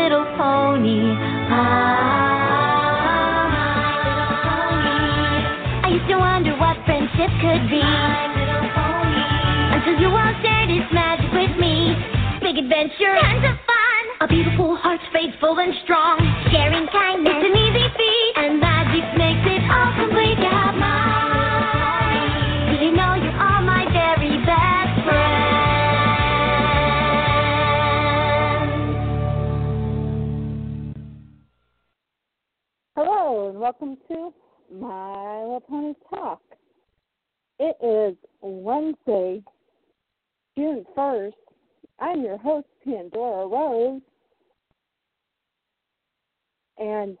Little Pony. Ah, Little Pony. I used to wonder what friendship could be. Until you all shared its magic with me. Big adventure, tons of fun. A beautiful heart, faithful and strong. Welcome to My Little Pony Talk. It is Wednesday, June 1st. I'm your host, Pandora Rose. And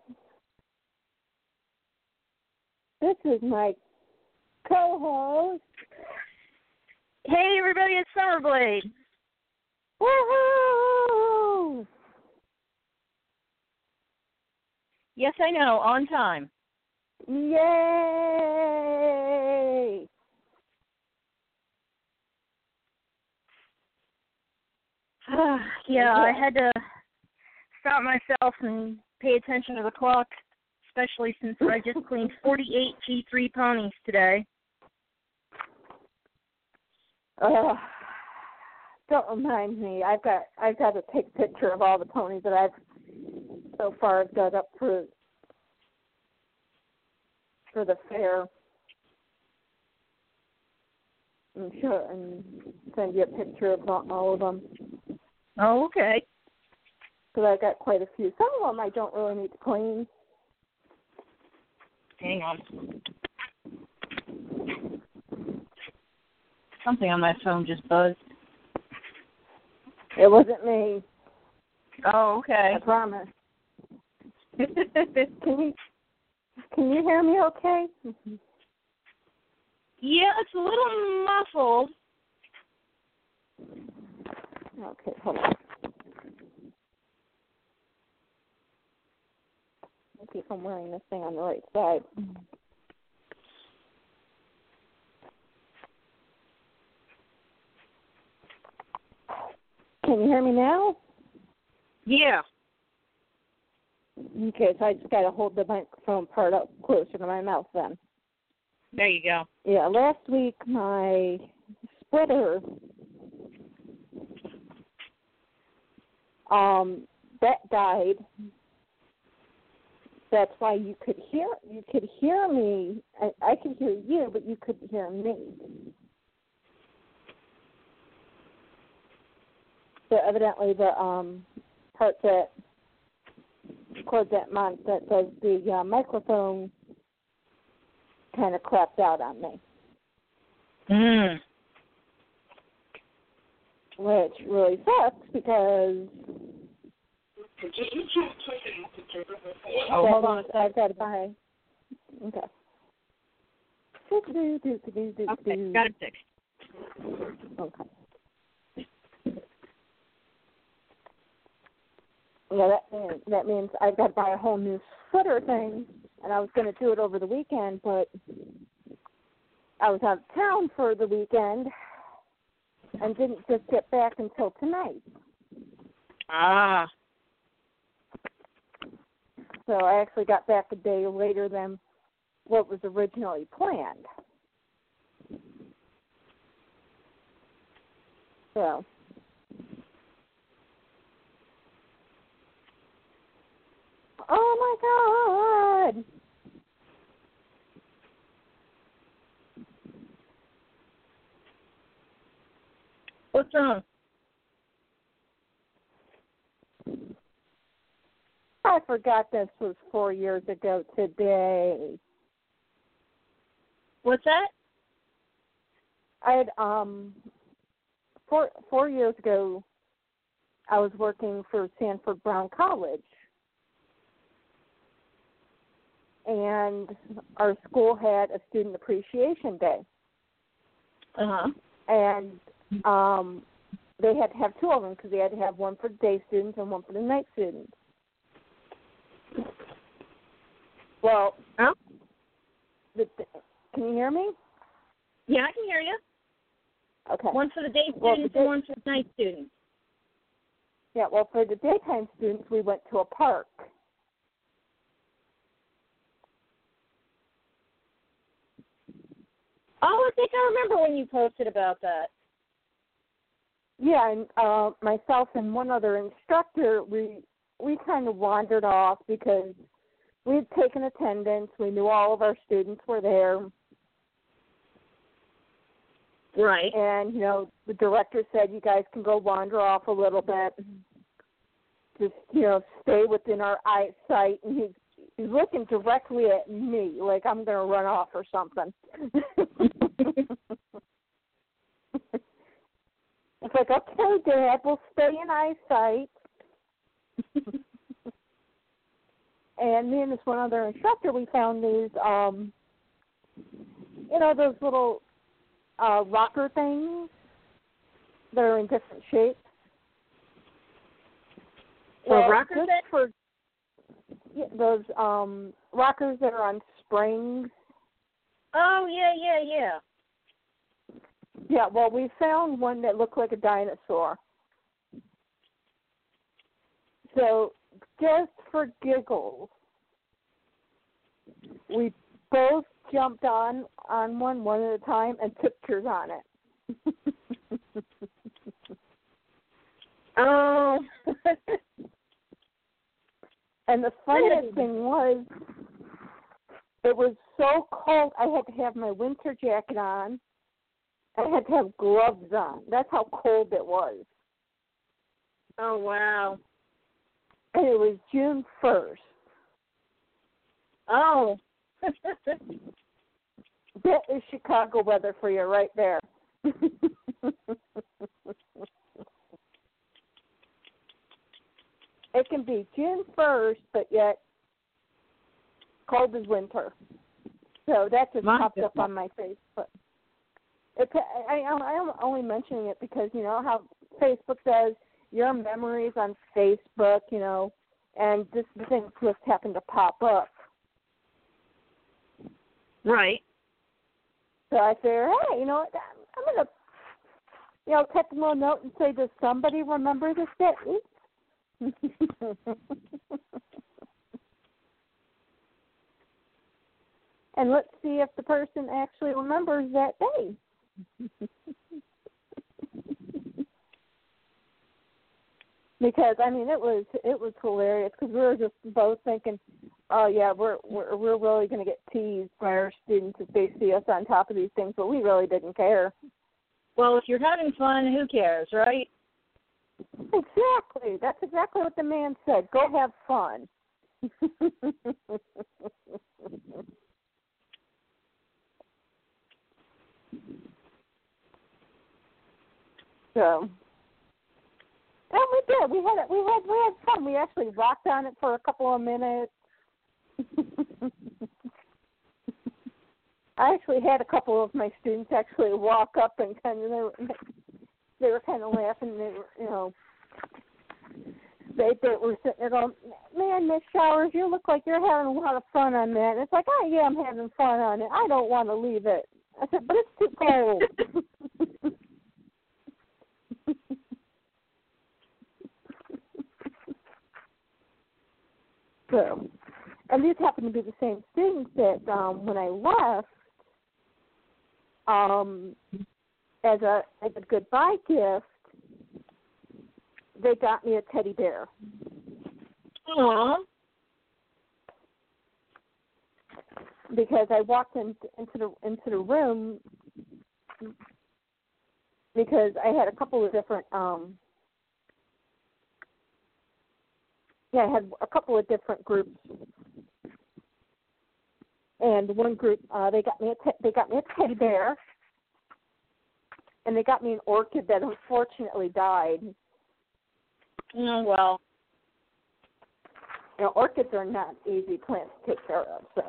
this is my co host. Hey everybody, it's Summerblade. Woohoo! Yes, I know, on time. Yay! yeah, I had to stop myself and pay attention to the clock, especially since I just cleaned 48 G3 ponies today. Uh, don't remind me. I've got I've got to take a picture of all the ponies that I've so far I've got up for for the fair. And show and send you a picture of all all of them Oh, okay. because I've got quite a few. Some of them I don't really need to clean. Hang on. Something on my phone just buzzed. It wasn't me. Oh, okay. I promise. Can you can you hear me? Okay. yeah, it's a little muffled. Okay, hold on. If I'm wearing this thing on the right side. Can you hear me now? Yeah. Okay, so I just got to hold the microphone part up closer to my mouth then. There you go. Yeah, last week my splitter um that died. That's why you could hear you could hear me. I, I could hear you, but you couldn't hear me. So evidently the um part that records that mon that does the uh, microphone kind of crapped out on me. Mm. which really sucks because Oh, hold on a means I've got to buy. Okay. Okay, got it fixed. Okay. Yeah, that means, that means I've got to buy a whole new footer thing, and I was going to do it over the weekend, but I was out of town for the weekend and didn't just get back until tonight. Ah. So I actually got back a day later than what was originally planned. So. Oh my god! What's wrong? I forgot this was four years ago today. What's that? I had um four four years ago I was working for Sanford Brown College. And our school had a student appreciation day. Uh huh. And um they had to have two of them because they had to have one for the day students and one for the night students. Well, Huh? the, can you hear me? Yeah, I can hear you. Okay. One for the day Well, students the and one for the night students. Yeah, well, for the daytime students, we went to a park. Oh, I think I remember when you posted about that. Yeah, and uh, myself and one other instructor, we we kind of wandered off because we had taken attendance. We knew all of our students were there, Right. and you know the director said you guys can go wander off a little bit, just you know stay within our eyesight. And he's he's looking directly at me like I'm gonna run off or something. it's like okay, Dad, we'll stay in eyesight. and me and this one other instructor, we found these, um, you know, those little uh, rocker things that are in different shapes. Well, Well, rocker for yeah, those um rockers that are on springs. Oh yeah, yeah, yeah. Yeah, well, we found one that looked like a dinosaur. So, just for giggles, we both jumped on on one one at a time and took pictures on it. Oh. and the funniest thing was, it was so cold. I had to have my winter jacket on. I had to have gloves on. That's how cold it was. oh wow. And it was June first. Oh. That is Chicago weather for you right there. it can be June first, but yet cold as winter. So that just popped up on my Facebook. It, I, I, I'm only mentioning it because you know how Facebook says your memories on Facebook, you know, and this thing just happened to pop up. right. So I figure, hey, you know what? I'm gonna, you know, text a little note and say, does somebody remember this day? and let's see if the person actually remembers that day. because I mean, it was it was hilarious because we were just both thinking, oh yeah, we're we're we're really going to get teased by our students if they see us on top of these things, but we really didn't care. Well, if you're having fun, who cares, right? Exactly. That's exactly what the man said. Go have fun. so, and we did. We had we had we had fun. We actually rocked on it for a couple of minutes. I actually had a couple of my students actually walk up and kind of they were, kind of laughing. They were, you know, they they were sitting there going, "Man, Miss Showers, you look like you're having a lot of fun on that." And it's like, "Oh yeah, I'm having fun on it. I don't want to leave it." I said, "But it's too cold." so, and these happen to be the same students that um when I left, um, as a as a goodbye gift, they got me a teddy bear. Aw. because I walked in, into the into the room because I had a couple of different um yeah, I had a couple of different groups. And one group uh they got me a te- they got me a teddy bear and they got me an orchid that unfortunately died. Oh well. You know, orchids are not easy plants to take care of, so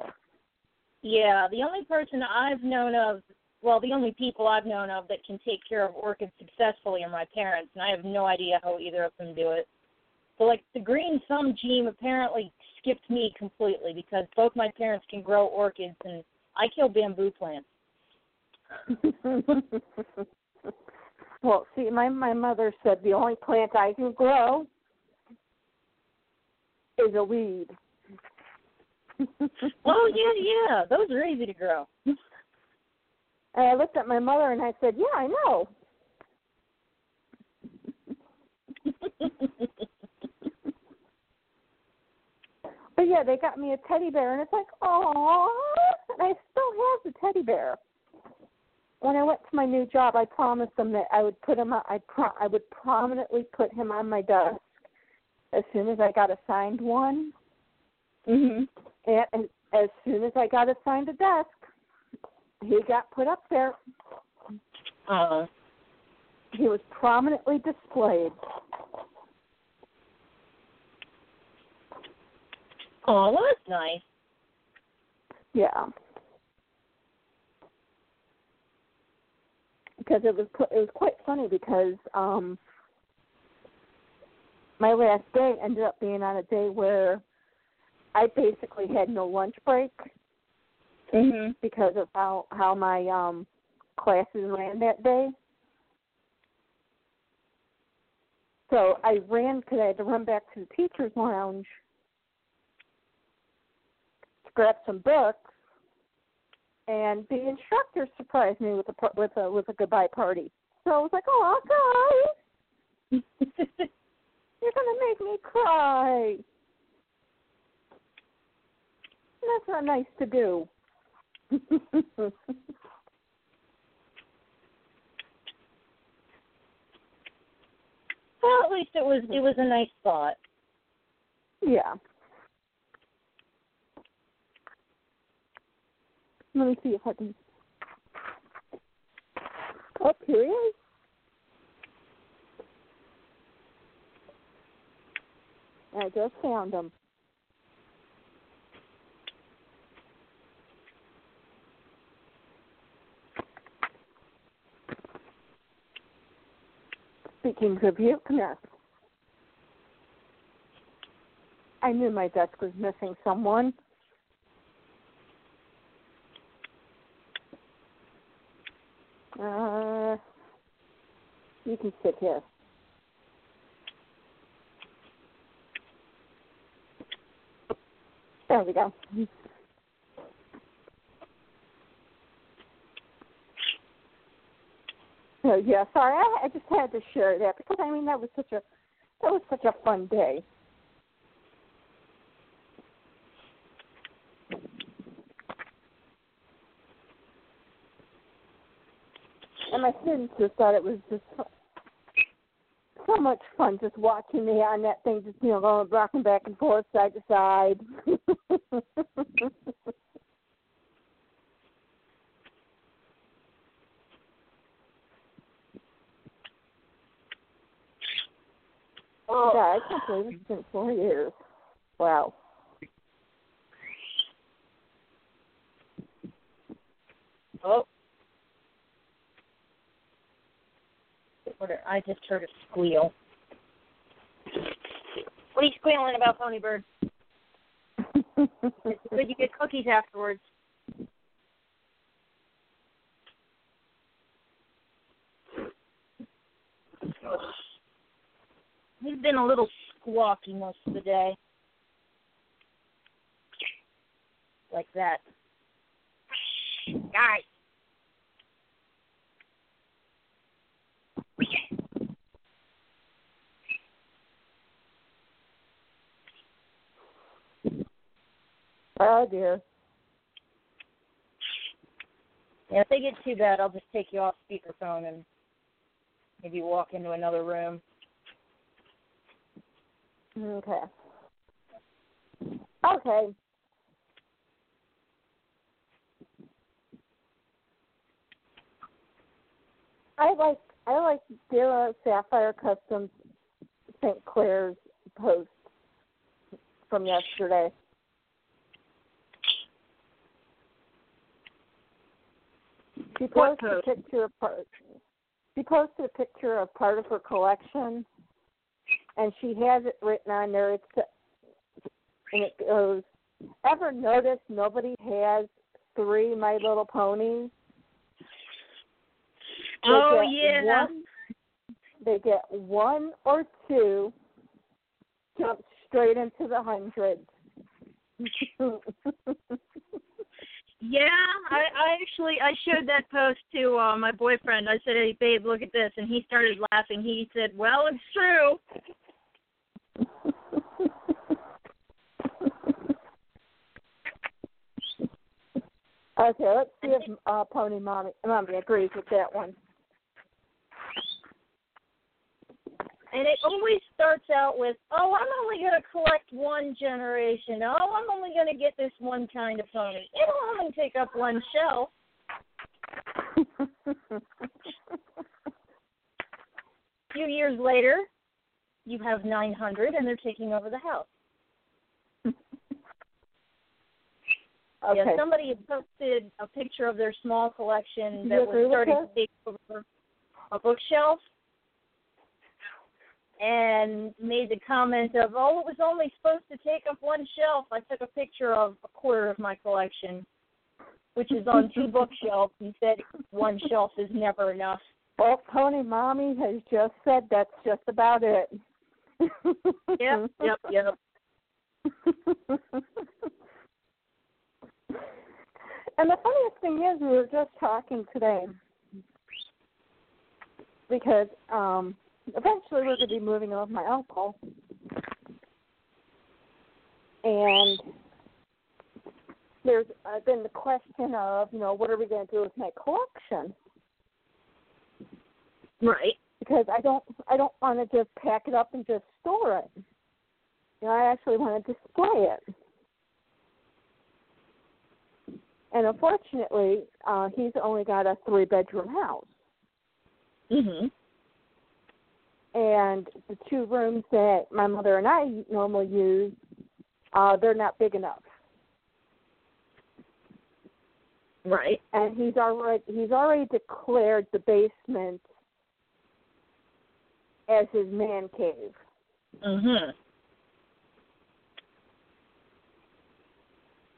Yeah, the only person I've known of, well, the only people I've known of that can take care of orchids successfully are my parents, and I have no idea how either of them do it. But like, the green thumb gene apparently skipped me completely because both my parents can grow orchids, and I kill bamboo plants. well, see, my my mother said the only plant I can grow is a weed. oh yeah, yeah. Those are easy to grow. And I looked at my mother and I said, "Yeah, I know." but yeah, they got me a teddy bear, and it's like, oh, and I still have the teddy bear. When I went to my new job, I promised them that I would put him. I pro- I would prominently put him on my desk as soon as I got assigned one. Mhm. And, and as soon as I got assigned a desk, he got put up there. Uh. He was prominently displayed. Oh, that's nice. Yeah. Because it was it was quite funny because um my last day ended up being on a day where I basically had no lunch break Mhm. because of how how my um classes ran that day. So I ran because I had to run back to the teachers' lounge to grab some books, and the instructor surprised me with a with a with a goodbye party. So I was like, "Oh, guys, you're gonna make me cry." That's not nice to do. well, at least it was it was a nice thought. yeah. Let me see if I can. Oh, here he is. I just found him. Speaking of you, come here. I knew my desk was missing someone. Uh, you can sit here. There we go. So yeah, sorry, I, I just had to share that because I mean that was such a that was such a fun day. And my students just thought it was just so- much fun just watching me on that thing, just you know, going rocking back and forth, side to side. Oh, yeah, I can't believe it's been four years. Wow. oh. What are- I just heard a squeal. What are you squealing about, Pony Bird? It's good you get cookies afterwards. He's been a little squawky most of the day. Like that. Guys. Oh dear. Yeah, if they get too bad, I'll just take you off speakerphone and maybe walk into another room. Okay. Okay. I like I like Dara Sapphire Customs St. Clair's post from yesterday. She posted a picture of part. She posted a picture of part of her collection, and she has it written on there. It's and it goes. Ever notice nobody has three My Little Ponies? Oh, yeah. One, they get one or two jump straight into the hundreds. Yeah, I, I actually I showed that post to uh, my boyfriend. I said, "Hey, babe, look at this," and he started laughing. He said, "Well, it's true." okay, let's see if uh, Pony Mommy Mommy agrees with that one. And it always starts out with, "Oh, I'm only going to collect one generation. Oh, I'm only going to get this one kind of pony. It'll only take up one shelf." A few years later, you have 900, and they're taking over the house. Okay. Yeah, somebody posted a picture of their small collection that was starting to take over a bookshelf, and made the comment of, "Oh, it was only supposed to take up one shelf." I took a picture of a quarter of my collection, which is on two bookshelves, and said one shelf is never enough. Well, Pony Mommy has just said that's just about it. Yep, yep, yep. and the funniest thing is, we were just talking today because um eventually we're going to be moving in with my uncle, and there's uh, been the question of, you know, what are we going to do with my collection? Right. because I don't I don't want to just pack it up and just store it. You know, I actually want to display it. And unfortunately, uh, he's only got a three bedroom house. Mhm. And the two rooms that my mother and I normally use, uh, they're not big enough. Right. And he's already he's already declared the basement as his man cave. Mhm.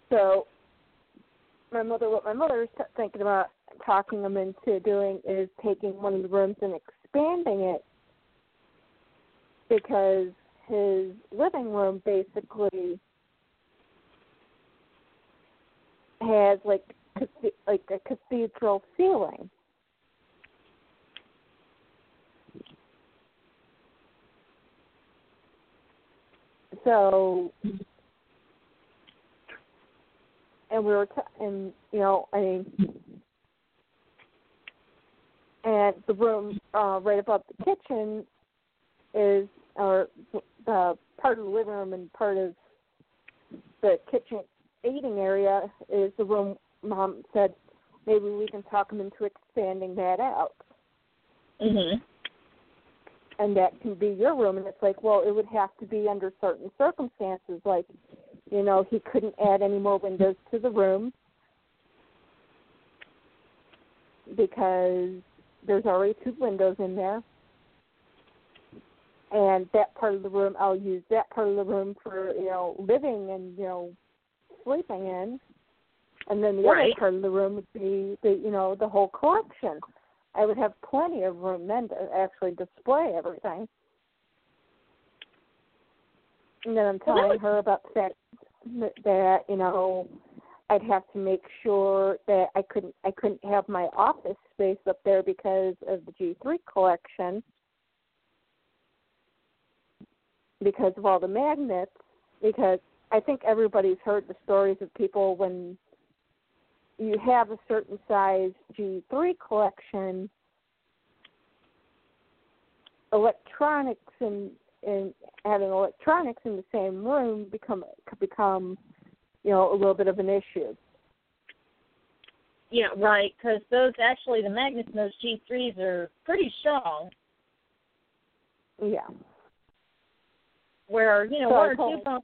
So, my mother, what my mother is t- thinking about talking him into doing is taking one of the rooms and expanding it because his living room basically has like like a cathedral ceiling. So and we were t- and you know I mean and the room uh right above the kitchen is or the part of the living room and part of the kitchen eating area is the room mom said maybe we can talk them into expanding that out Mhm. and that can be your room and it's like well it would have to be under certain circumstances like you know he couldn't add any more windows to the room because there's already two windows in there and that part of the room I'll use that part of the room for you know living and you know sleeping in and then the Right. other part of the room would be the you know the whole collection I would have plenty of room then to actually display everything. And then I'm telling would- her about the fact that, that you know I'd have to make sure that I couldn't I couldn't have my office space up there because of the G3 collection because of all the magnets because I think everybody's heard the stories of people when you have a certain size G3 collection, electronics and and having electronics in the same room become could become, you know, a little bit of an issue. Yeah, right. Because those actually the magnets in those G threes are pretty strong. Yeah. Where you know So one or told- two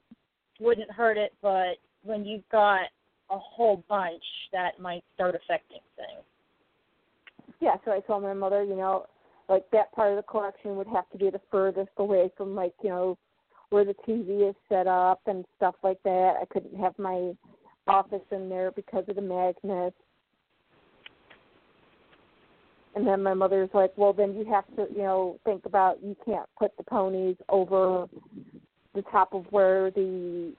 wouldn't hurt it, but when you've got a whole bunch, that might start affecting things. Yeah, so I told my mother, you know, like that part of the collection would have to be the furthest away from like, you know, where the TV is set up and stuff like that. I couldn't have my office in there because of the magnets. And then my mother's like, well, then you have to, you know, think about you can't put the ponies over the top of where the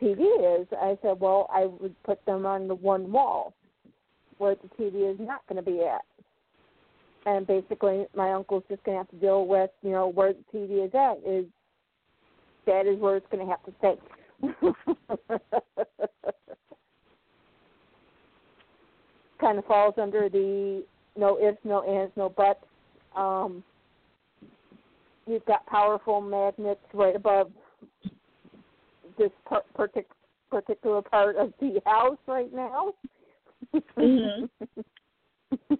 TV is. I said, well, I would put them on the one wall where the TV is not going to be at. And basically, my uncle's just going to have to deal with, you know, where the TV is at. Is that is where it's going to have to stay. kind of falls under the no ifs, no ands, no buts. Um, you've got powerful magnets right above this par- partic- particular part of the house right now. Mm-hmm.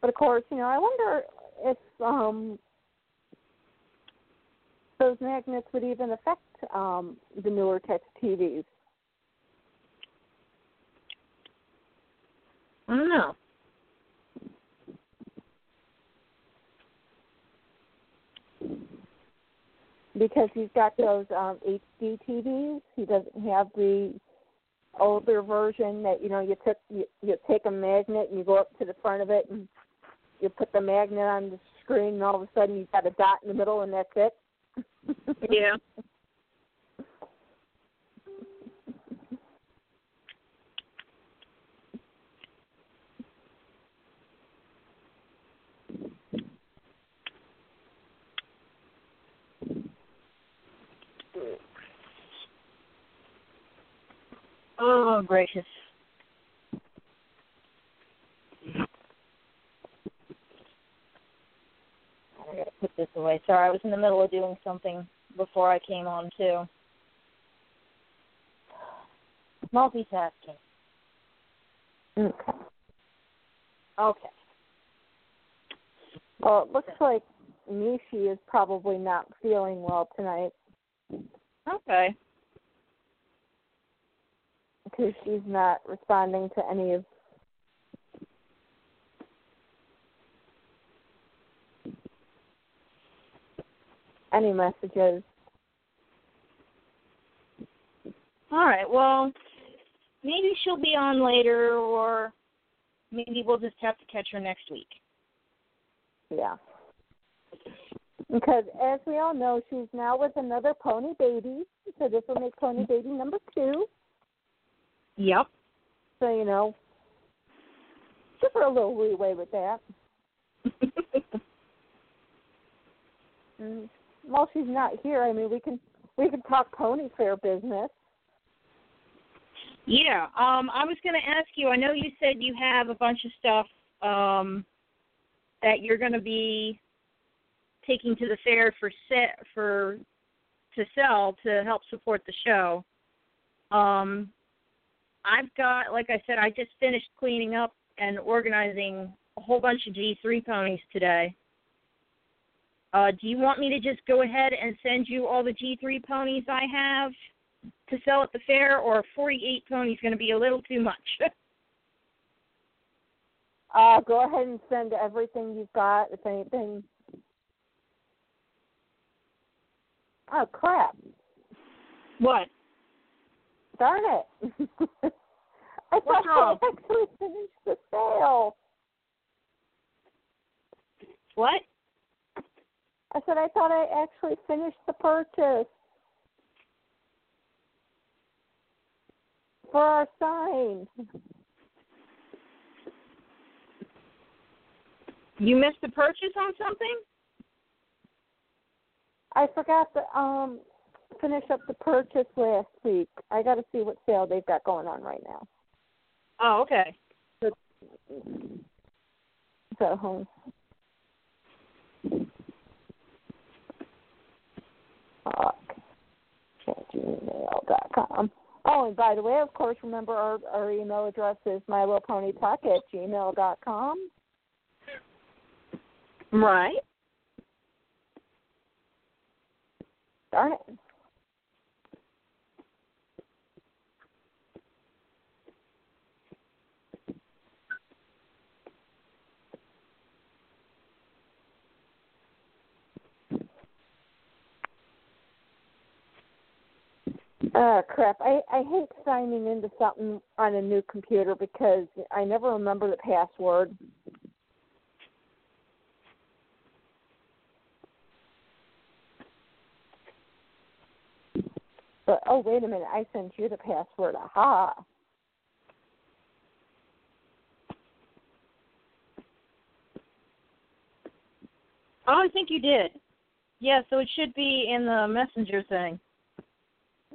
but of course, you know, I wonder if um those magnets would even affect um the newer tech TVs. I don't know. Because he's got those um HD TVs. He doesn't have the older version that you know you took you, you take a magnet and you go up to the front of it and you put the magnet on the screen and all of a sudden you've got a dot in the middle and that's it. Yeah. Oh gracious. I gotta put this away. Sorry, I was in the middle of doing something before I came on too. Multitasking. Okay. Okay. Well, it looks like Nishi is probably not feeling well tonight Okay. Because she's not responding to any of any messages. All right. Well, maybe she'll be on later, or maybe we'll just have to catch her next week. Yeah. Because as we all know, she's now with another pony baby. So this will make pony baby number two. Yep. So, you know, give her a little leeway with that. And while she's not here, I mean, we can we can talk pony fair business. yeah. Um, I was going to ask you. I know you said you have a bunch of stuff um, that you're going to be taking to the fair for set for to sell to help support the show. Um, I've got, like I said, I just finished cleaning up and organizing a whole bunch of G3 ponies today. Uh, do you want me to just go ahead and send you all the G3 ponies I have to sell at the fair, or 48 ponies going to be a little too much? Uh, go ahead and send everything you've got. If anything. Oh crap! what? Darn it! I thought wrong? I actually finished the sale. What? I said I thought I actually finished the purchase for our sign. You missed the purchase on something? I forgot the um finish up the purchase last week. I got to see what sale they've got going on right now. Oh, okay. So, um, gmail.com. Oh, and by the way, of course, remember our, our email address is mylowponytalk at gmail.com. Right. Darn it. Oh crap! I I hate signing into something on a new computer because I never remember the password. But oh wait a minute! I sent you the password. Aha! Oh, I think you did. Yeah, so it should be in the messenger thing.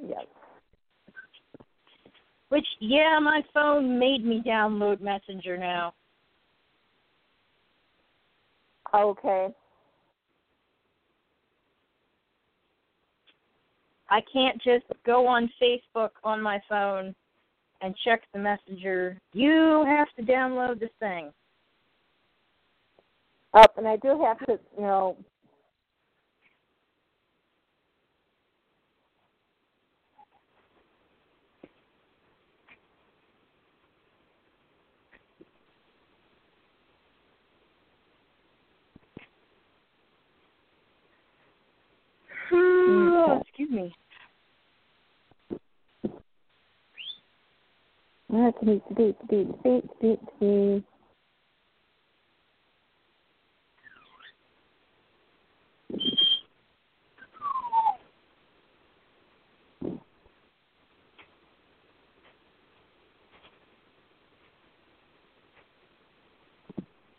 Yes. Which, yeah, my phone made me download Messenger now. Okay. I can't just go on Facebook on my phone and check the messenger. You have to download this thing. Up, and I do have to, you know, Excuse me.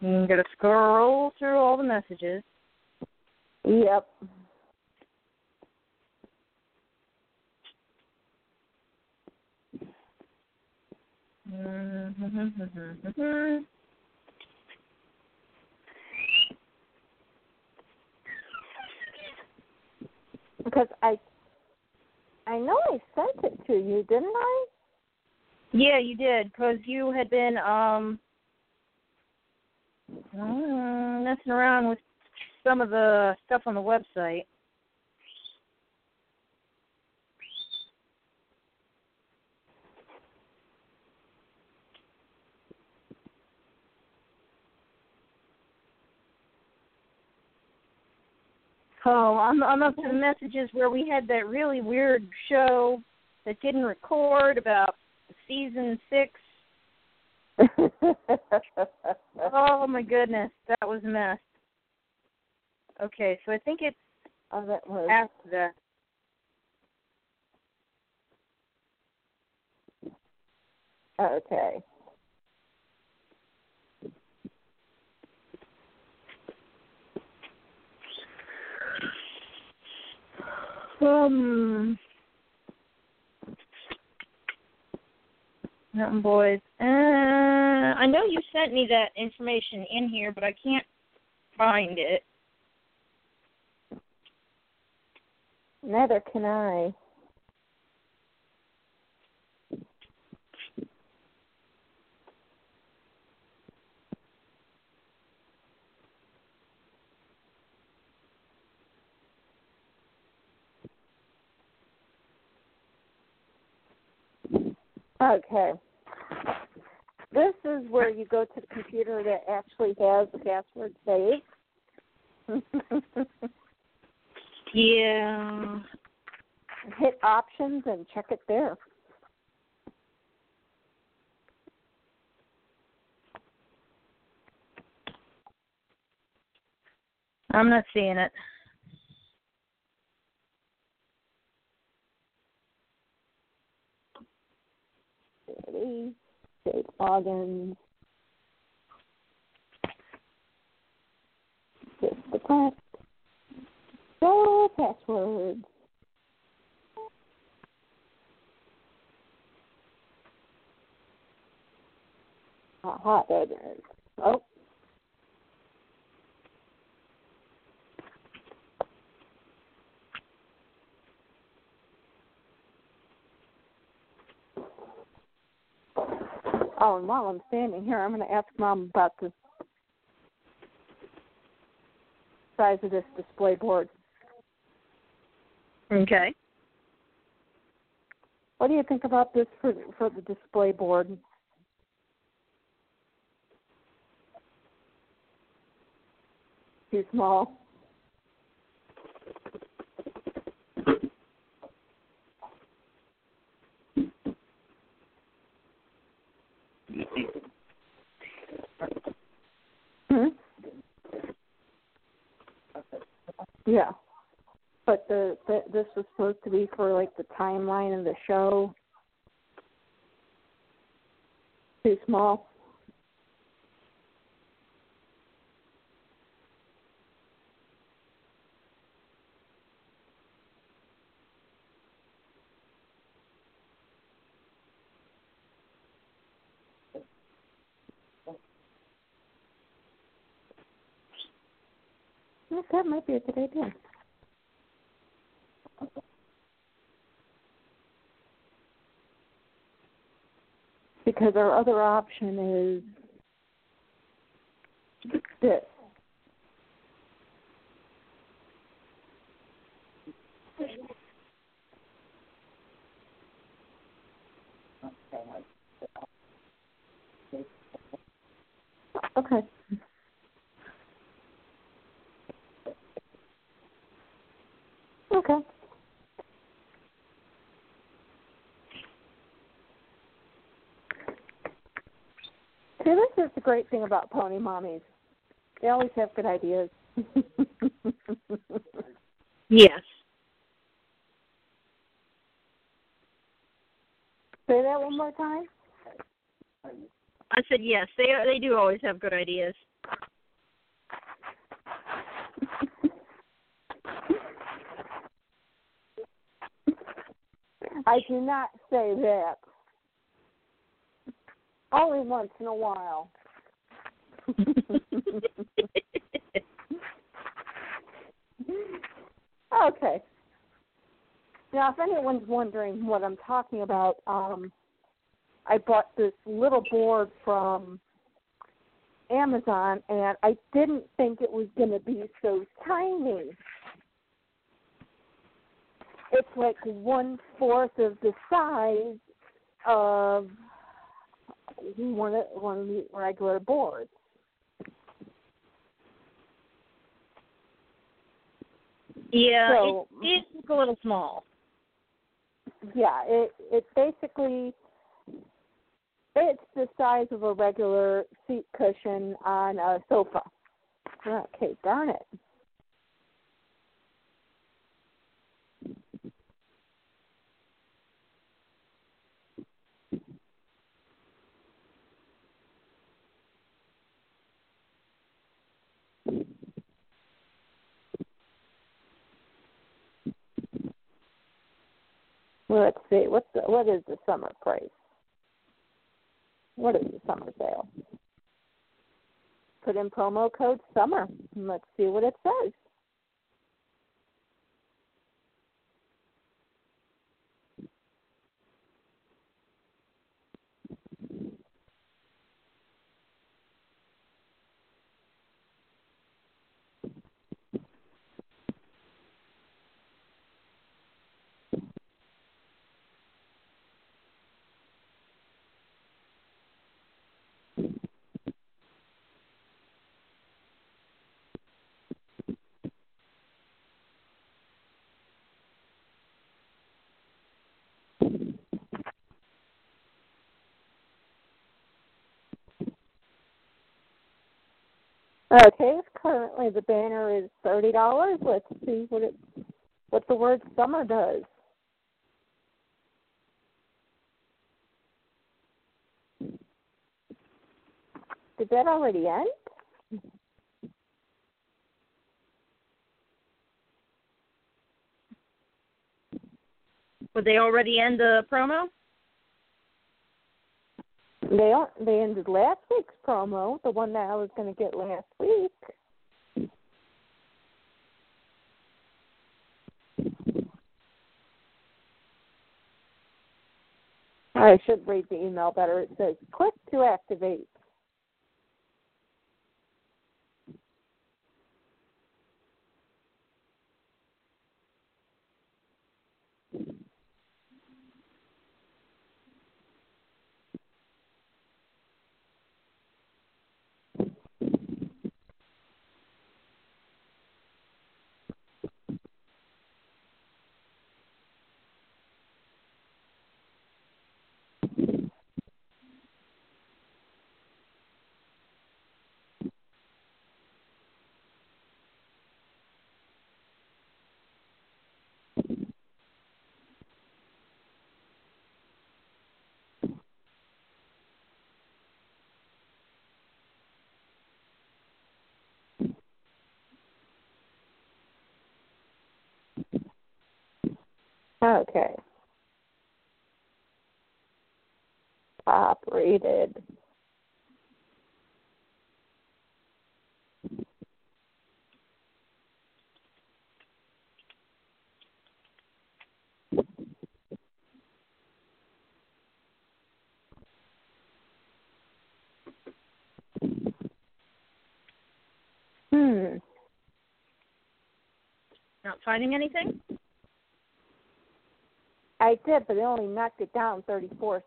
I'm gonna scroll through all the messages. Yep. Because I, I know I sent it to you, didn't I? Yeah, you did, because you had been um uh, messing around with some of the stuff on the website. Oh, I'm I'm up to the messages where we had that really weird show that didn't record about season six. Oh my goodness, that was a mess. Okay, so I think it's oh, that was. after that. Okay. Um, Mountain Boys. Uh, I know you sent me that information in here, but I can't find it. Neither can I. Okay. This is where you go to the computer that actually has the password saved. Yeah. Hit options and check it there. I'm not seeing it. Ready? Save logins. Just the. Go passwords. It is. Oh. Oh, and while I'm standing here, I'm going to ask Mom about the size of this display board. Okay. What do you think about this for for the display board? Too small. Hmm? Yeah. but the, the this was supposed to be for like the timeline of the show. Too small. That might be a good idea. Because our other option is this. Okay. Okay. See, this is the great thing about pony mommies. They always have good ideas. Yes. Say that one more time. I said yes. They they do always have good ideas. I do not say that. Only once in a while. okay. Now, if anyone's wondering what I'm talking about, um, I bought this little board from Amazon, and I didn't think it was going to be so tiny. It's like one fourth of the size of one of the regular boards. Yeah, So- it, it's a little small. Yeah, it it basically it's the size of a regular seat cushion on a sofa. Okay, darn it. Well, let's see. What's the, what is the summer price? What is the summer sale? Put in promo code summer. And let's see what it says. Okay, currently the banner is thirty dollars. Let's see what it what the word summer does. Did that already end? Would they already end the promo? They are, they ended last week's promo, the one that I was going to get last week. I should read the email better. It says, click to activate. Okay. Top rated. Hmm. Not finding anything? I did, but it only knocked it down 34%.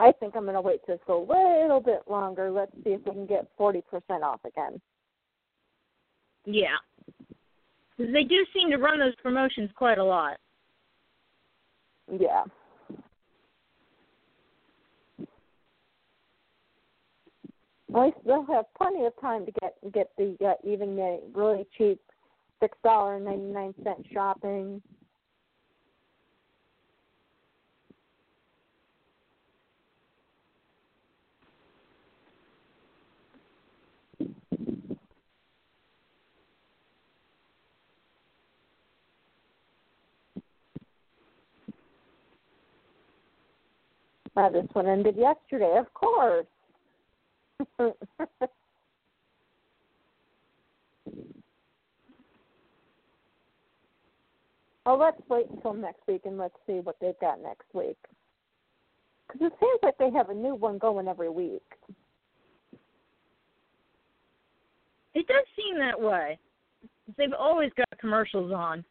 I think I'm going to wait just a little bit longer. Let's see if we can get 40% off again. Yeah. Because they do seem to run those promotions quite a lot. Yeah. Least they'll have plenty of time to get get the uh, even the really cheap six dollar ninety nine cent shopping. Uh, this one ended yesterday, of course. oh, let's wait until next week and let's see what they've got next week. Because it seems like they have a new one going every week. It does seem that way. They've always got commercials on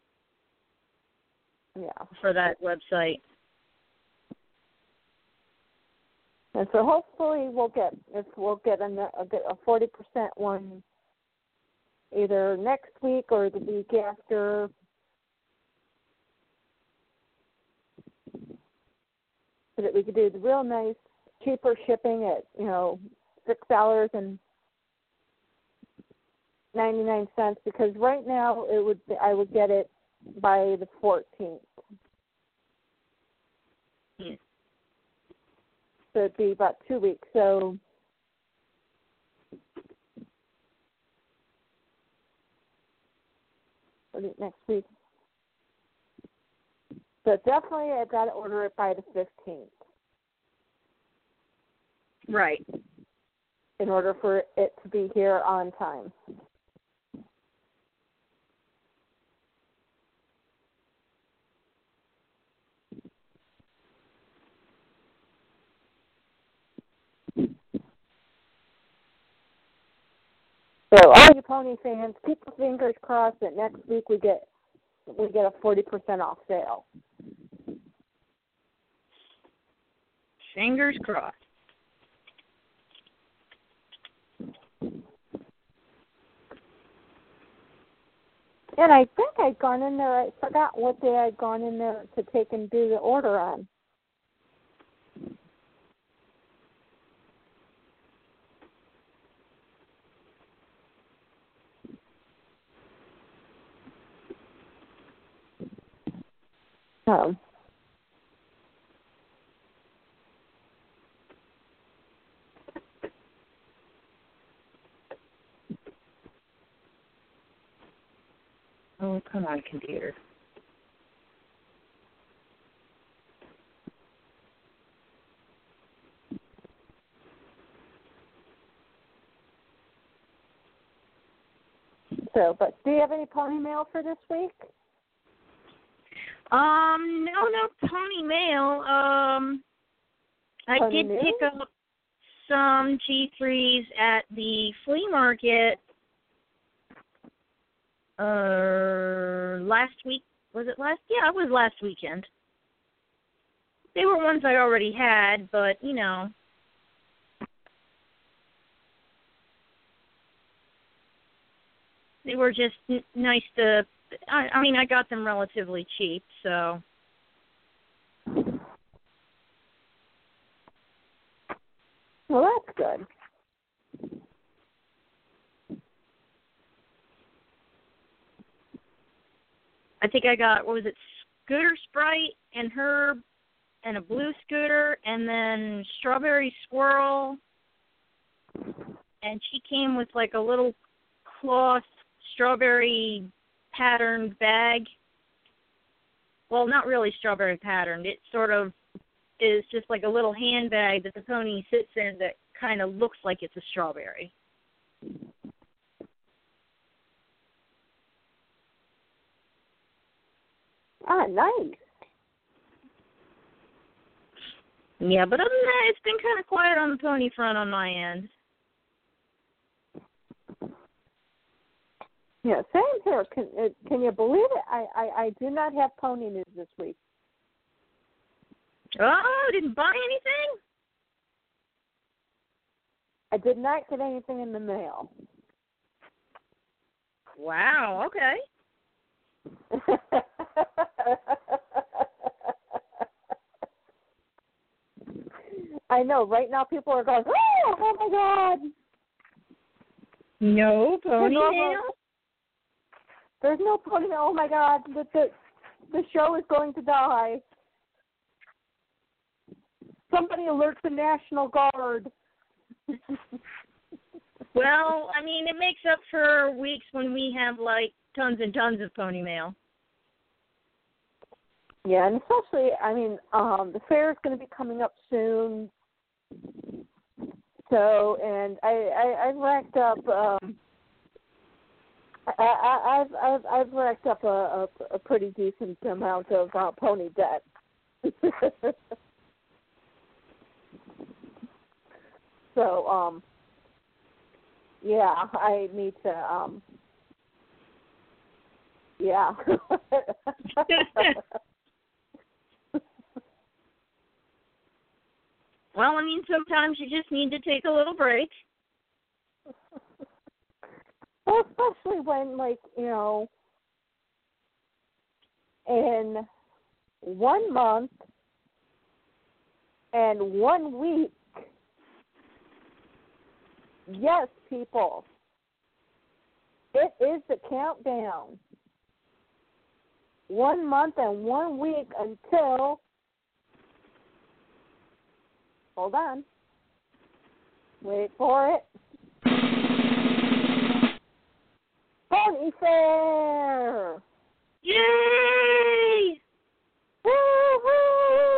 Yeah. for that website. And so hopefully we'll get if we'll get a a forty percent one either next week or the week after. So that we could do the real nice cheaper shipping at, you know, six dollars and ninety nine cents because right now it would be, I would get it by the fourteenth. Hmm. So it'd be about two weeks. So what is it, next week. So definitely I've got to order it by the fifteenth Right. in order for it to be here on time. So all you pony fans, keep your fingers crossed that next week we get we get a forty percent off sale. Fingers crossed. And I think I'd gone in there. I forgot what day I'd gone in there to take and do the order on. Oh, come on, computer. so, but do you have any pony mail for this week? Um, no, no pony mail. Um, I Pony did mail? pick up some G3s at the flea market uh last week. Was it last? Yeah, it was last weekend. They were ones I already had, but you know, they were just n- nice to. I, I mean, I got them relatively cheap, so Well, that's good. I think I got what was it, Scooter Sprite and Herb, and a blue scooter, and then Strawberry Swirl, and she came with like a little cloth strawberry patterned bag. Well, not really strawberry patterned. It sort of is just like a little handbag that the pony sits in that kind of looks like it's a strawberry. Ah, nice. Yeah, but other than that, it's been kind of quiet on the pony front on my end. Yeah, same here. Can uh, can you believe it? I, I I do not have pony news this week. Oh, didn't buy anything? I did not get anything in the mail. Wow, okay. I know. Right now, people are going, "Oh, oh my God!" No pony mail? There's no pony. Mail oh my God! The the the show is going to die. Somebody alert the National Guard. Well, I mean, it makes up for weeks when we have like tons and tons of pony mail. Yeah, and especially, I mean, um, the fair is going to be coming up soon. So, and I, I I've racked up. Um, I, I've I've I've racked up a, a, a pretty decent amount of uh, pony debt. so, um, yeah, I need to. um Yeah. Well, I mean, sometimes you just need to take a little break. Well, especially when, like, you know, in one month and one week, yes, people, it is the countdown. One month and one week until, hold on, wait for it. Pony Fair! Yay! Woo-hoo!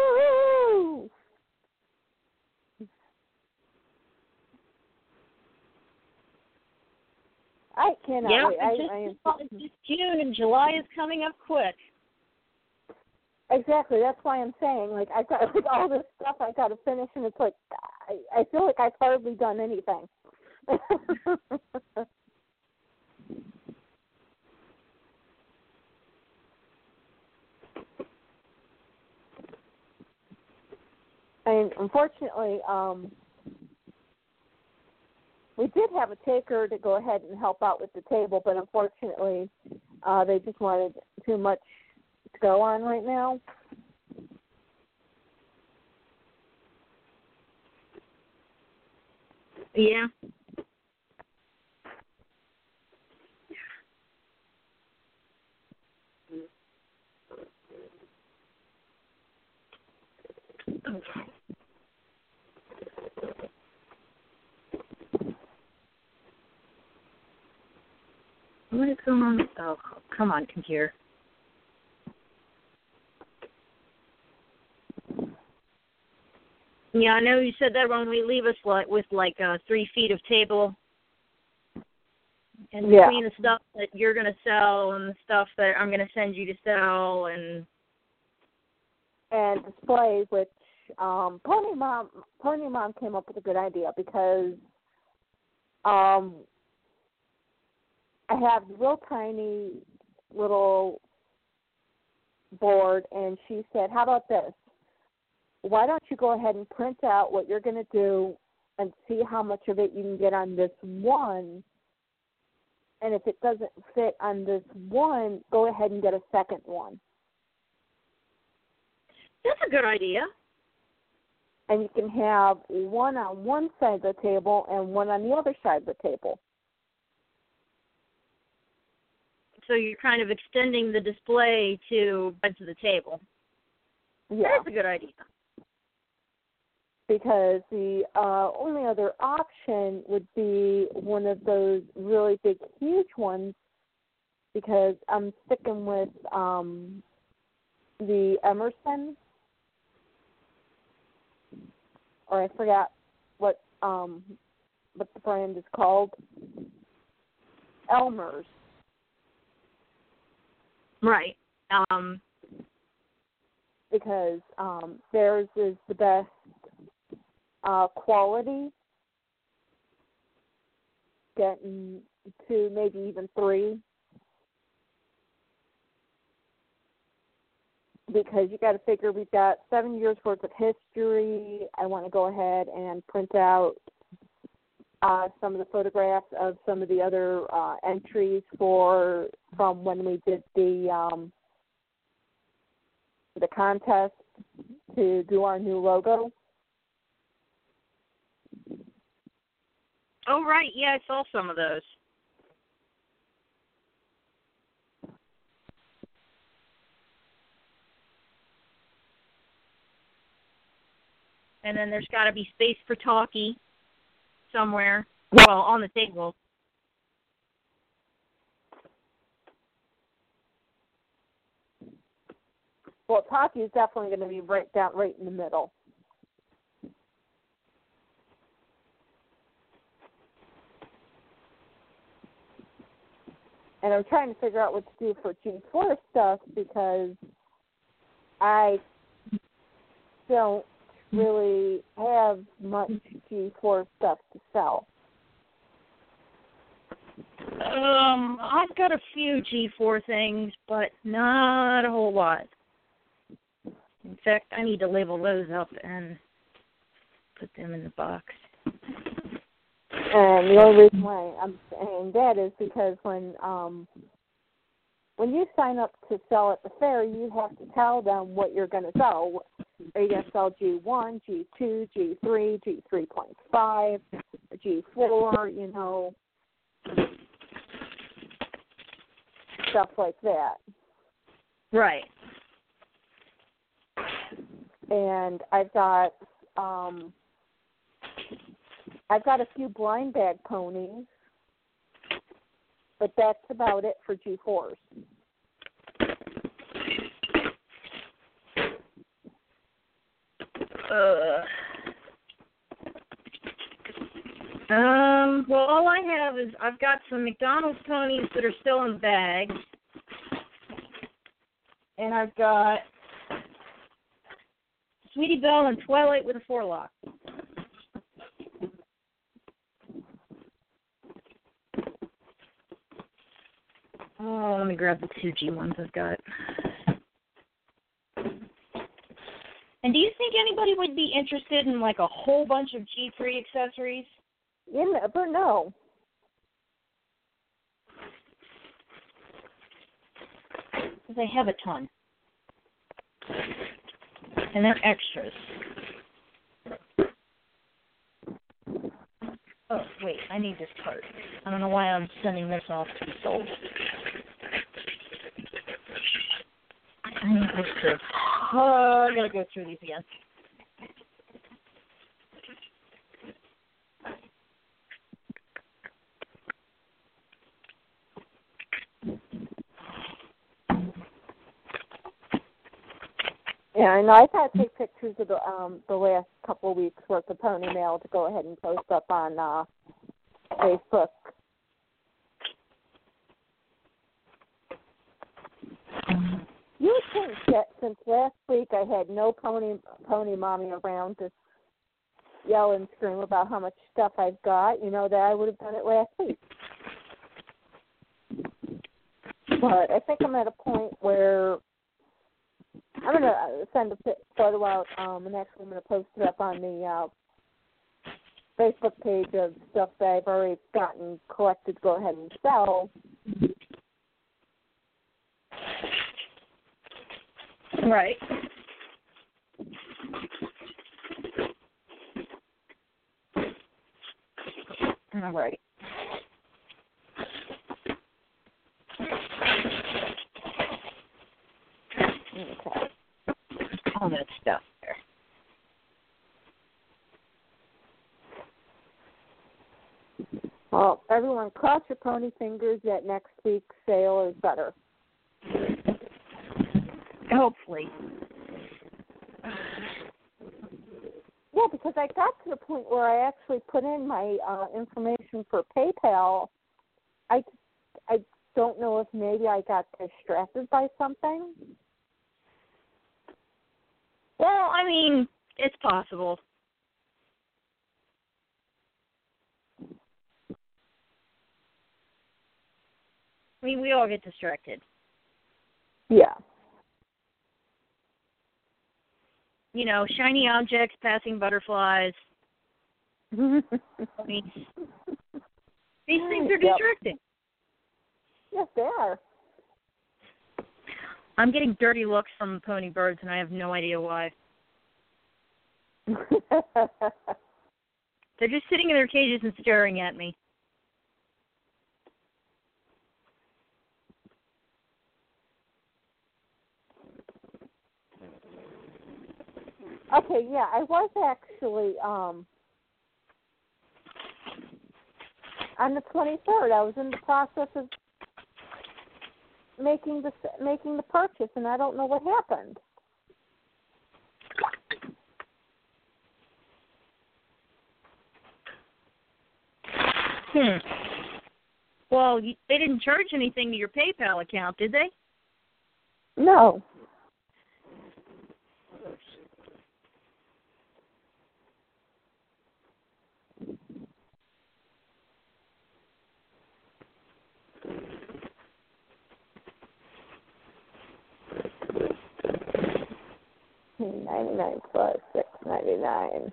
I cannot yeah, wait. it's just, I, I am it's just June and July is coming up quick. exactly. That's why I'm saying like I got like all this stuff I got to finish, and it's like I, I feel like I've hardly done anything. I mean, unfortunately, um, we did have a taker to go ahead and help out with the table, but unfortunately, uh, they just wanted too much to go on right now. Yeah. Going on? Oh, come on, computer. Yeah, I know you said that when we leave us like with like uh three feet of table and Yeah. between the stuff that you're gonna sell and the stuff that I'm gonna send you to sell and and display, which um, Pony Mom Pony Mom came up with a good idea because um, I have a real tiny little board, and she said, "How about this? Why don't you go ahead and print out what you're going to do and see how much of it you can get on this one." And if it doesn't fit on this one, go ahead and get a second one. that's a good idea. and you can have one on one side of the table and one on the other side of the table. So you're kind of extending the display to of the table. Yeah, That's a good idea. because the uh, only other option would be one of those really big, huge ones. Because I'm sticking with um, the Emerson, or I forgot what um, what the brand is called. Elmer's. Right. Um, because um, theirs is the best uh, quality, getting two, maybe even three. Because you got to figure we've got seven years worth of history. I want to go ahead and print out uh, some of the photographs of some of the other uh, entries for from when we did the um, the contest to do our new logo. oh, right. Yeah, I saw some of those. And then there's got to be space for talkie somewhere. Well, on the table. Well, Taki is definitely going to be right down right in the middle. And I'm trying to figure out what to do for G4 stuff because I don't really have much G4 stuff to sell. Um, I've got a few G4 things, but not a whole lot. In fact, I need to label those up and put them in the box. And the only reason why I'm saying that is because when um when you sign up to sell at the fair, you have to tell them what you're going to sell. Are you going to sell G1, G2, G3, G3.5, G4, you know, stuff like that. Right. And I've got um I've got a few blind bag ponies, but that's about it for G4s. Uh, um, well, all I have is I've got some McDonald's ponies that are still in bags, and I've got Sweetie Belle and Twilight with a forelock. Oh, let me grab the two G ones I've got. And do you think anybody would be interested in like a whole bunch of G3 accessories? You never know. Because I have a ton. And they're extras. Oh, wait, I need this part. I don't know why I'm sending this off to be sold. I need this. Oh, I gotta go through these again. Yeah, and I've had to take pictures of the um the last couple of weeks worth of pony mail to go ahead and post up on uh Facebook. You would think that since last week I had no pony pony mommy around to yell and scream about how much stuff I've got, you know, that I would have done it last week. But I think I'm at a point where I'm gonna send a photo out, um, and actually I'm gonna post it up on the uh, Facebook page of stuff that I've already gotten collected go ahead and sell. Right. All right. All that stuff there. Well, everyone, cross your pony fingers that next week's sale is better. Hopefully. Yeah, because I got to the point where I actually put in my uh, information for PayPal. I I don't know if maybe I got distracted by something. Well, I mean, it's possible. I mean, we all get distracted. Yeah. You know, shiny objects, passing butterflies. I mean, these things are Yep. distracting. Yes, they are. I'm getting dirty looks from pony birds, and I have no idea why. They're just sitting in their cages and staring at me. Okay, yeah, I was actually um on the 23rd. I was in the process of making the making the purchase, and I don't know what happened. Hmm. Well, they didn't charge anything to your PayPal account, did they? No. Ninety nine plus six ninety nine.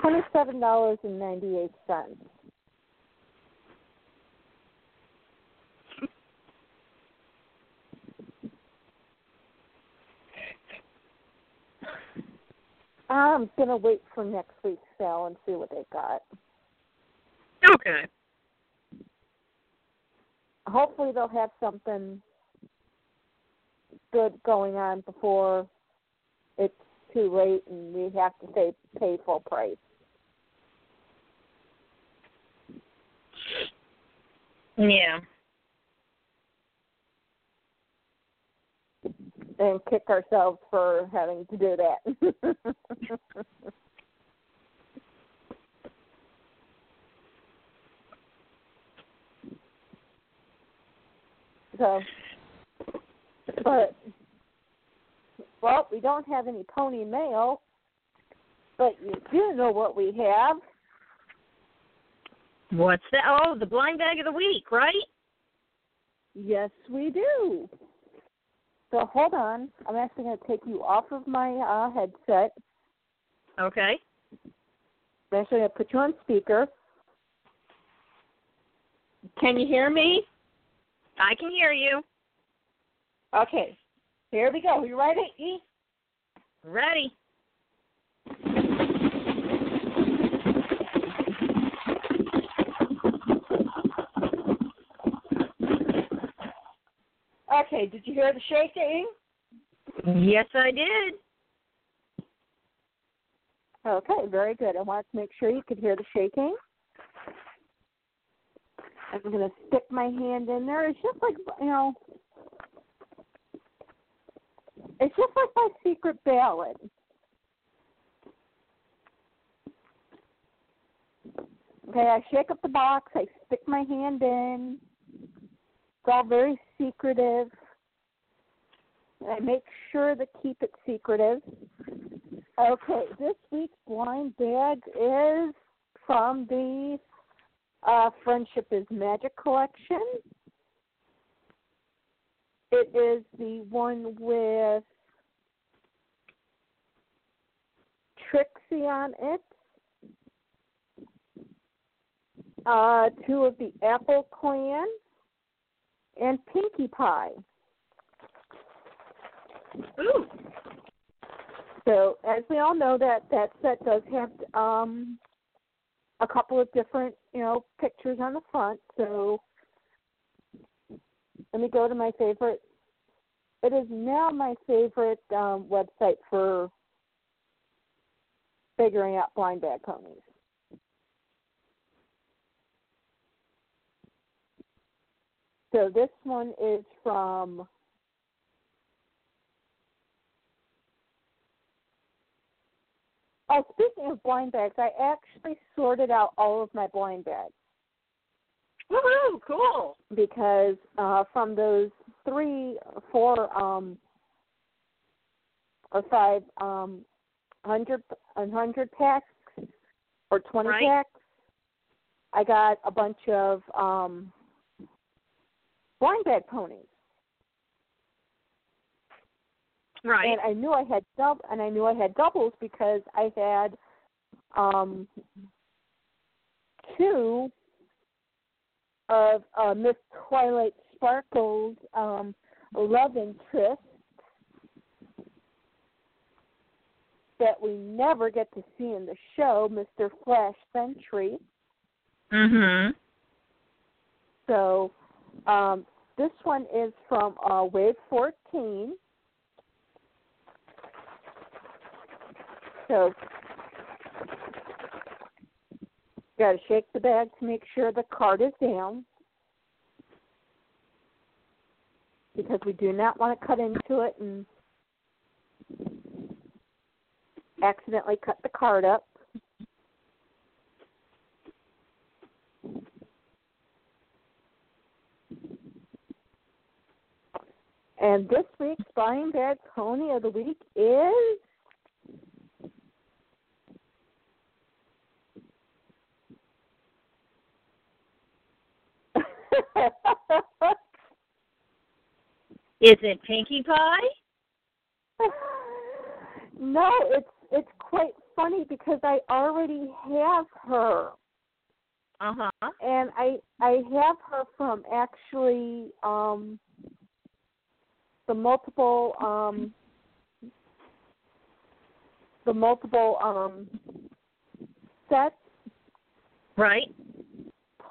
Twenty seven dollars and ninety eight cents. I'm gonna wait for next week's sale and see what they got. Okay. Hopefully they'll have something good going on before it's too late and we have to pay pay full price. Yeah. And kick ourselves for having to do that. so but well, we don't have any pony mail, but you do know what we have. What's that? Oh, the blind bag of the week, right? Yes, we do. So hold on. I'm actually going to take you off of my uh, headset. Okay. I'm actually going to put you on speaker. Can you hear me? I can hear you. Okay. Here we go. You ready? E? Ready. Okay. Did you hear the shaking? Yes, I did. Okay, very good. I wanted to make sure you could hear the shaking. I'm going to stick my hand in there. It's just like, you know, it's just like my secret ballad. Okay, I shake up the box, I stick my hand in. It's all very secretive. I make sure to keep it secretive. Okay, this week's blind bag is from the uh, Friendship is Magic collection. It is the one with Trixie on it. Uh, two of the Apple Clan and Pinkie Pie. Ooh. So, as we all know, that that set does have um, a couple of different, you know, pictures on the front. So, let me go to my favorite. It is now my favorite um, website for figuring out blind bag ponies. So this one is from Oh, speaking of blind bags, I actually sorted out all of my blind bags. Woohoo! Cool. Because uh, from those three, four, um, or five um, hundred, hundred packs or twenty Right. packs, I got a bunch of um, blind bag ponies. Right. and I knew I had dub and I knew I had doubles because I had um two of uh Miss Twilight Sparkle's um love interest that we never get to see in the show, Mr. Flash Sentry. mhm. So um this one is from uh Wave fourteen. So got to shake the bag to make sure the card is down because we do not want to cut into it and accidentally cut the card up. And this week's buying bag pony of the week is Is it Pinkie Pie? no, it's it's quite funny because I already have her, Uh huh. and I I have her from actually um the multiple um the multiple um sets Right.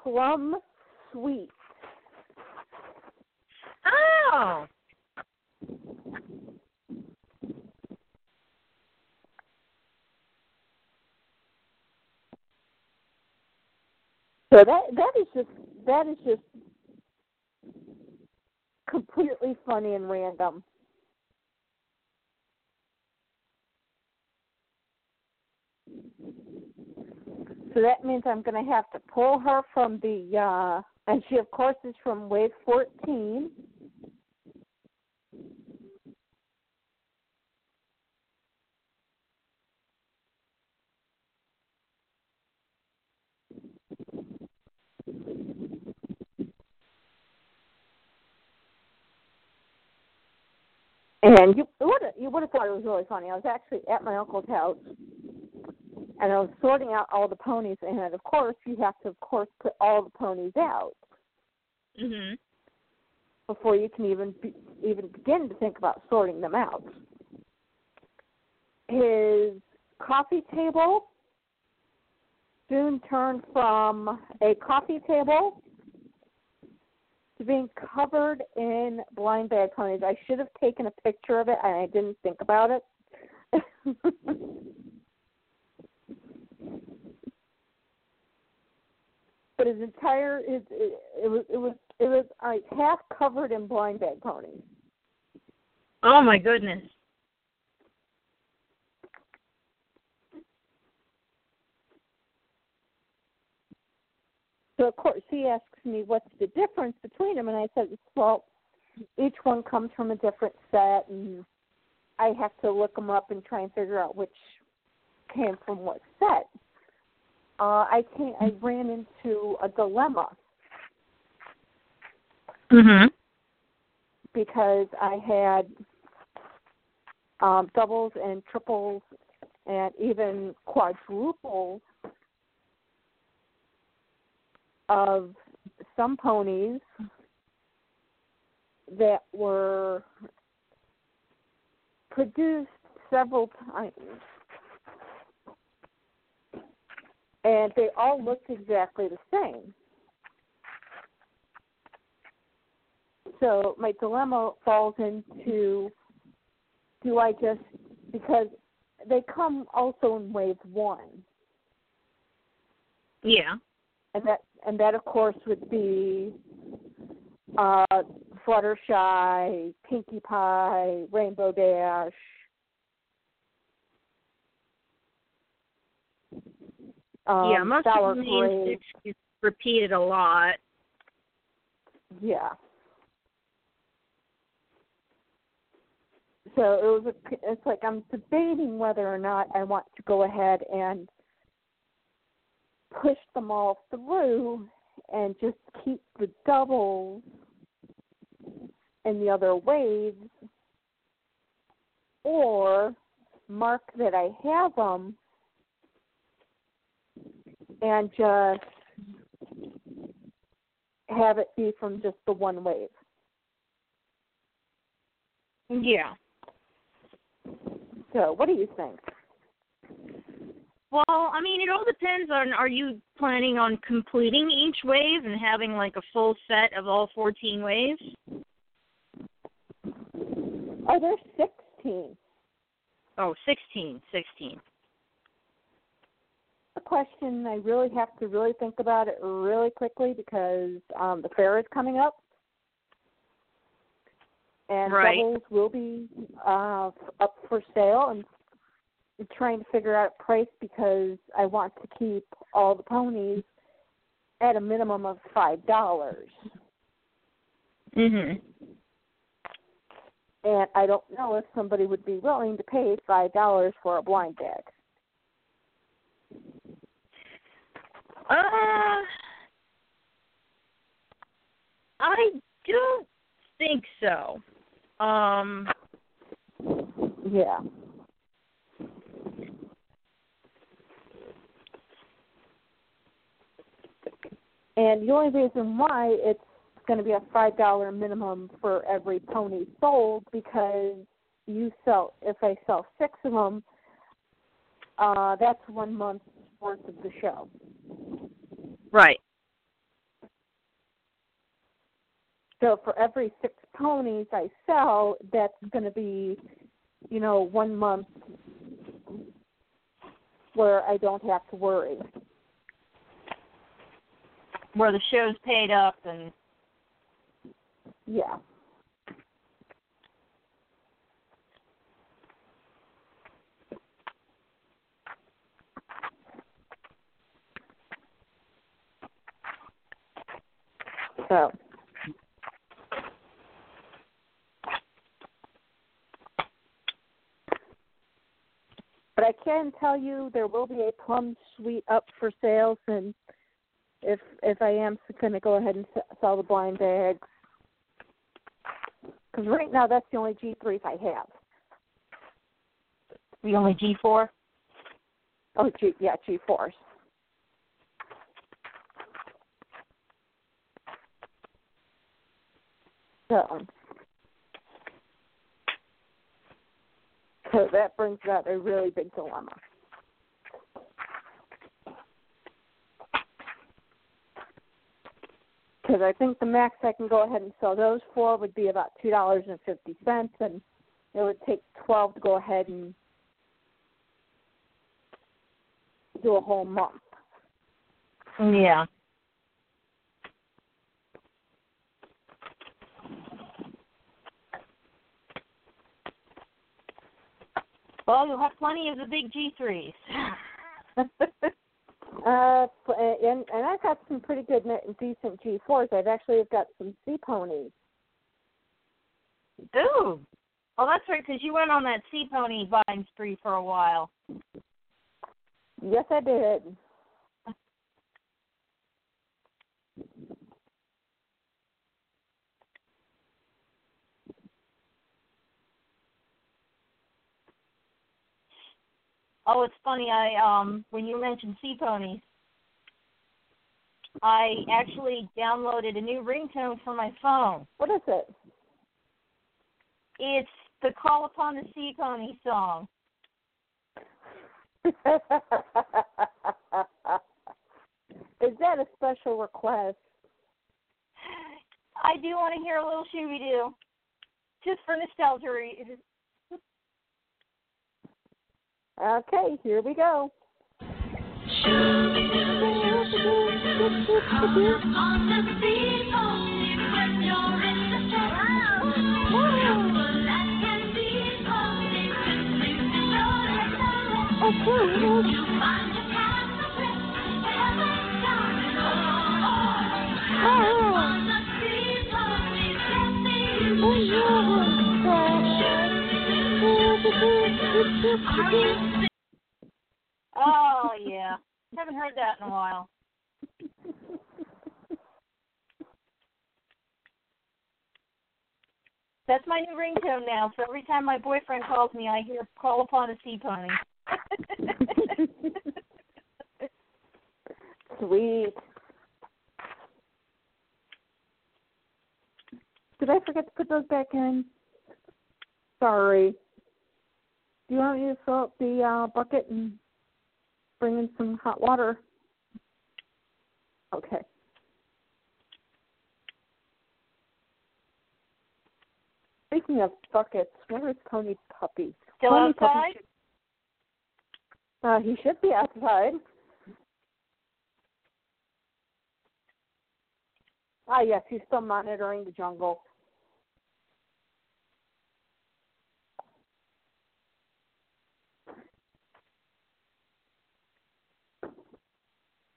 plum sweet. Oh. So that that is just that is just completely funny and random. So that means I'm going to have to pull her from the, uh, and she of course is from wave 14. And you would you would have thought it was really funny. I was actually at my uncle's house, and I was sorting out all the ponies. And of course, you have to, of course, put all the ponies out Mhm. before you can even be, even begin to think about sorting them out. His coffee table soon turned from a coffee table to being covered in blind bag ponies. I should have taken a picture of it and I didn't think about it. but his entire his it, it was it was it was like half covered in blind bag ponies. Oh my goodness. So of course he asks me what's the difference between them, and I said, well, each one comes from a different set, and I have to look them up and try and figure out which came from what set. Uh, I came, I ran into a dilemma Mhm. because I had um, doubles and triples and even quadruples of some ponies that were produced several times. And they all looked exactly the same. So my dilemma falls into do I just because they come also in wave one, Yeah. And that and that of course would be uh, Fluttershy, Pinkie Pie, Rainbow Dash. Um, yeah, most of the names get repeated a lot. Yeah. So it was a, it's like I'm debating whether or not I want to go ahead and push them all through and just keep the doubles and the other waves or mark that I have them and just have it be from just the one wave. Yeah. So, what do you think? Well, I mean, it all depends on are you planning on completing each wave and having like a full set of all 14 waves? Oh, there's 16. Oh, 16, 16. A question I really have to really think about it really quickly because um, the fair is coming up, and Right. doubles will be uh, up for sale. And trying to figure out a price because I want to keep all the ponies at a minimum of five dollars. Mhm. and I don't know if somebody would be willing to pay five dollars for a blind bag. Uh, I don't think so. Um, Yeah. And the only reason why it's going to be a five dollar minimum for every pony sold because you sell if I sell six of them, uh, that's one month's worth of the show. right. So for every six ponies I sell, that's going to be, you know, one month where I don't have to worry. Where the show's paid up and Yeah. So. But I can tell you there will be a plum suite up for sale and if if I am going to go ahead and sell the blind bags, because right now that's the only G3s I have. the only G4. Oh, G yeah, G4s. So, so that brings about a really big dilemma. Because I think the max I can go ahead and sell those for would be about two dollars and fifty cents, and it would take twelve to go ahead and do a whole month. Yeah. Well, you'll have plenty of the big G3s. uh, and and I've got some pretty good, decent G4s. I've actually got some sea ponies. Ooh. Oh, that's right, because you went on that sea pony buying spree for a while. Yes, I did. Oh, it's funny. I um when you mentioned sea ponies, I actually downloaded a new ringtone for my phone. What is it? It's the Call Upon the Sea Pony song. is that a special request? I do want to hear a little Shooby Doo, just for nostalgia. Okay, here we go. Oh yeah, haven't heard that in a while. That's my new ringtone now. So every time my boyfriend calls me, I hear "Call Upon a Sea Pony." Sweet. Did I forget to put those back in? Sorry. Do you want me to fill up the uh, bucket and bring in some hot water? Okay. Speaking of buckets, where is Tony Puppy? Still Tony outside? Puppy should- uh, he should be outside. Ah, yes, he's still monitoring the jungle.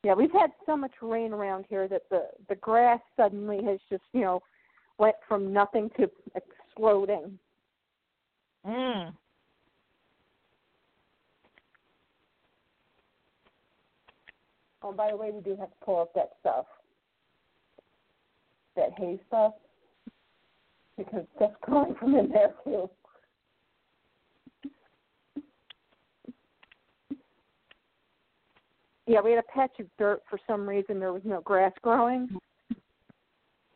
Yeah, we've had so much rain around here that the the grass suddenly has just you know went from nothing to exploding. Mm. Oh, by the way, we do have to pull up that stuff, that hay stuff, because stuff's coming from in there too. Yeah, we had a patch of dirt for some reason. There was no grass growing,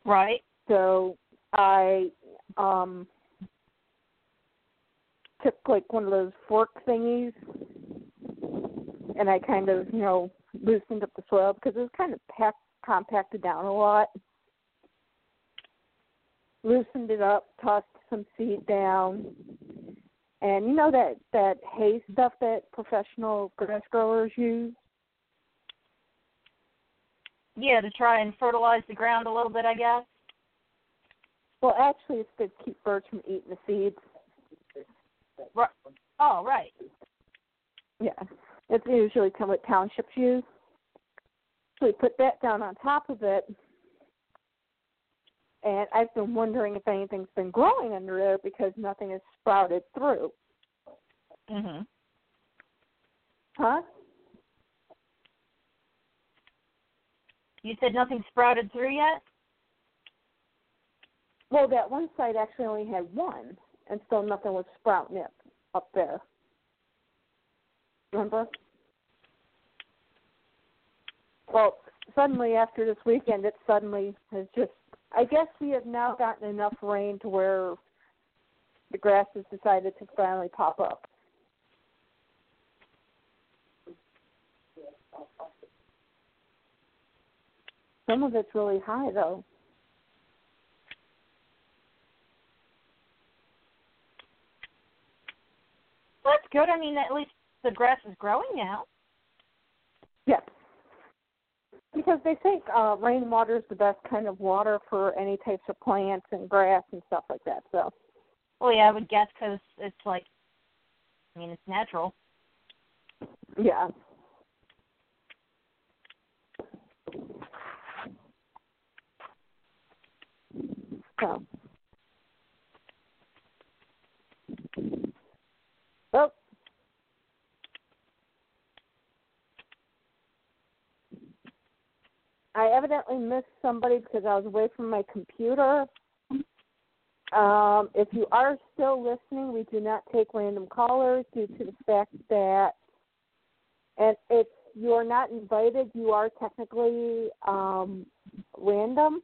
Right. so I um took like one of those fork thingies, and I kind of you know loosened up the soil because it was kind of packed compacted down a lot. Loosened it up, tossed some seed down, and you know that that hay stuff that professional grass growers use. Yeah, to try and fertilize the ground a little bit, I guess. Well, actually, it's good to keep birds from eating the seeds. Right. Oh, right. Yeah, it's usually what townships use. So we put that down on top of it, and I've been wondering if anything's been growing under there because nothing has sprouted through. Mhm. Huh? You said nothing sprouted through yet? Well, that one side actually only had one, and still nothing was sprouting up up there. Remember? Well, suddenly after this weekend, it suddenly has just. I guess we have now gotten enough rain to where the grass has decided to finally pop up. Some of it's really high though. Well, that's good. I mean, at least the grass is growing now. Yes. Because they think uh, rainwater is the best kind of water for any types of plants and grass and stuff like that. So, Well, yeah, I would guess because it's like, I mean, it's natural. yeah. So. Oh. I evidently missed somebody because I was away from my computer. Um, if you are still listening, we do not take random callers due to the fact that, and if you are not invited, you are technically um, random.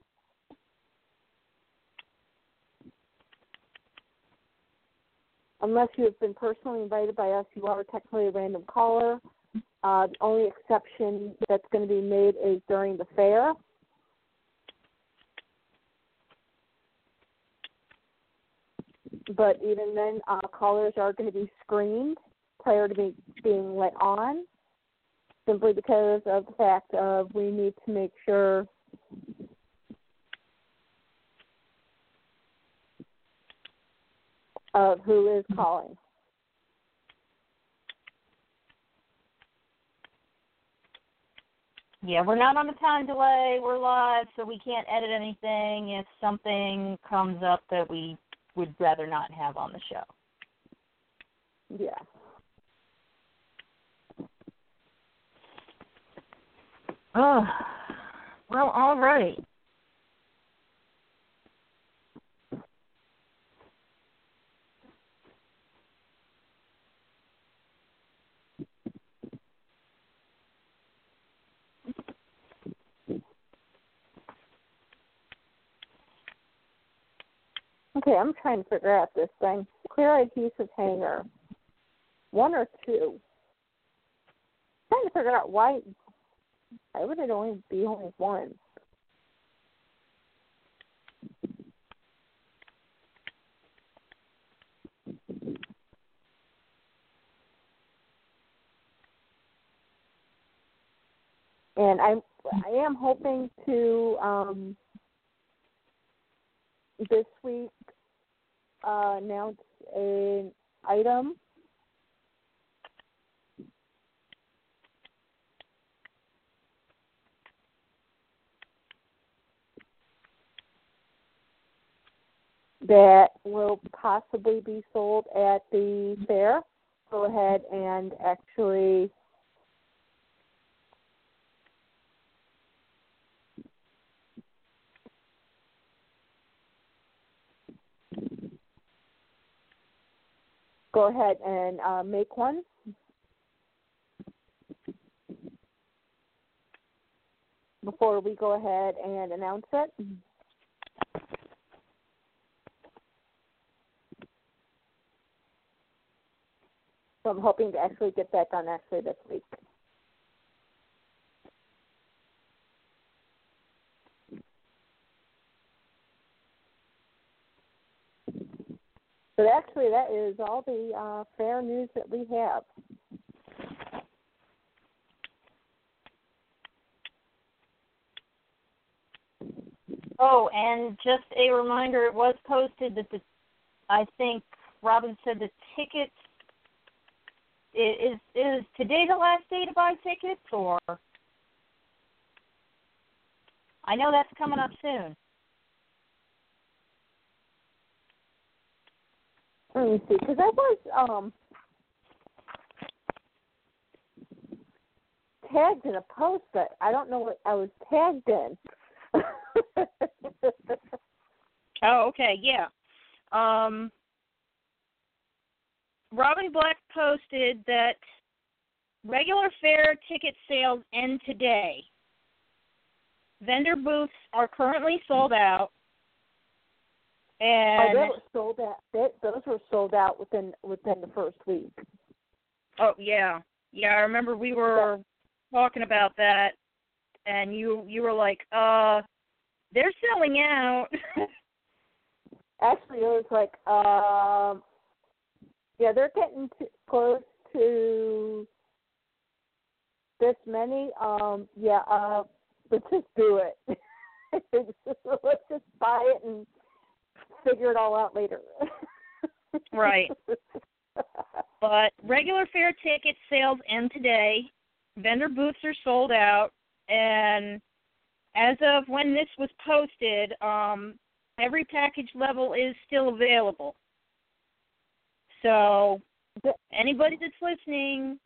Unless you have been personally invited by us, you are technically a random caller. Uh, the only exception that's going to be made is during the fair. But even then, uh, callers are going to be screened prior to me being let on, simply because of the fact of we need to make sure of who is calling. Yeah, we're not on a time delay. We're live, so we can't edit anything if something comes up that we would rather not have on the show. Yeah. Oh, well, all right. Okay, I'm trying to figure out this thing. Clear adhesive hanger. One or two. I'm trying to figure out why why would it only be only one? And I I am hoping to um this week uh, announce an item that will possibly be sold at the fair. Go ahead and actually go ahead and uh, make one. Before we go ahead and announce it. So I'm hoping to actually get that done actually this week. But actually, that is all the uh, fair news that we have. Oh, and just a reminder, it was posted that the, I think Robin said the tickets is is today the last day to buy tickets, or I know that's coming up soon. Let me see, because I was um tagged in a post, but I don't know what I was tagged in. oh, okay, yeah. Um, Robin Black posted that regular fair ticket sales end today. Vendor booths are currently sold out. And oh, they were sold out. They, those were sold out within within the first week. Oh yeah, yeah. I remember we were yeah. talking about that, and you you were like, "Uh, they're selling out." Actually, it was like, um, yeah, they're getting to, close to this many. Um, yeah, uh, let's just do it. let's just buy it and figure it all out later. right. But regular fair ticket sales end today. Vendor booths are sold out, and as of when this was posted, um, every package level is still available. So, anybody that's listening,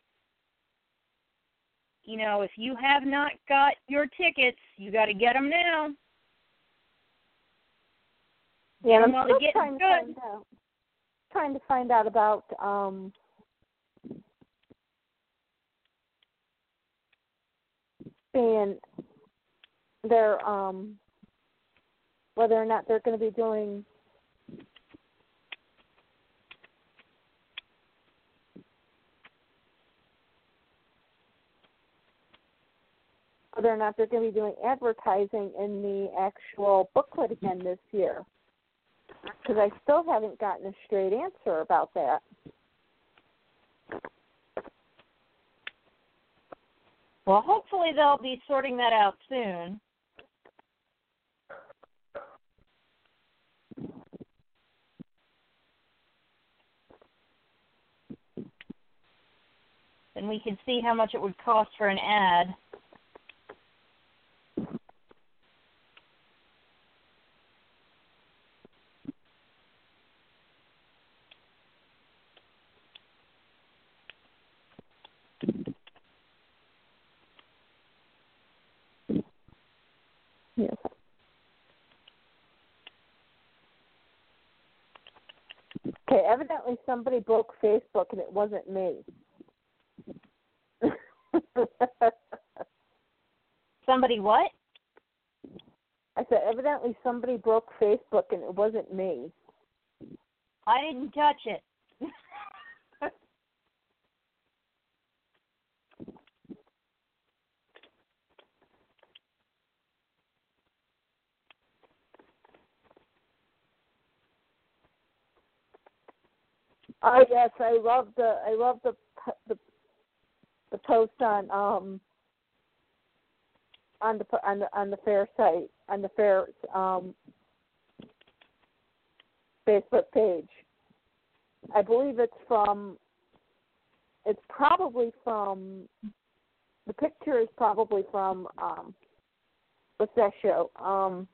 you know, if you have not got your tickets, you got to get them now. Yeah, I'm still trying to find out. Trying to find out about um seeing their um whether or not they're going to be doing whether or not they're going to be doing advertising in the actual booklet again this year because I still haven't gotten a straight answer about that. Well, hopefully they'll be sorting that out soon. and we can see how much it would cost for an ad. Yes. Okay, evidently somebody broke Facebook and it wasn't me. Somebody what? I said evidently somebody broke Facebook and it wasn't me. I didn't touch it. Oh yes, I love the I love the the the post on um on the on the on the fair site on the fair um Facebook page. I believe it's from it's probably from the picture is probably from um what's that show? Um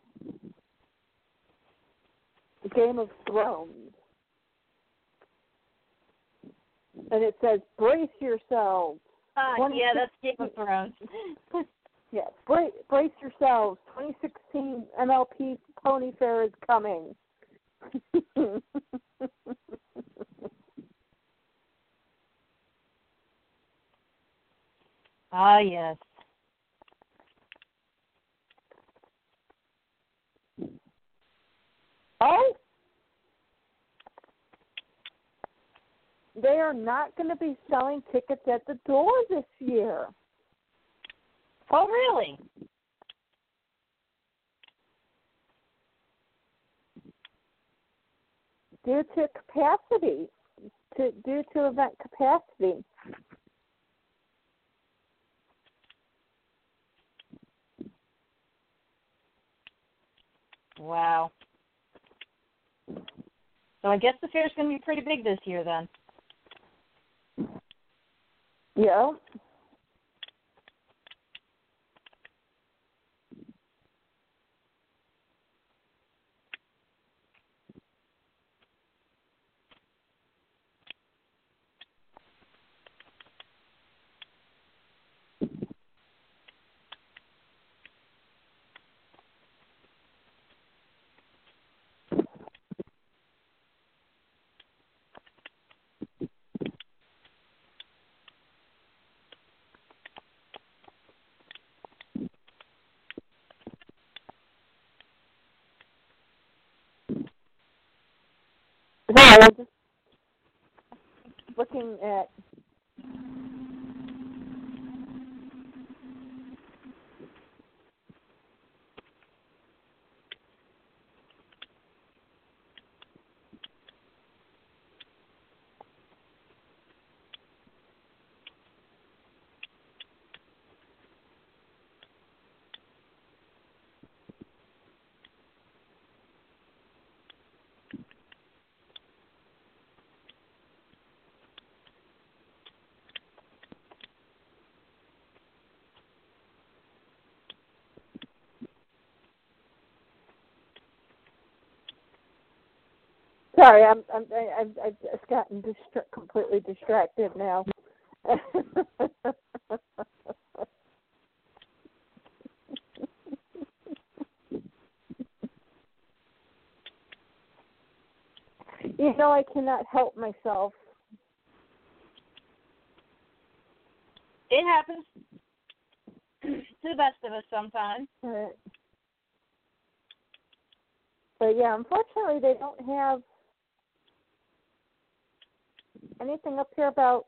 Game of Thrones. And it says brace yourselves. Ah, One- yeah, that's Game Thrones. Yes, brace, brace yourselves. 2016 MLP Pony Fair is coming. ah, yes. oh, they are not going to be selling tickets at the door this year. Oh, really? due to capacity, to due to event capacity. Wow. So I guess the fair's going to be pretty big this year then. Yeah. Just looking at Sorry, I'm I'm I- I've I've just gotten distra- completely distracted now. you know, I cannot help myself. It happens to the best of us sometimes. But, but yeah, unfortunately, they don't have anything up here about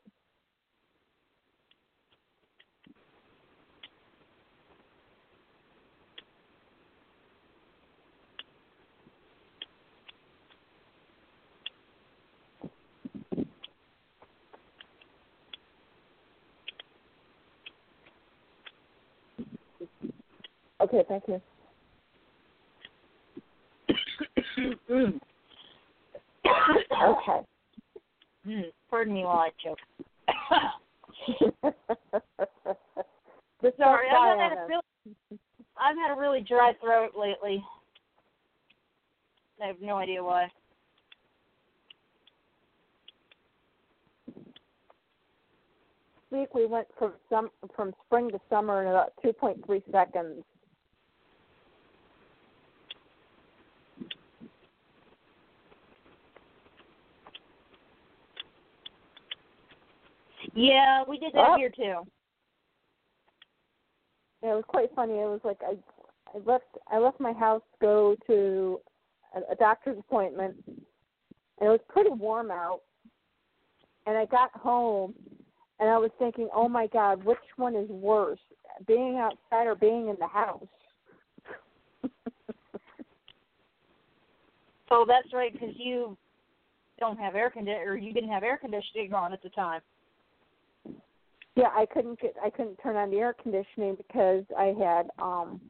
Okay, thank you. Okay. Mm. Pardon me while I choke. Sorry, I've had a really, I've had a really dry throat lately. I have no idea why. week we went from some from spring to summer in about 2.3 seconds. Yeah, we did that Oh. here too. Yeah, it was quite funny. It was like I I left I left my house to go to a, a doctor's appointment, and it was pretty warm out. And I got home, and I was thinking, oh my God, which one is worse, being outside or being in the house? Oh, that's right, because you don't have air condi or you didn't have air conditioning on at the time. Yeah, I couldn't get I couldn't turn on the air conditioning because I had um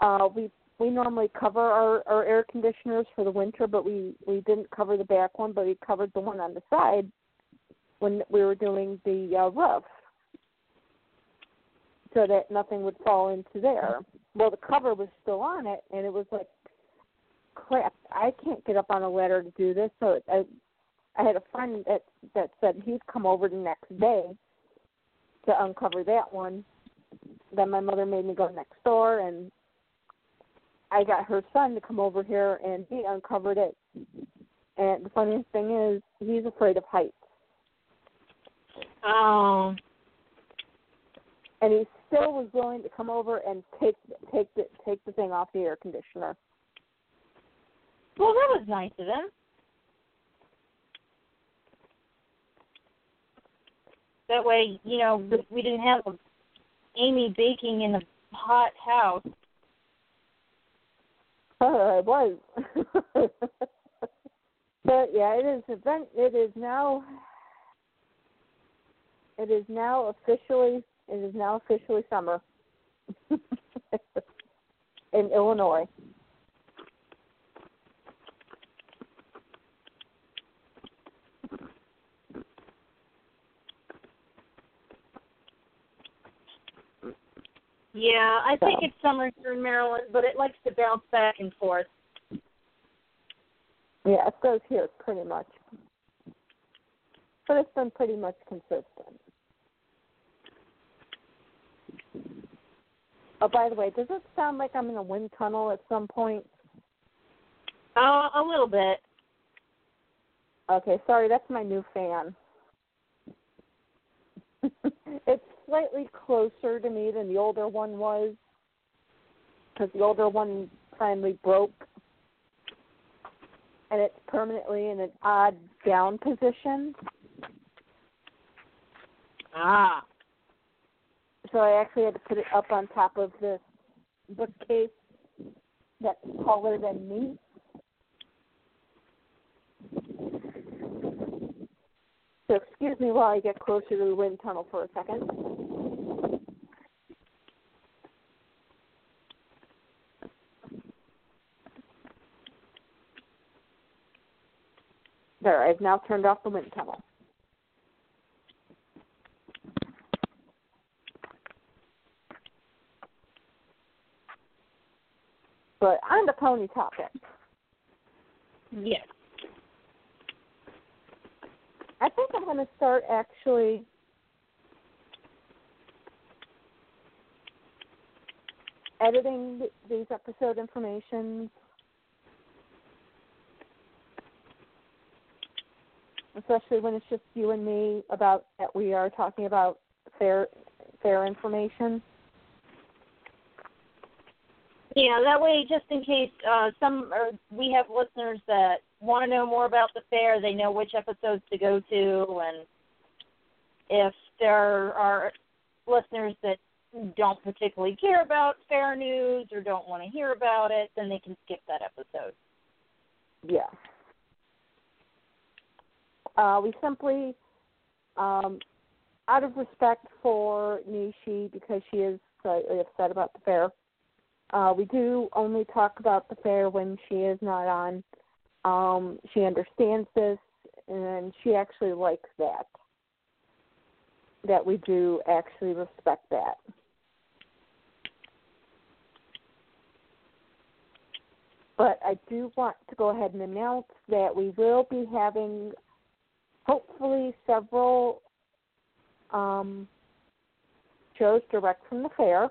uh we we normally cover our our air conditioners for the winter, but we we didn't cover the back one, but we covered the one on the side when we were doing the uh, roof so that nothing would fall into there. Well, the cover was still on it and it was like crap, I can't get up on a ladder to do this, so it, I I had a friend that that said he'd come over the next day to uncover that one. Then my mother made me go next door, and I got her son to come over here, and he uncovered it. And the funniest thing is, he's afraid of heights, Oh. and he still was willing to come over and take take the take the thing off the air conditioner. well, that was nice of him. That way, you know, we- didn't have Amy baking in a hot house. Oh, it was. but yeah, it is event. It is now. It is now officially. It is now officially summer in Illinois. Yeah, I think it's summer here in Maryland, but it likes to bounce back and forth. Yeah, it goes here pretty much, but it's been pretty much consistent. Oh, by the way, does it sound like I'm in a wind tunnel at some point? Uh, a little bit. Okay, sorry, that's my new fan. it's slightly closer to me than the older one was because the older one finally broke and it's permanently in an odd down position. Ah. So I actually had to put it up on top of this bookcase that's taller than me. So excuse me while I get closer to the wind tunnel for a second. There, I've now turned off the wind tunnel. But on the pony topic, Yes. I think I'm going to start actually editing these episode information especially when it's just you and me about that we are talking about fair fair information. Yeah, that way, just in case uh, some or we have listeners that want to know more about the fair, they know which episodes to go to, and if there are listeners that don't particularly care about fair news or don't want to hear about it, then they can skip that episode. Yeah. Uh, we simply, um, out of respect for Nishi, because she is slightly upset about the fair. Uh, we do only talk about the fair when she is not on. Um, she understands this, and she actually likes that. That we do actually respect that. But I do want to go ahead and announce that we will be having hopefully several um, shows direct from the fair.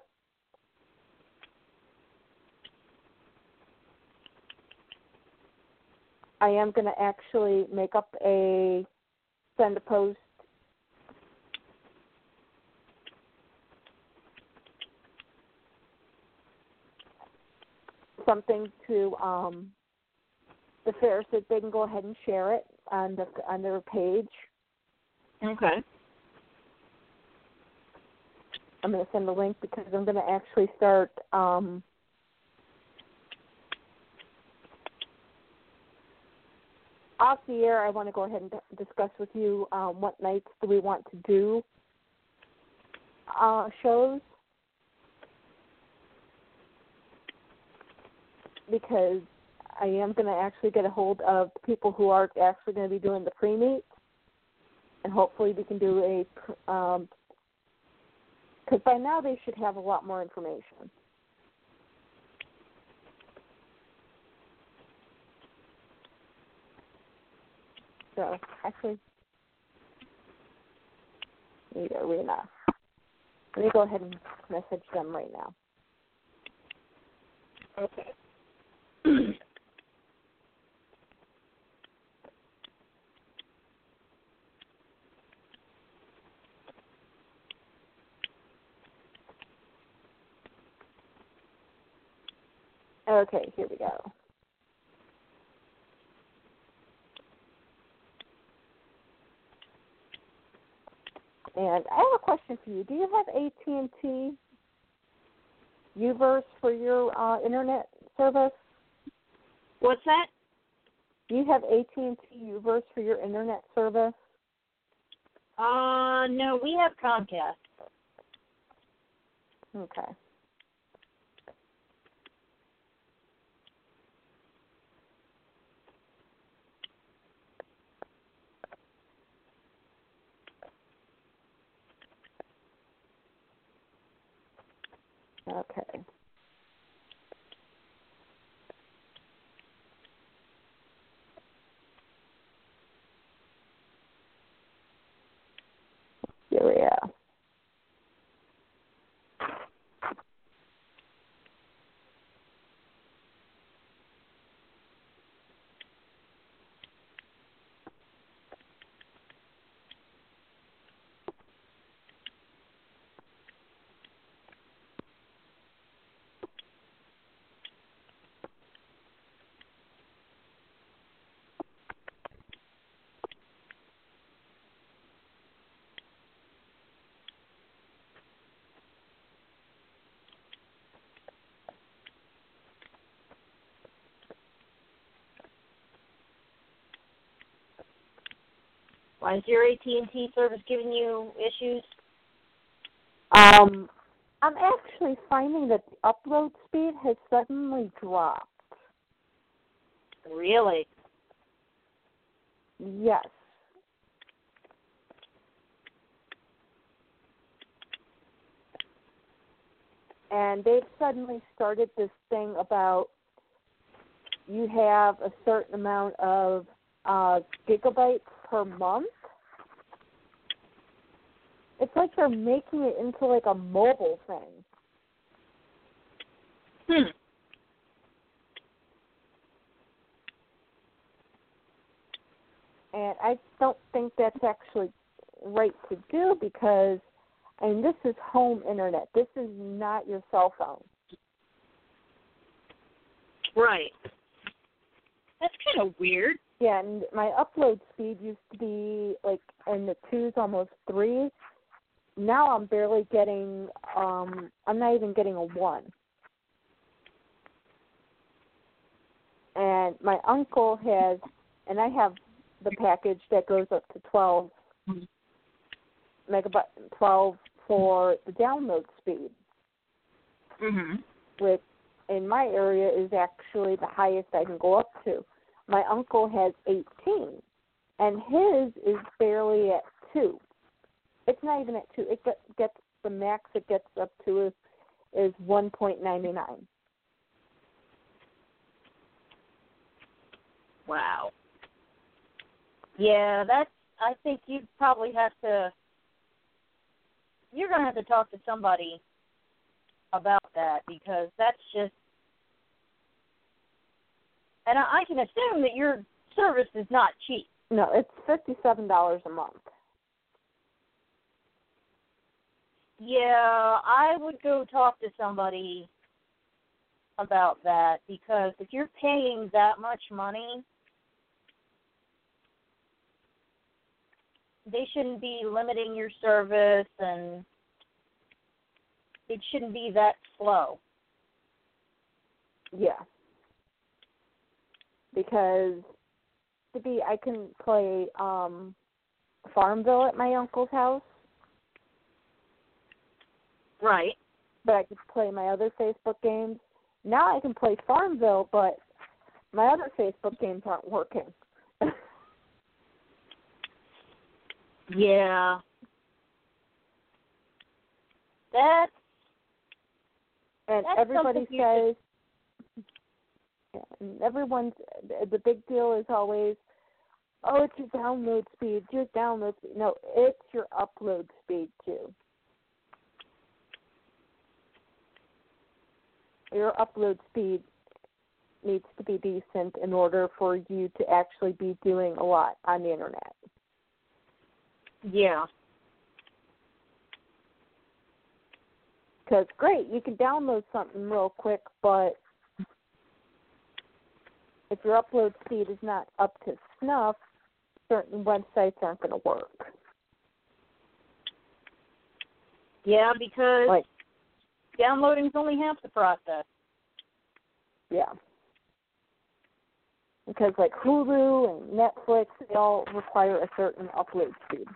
I am going to actually make up a send a post something to um the fair so they can go ahead and share it on the on their page. Okay. I'm going to send the link because I'm going to actually start um off the air. I want to go ahead and discuss with you um, what nights do we want to do uh, shows because I am going to actually get a hold of the people who are actually going to be doing the pre meet, and hopefully we can do a um because by now they should have a lot more information. So actually, we Arena. Let me go ahead and message them right now. Okay. Okay, here we go. And I have a question for you. Do you have AT and T Uverse for your uh, internet service? What's that? Do you have AT and T Uverse for your internet service? Uh, no, we have Comcast. Okay. Okay. Syria. Why is your AT&T service giving you issues? Um, I'm actually finding that the upload speed has suddenly dropped. Really? Yes. And they've suddenly started this thing about you have a certain amount of uh, gigabytes per month. It's like they're making it into like a mobile thing. Hmm. and I don't think that's actually right to do because I mean this is home internet. This is not your cell phone. Right. That's kind of weird. Yeah, and my upload speed used to be like in the twos, almost threes. Now I'm barely getting um I'm not even getting a one. And my uncle has and I have the package that goes up to 12 megabyte 12 for the download speed Mhm. which in my area is actually the highest I can go up to. My uncle has 18, and his is barely at two. It's not even at two. It gets the max it gets up to is is 1.99. Wow. Yeah, that's. I think you'd probably have to. You're gonna have to talk to somebody about that because that's just. And I, I can assume that your service is not cheap. No, it's fifty-seven dollars a month. Yeah, I would go talk to somebody about that because if you're paying that much money, they shouldn't be limiting your service and it shouldn't be that slow. Yeah. Because to be I can play um Farmville at my uncle's house, Right. but I could play my other Facebook games. Now I can play Farmville, but my other Facebook games aren't working. Yeah. That's and That's everybody says and everyone's the big deal is always oh it's your download speed your download speed. No it's your upload speed too. Your upload speed needs to be decent in order for you to actually be doing a lot on the internet. Yeah. because great you can download something real quick but if your upload speed is not up to snuff certain websites aren't going to work. Yeah, because Like- downloading's only half the process. yeah. Because like hulu and netflix they all require a certain upload speed.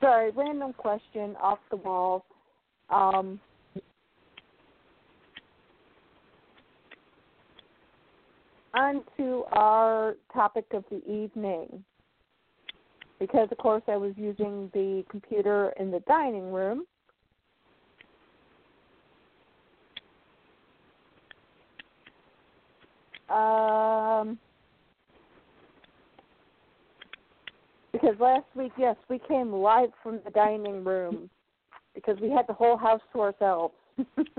Sorry random question off the wall. Um on to our topic of the evening. Because, of course, I was using the computer in the dining room. Um, because last week, yes, we came live from the dining room because we had the whole house to ourselves.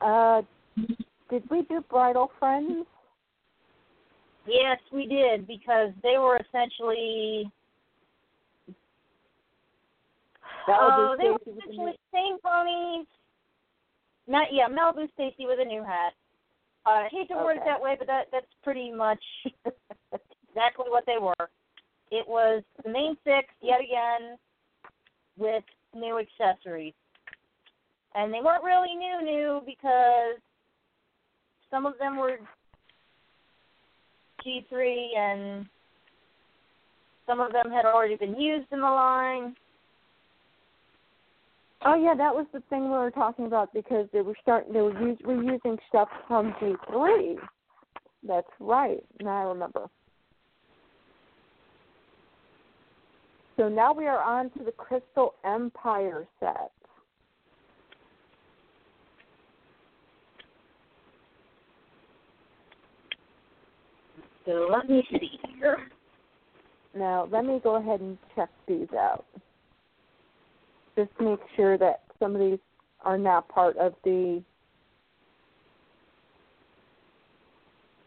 uh, did we do bridal friends? Yes, we did because they were essentially oh, they were essentially same ponies. Not yeah, Malibu Stacy with a new hat. Uh, I hate to word it that way, but that that's pretty much exactly what they were. It was the main six yet again with new accessories. And they weren't really new new because some of them were G three and some of them had already been used in the line. Oh yeah, that was the thing we were talking about because they were starting. They were use, reusing stuff from G three. That's right. Now I remember. So now we are on to the Crystal Empire set. So let me see here. Now let me go ahead and check these out. Just make sure that some of these are not part of the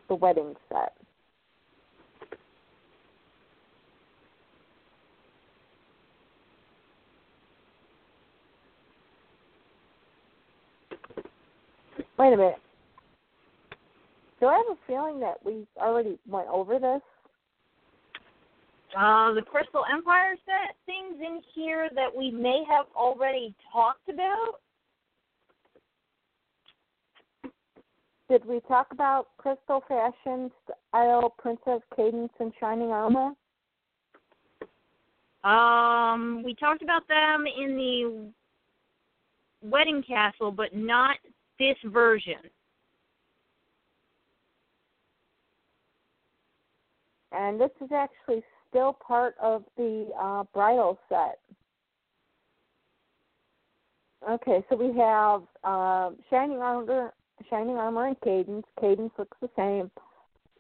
the wedding set. Wait a minute. Do I have a feeling that we already went over this? Uh, the Crystal Empire set things in here that we may have already talked about. did we talk about Crystal Fashion Style Princess Cadance and Shining Armor? Um, we talked about them in the wedding castle, but not this version. And this is actually still part of the uh, bridal set. Okay, so we have uh, Shining Armor, Shining Armor, and Cadance. Cadance looks the same.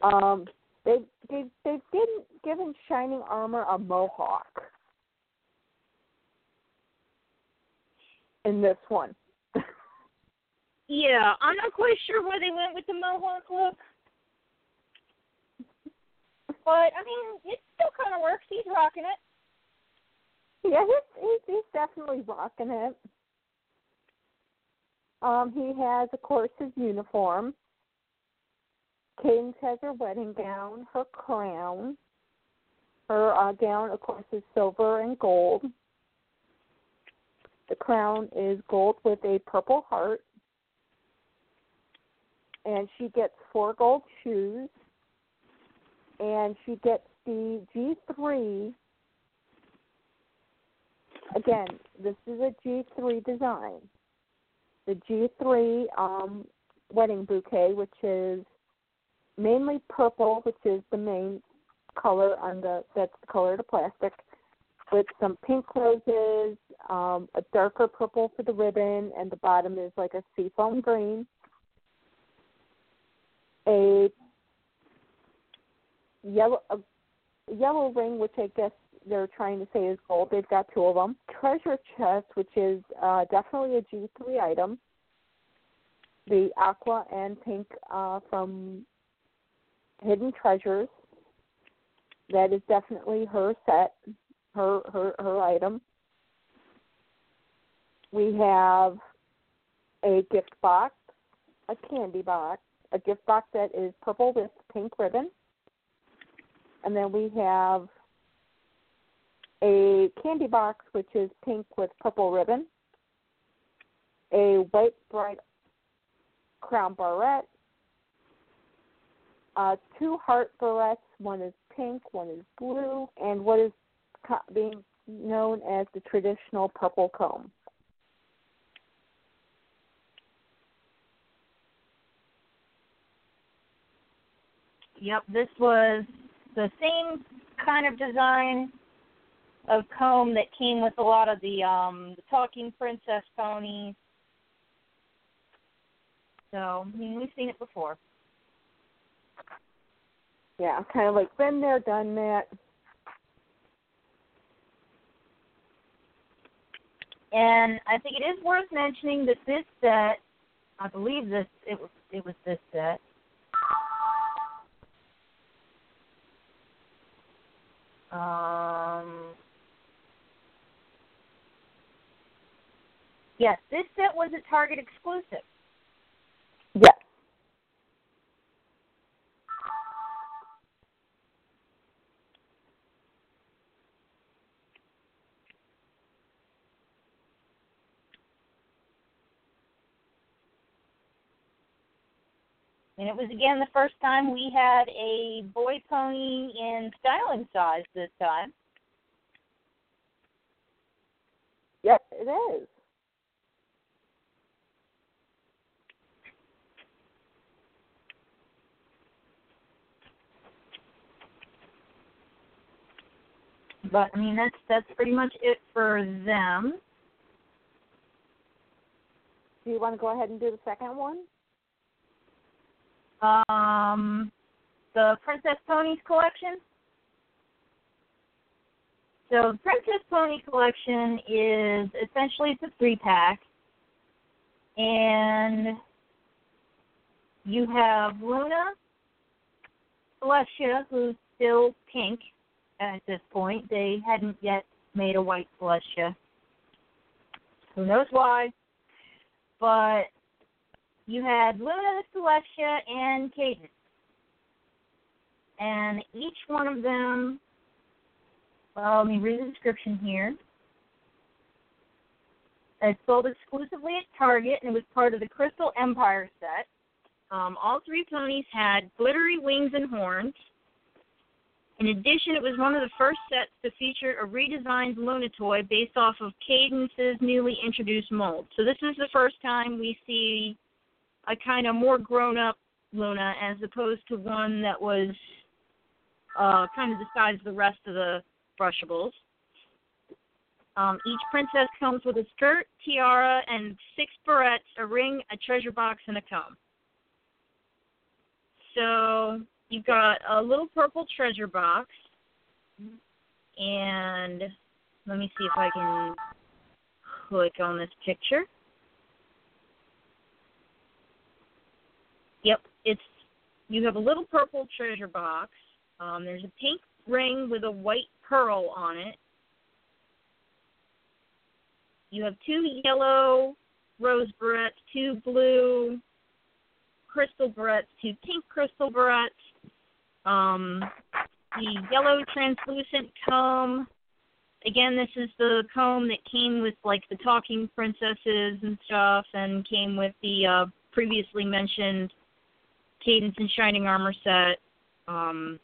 Um, they they they've given given Shining Armor a mohawk in this one. Yeah, I'm not quite sure why they went with the mohawk look. But I mean, it still kind of works. He's rocking it. Yeah, he's he's, he's definitely rocking it. Um, he has, of course, his uniform. Cadance has her wedding gown, her crown. Her uh, gown, of course, is silver and gold. The crown is gold with a purple heart. And she gets four gold shoes. And she gets the G3. Again, this is a G3 design. The G3 um, wedding bouquet, which is mainly purple, which is the main color on the that's the color of the plastic, with some pink roses, um, a darker purple for the ribbon, and the bottom is like a seafoam green. A yellow a yellow ring, which I guess they're trying to say is gold. They've got two of them. Treasure chest, which is uh, definitely a G3 item. The aqua and pink uh, from Hidden Treasures. That is definitely her set, her her her item. We have a gift box, a candy box, a gift box that is purple with pink ribbon. And then we have a candy box which is pink with purple ribbon, a white bright crown barrette, uh, two heart barrettes. One is pink, one is blue, and what is being known as the traditional purple comb. Yep, this was the same kind of design of comb that came with a lot of the um the talking princess ponies. So, I mean, we've seen it before. Yeah, kind of like been there, done that. And I think it is worth mentioning that this set, I believe this it was it was this set. Um, yes, this set was a Target exclusive. Yes. And it was again the first time we had a boy pony in styling size this time. Yes, it is. But I mean that's that's pretty much it for them. Do you want to go ahead and do the second one? Um the Princess Ponies collection. So the Princess Pony collection is essentially it's a three pack. And you have Luna, Celestia, who's still pink at this point. They hadn't yet made a white Celestia. Who knows why? But you had Luna, Celestia, and Cadance. And each one of them, well, let me read the description here. It's sold exclusively at Target, and it was part of the Crystal Empire set. Um, all three ponies had glittery wings and horns. In addition, it was one of the first sets to feature a redesigned Luna toy based off of Cadance's newly introduced mold. So this is the first time we see a kind of more grown-up Luna as opposed to one that was uh, kind of the size of the rest of the brushables. Um, each princess comes with a skirt, tiara, and six barrettes, a ring, a treasure box, and a comb. So you've got a little purple treasure box, and let me see if I can click on this picture. Yep, it's you have a little purple treasure box. Um, there's a pink ring with a white pearl on it. You have two yellow rose barrettes, two blue crystal barrettes, two pink crystal barrettes, um, the yellow translucent comb. Again, this is the comb that came with like the talking princesses and stuff, and came with the uh, previously mentioned Cadance and Shining Armor set. Um,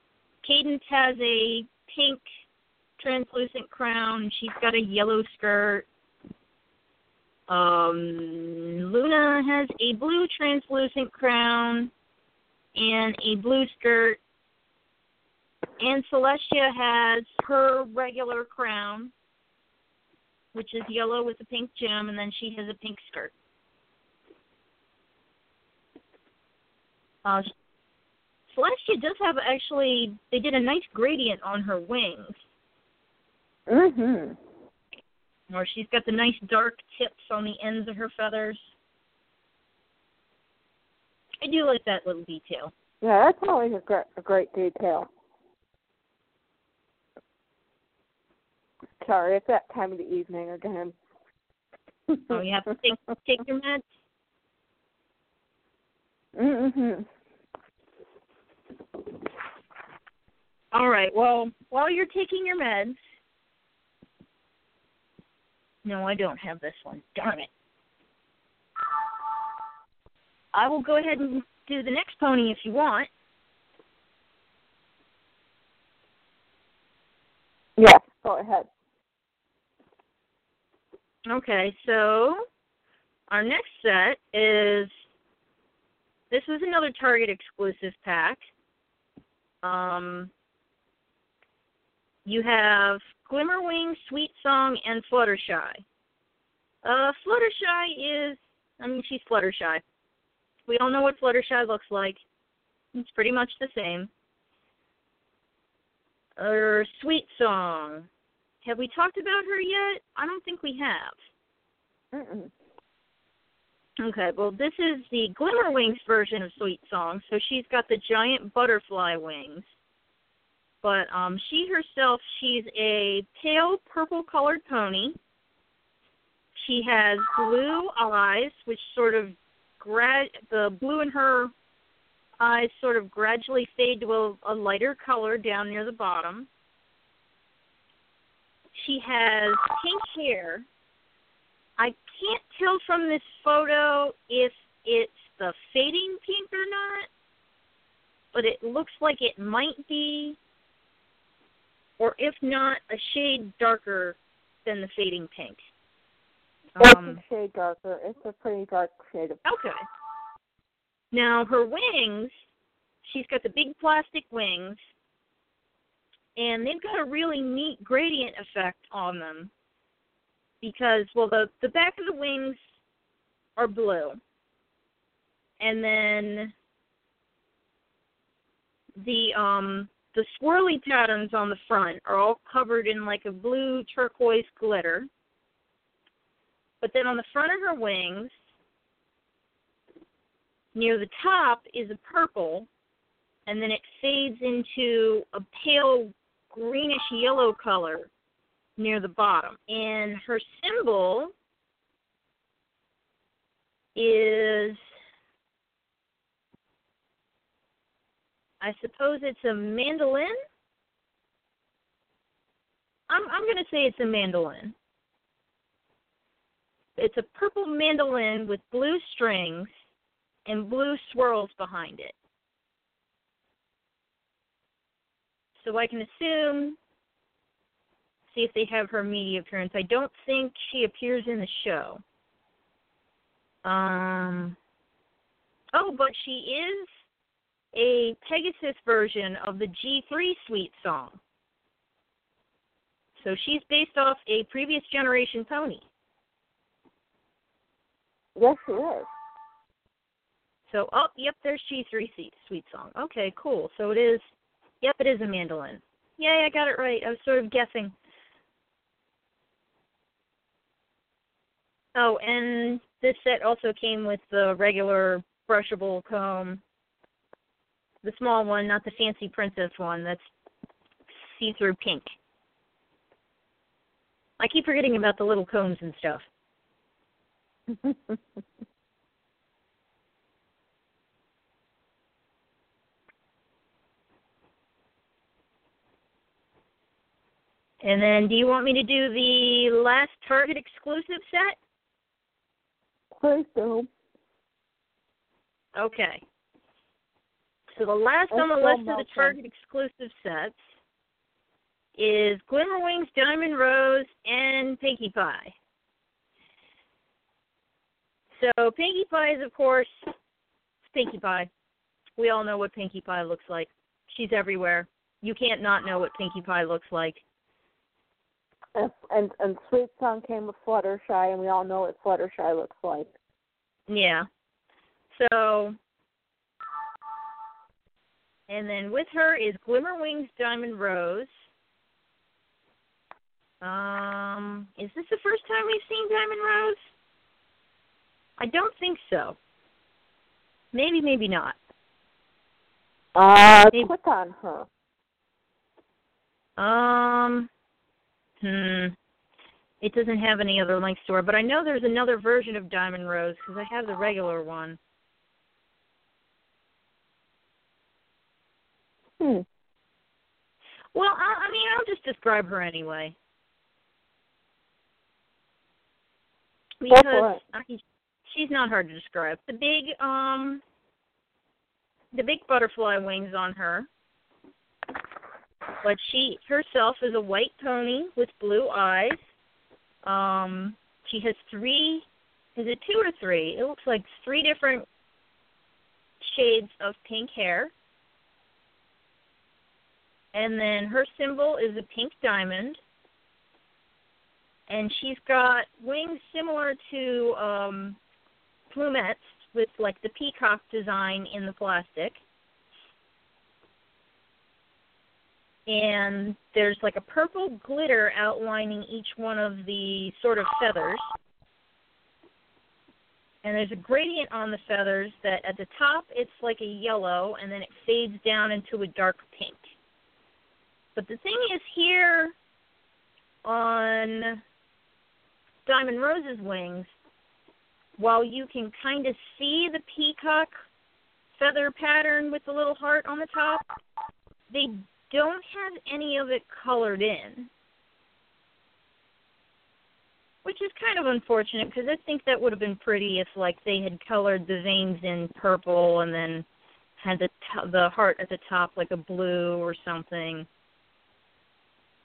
Cadance has a pink translucent crown. She's got a yellow skirt. Um, Luna has a blue translucent crown and a blue skirt. And Celestia has her regular crown, which is yellow with a pink gem, and then she has a pink skirt. Uh, Celestia does have actually, they did a nice gradient on her wings. Mhm. Or she's got the nice dark tips on the ends of her feathers. I do like that little detail. Yeah, that's always a great a great detail. Sorry, it's that time of the evening again. Oh, you have to take take your meds. Mhm. All right. Well, while you're taking your meds, no, I don't have this one. Darn it. I will go ahead and do the next pony if you want. Yes, go ahead. Okay, so our next set is this was another Target exclusive pack. Um, you have Glimmerwing, Sweet Song, and Fluttershy. Uh, Fluttershy is, I mean, she's Fluttershy. We all know what Fluttershy looks like. It's pretty much the same. Or Sweet Song. Have we talked about her yet? I don't think we have. Mm-mm. Okay, well, this is the Glimmerwings version of Sweet Song. So she's got the giant butterfly wings. But um, she herself, she's a pale purple colored pony. She has blue eyes, which sort of grad the blue in her eyes sort of gradually fade to a, a lighter color down near the bottom. She has pink hair. I can't tell from this photo if it's the fading pink or not, but it looks like it might be, or if not, a shade darker than the fading pink. It's Um, a shade darker. It's a pretty dark shade of Okay. Now her wings, she's got the big plastic wings, and they've got a really neat gradient effect on them. Because well, the the back of the wings are blue, and then the um the swirly patterns on the front are all covered in like a blue turquoise glitter. But then on the front of her wings, near the top is a purple, and then it fades into a pale greenish yellow color near the bottom. And her symbol is, I suppose it's a mandolin. I'm I'm going to say it's a mandolin. It's a purple mandolin with blue strings and blue swirls behind it. So I can assume, see if they have her media appearance. I don't think she appears in the show. Um, oh, but she is a Pegasus version of the G3 Sweet Song. So she's based off a previous generation pony. Yes, she is. So, oh, yep, there's G3 Sweet Song. Okay, cool. So it is, yep, it is a mandolin. Yay, I got it right. I was sort of guessing. Oh, and this set also came with the regular brushable comb. The small one, not the fancy princess one. That's see-through pink. I keep forgetting about the little combs and stuff. and then, do you want me to do the last Target exclusive set? Please do. Okay. So the last on the list of the. Target exclusive sets is Glimmer Wings, Diamond Rose, and Pinkie Pie. So Pinkie Pie is, of course, Pinkie Pie. We all know what Pinkie Pie looks like. She's everywhere. You can't not know what Pinkie Pie looks like. And, and and Sweet Song came with Fluttershy, and we all know what Fluttershy looks like. Yeah. So, and then with her is Glimmer Wings Diamond Rose. Um, is this the first time we've seen Diamond Rose? I don't think so. Maybe, maybe not. Uh, Maybe- click on her. Um, hmm. It doesn't have any other links to her, but I know there's another version of Diamond Rose because I have the regular one. Hmm. Well, I, I mean, I'll just describe her anyway. Because. I, she's not hard to describe. The big, um, the big butterfly wings on her, but she herself is a white pony with blue eyes. Um, she has three. Is it two or three? It looks like three different shades of pink hair. And then her symbol is a pink diamond. And she's got wings similar to um, plumettes with like the peacock design in the plastic. And there's like a purple glitter outlining each one of the sort of feathers. And there's a gradient on the feathers that at the top it's like a yellow and then it fades down into a dark pink. But the thing is here on Diamond Rose's wings, while you can kind of see the peacock feather pattern with the little heart on the top, they don't have any of it colored in. Which is kind of unfortunate because I think that would have been pretty if like they had colored the veins in purple and then had the t- the heart at the top like a blue or something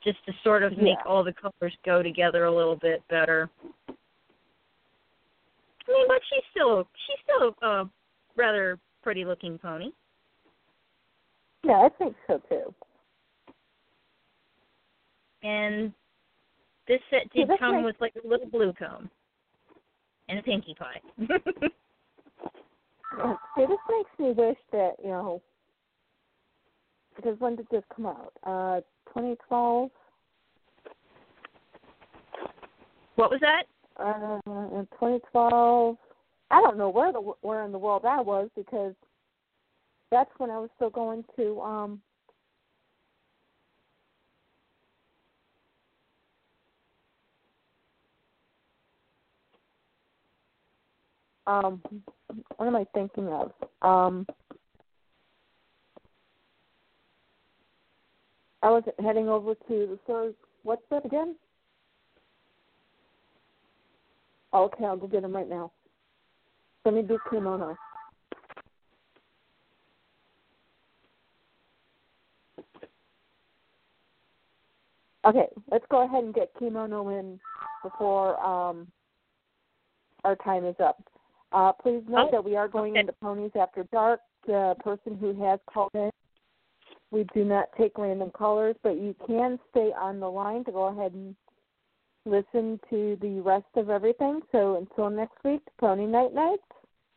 just to sort of make Yeah. all the colors go together a little bit better. I mean, but she's still she's still a rather pretty looking pony. Yeah, I think so too. And this set did this come makes- with like a little blue comb and a pinkie pie. Yeah, See, this makes me wish that you know. Because when did this come out? Uh, 2012. what was that? Uh, in 2012. I don't know where the where in the world I was because that's when I was still going to um um, what am I thinking of? Um, I was heading over to the third. What's that again? Oh, okay, I'll go get him right now. Let me do kimono. Okay, let's go ahead and get kimono in before um, our time is up. Uh, please note Oh, that we are going okay. into Ponies After Dark. The person who has called in, we do not take random callers, but you can stay on the line to go ahead and listen to the rest of everything. So until next week, Pony Night Nights.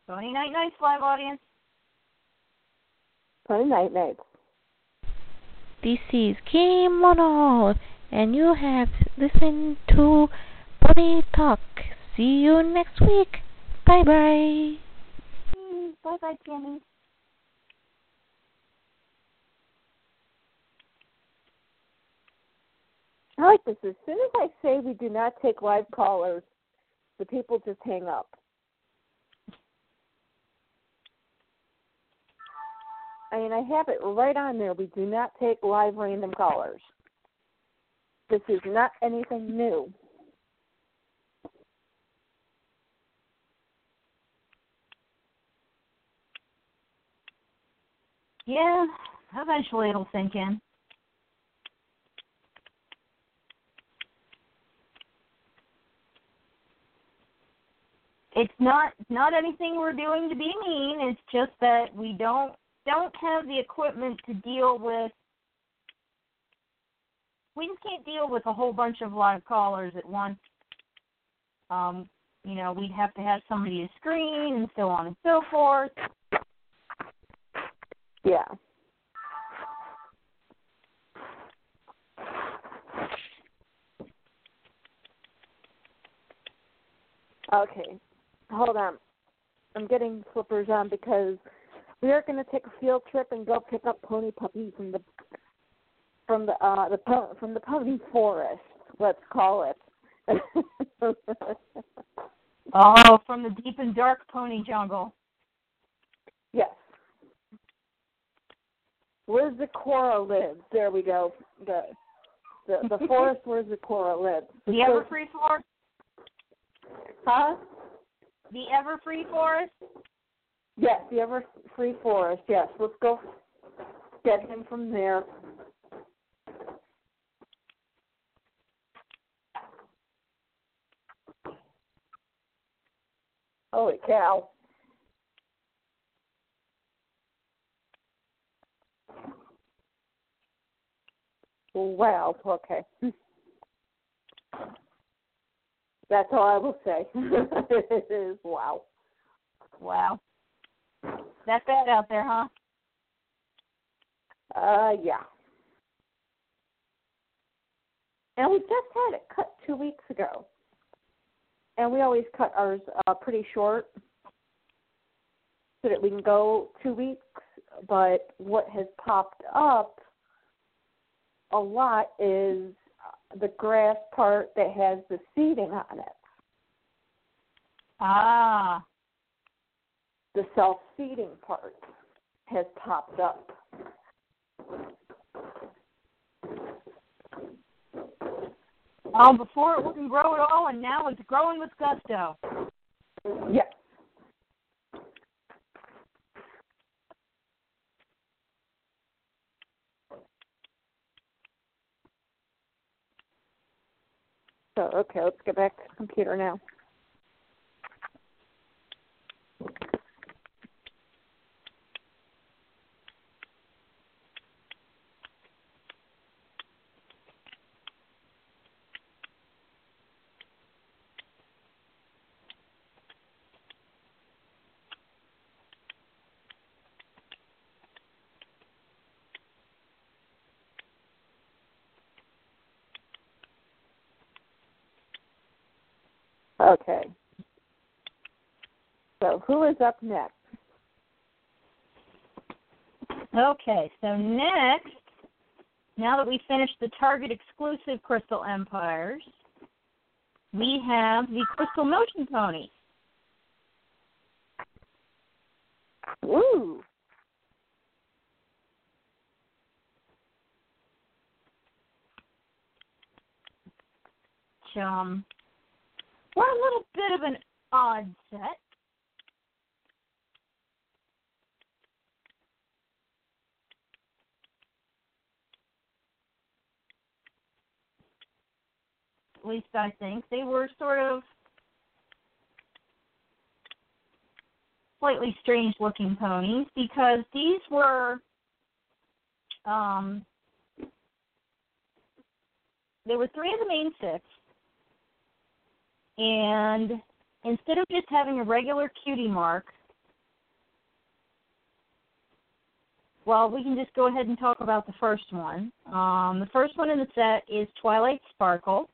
Pony Night Nights live audience. Pony Night Nights. This is Kimono, and you have listened to Pony Talk. See you next week. Bye bye. Bye bye, Tammy. I like this. As soon as I say we do not take live callers, the people just hang up. I mean, I have it right on there. We do not take live random callers. This is not anything new. Yeah, eventually it'll sink in. It's not not anything we're doing to be mean. It's just that we don't don't have the equipment to deal with. We just can't deal with a whole bunch of live callers at once. Um, you know, we'd have to have somebody to screen and so on and so forth. Yeah. Okay. Hold on. I'm getting flippers on because we are going to take a field trip and go pick up pony puppies from the from the uh the from the pony forest. Let's call it. Oh, from the deep and dark pony jungle. yes. Where Zecora lives. There we go. The the the forest where Zecora lives. The Everfree forest? Huh? The Everfree forest? Yes, the ever free forest. Yes, let's go get him from there. Holy cow! Wow. Okay. That's all I will say. it is wow. Wow. That bad out there, huh? Uh, yeah. And we just had it cut two weeks ago. And we always cut ours uh, pretty short so that we can go two weeks. But what has popped up a lot is the grass part that has the seeding on it, Ah. the self seeding part has popped up. Oh, before it wouldn't grow at all, and now it's growing with gusto. Yes. So, okay, let's get back to the computer now. Okay. So, who is up next? Okay, so next, now that we finished the Target exclusive Crystal Empires, we have the Crystal Motion Pony. Ooh. Um, we're a little bit of an odd set. at least I think, they were sort of slightly strange looking ponies because these were um there were three of the main six and instead of just having a regular cutie mark well we can just go ahead and talk about the first one um the first one in the set is twilight sparkle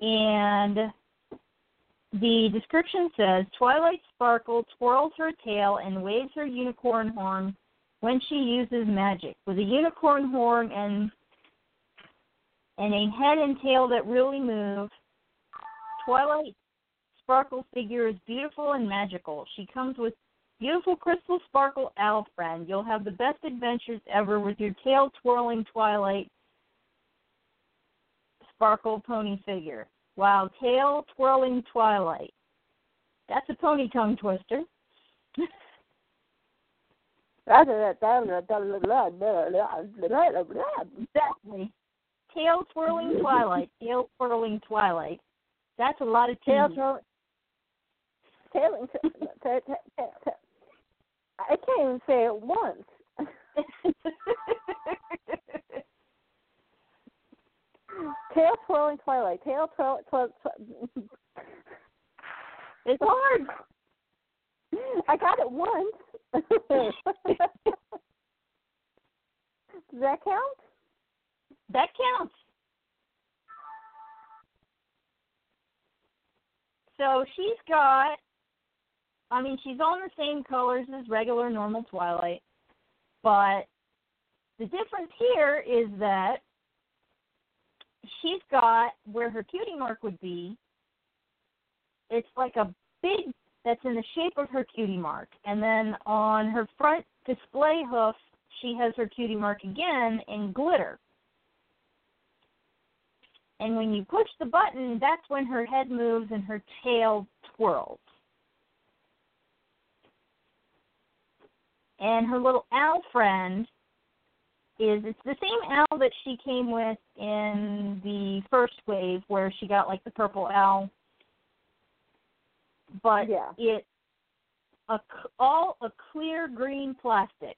and the description says Twilight Sparkle twirls her tail and waves her unicorn horn when she uses magic. With a unicorn horn and and a head and tail that really move, Twilight Sparkle figure is beautiful and magical. She comes with beautiful crystal sparkle owl friend. You'll have the best adventures ever with your tail twirling Twilight Sparkle pony figure. Wow, tail twirling twilight. That's a pony tongue twister. exactly. Tail twirling twilight. Tail twirling twilight. That's a lot of Tail hmm. tea. twirling. Tailing. I can't even say it once. Tail twirling twilight. Tail twirl. twirl, twirl. it's hard. I got it once. Does that count? That counts. So she's got, I mean, she's on the same colors as regular normal Twilight, but the difference here is that she's got where her cutie mark would be, it's like a big, that's in the shape of her cutie mark. And then on her front display hoof, she has her cutie mark again in glitter. And when you push the button, that's when her head moves and her tail twirls. And her little owl friend is it's the same owl that she came with in the first wave where she got like the purple owl. But Yeah. it's a c- all a clear green plastic.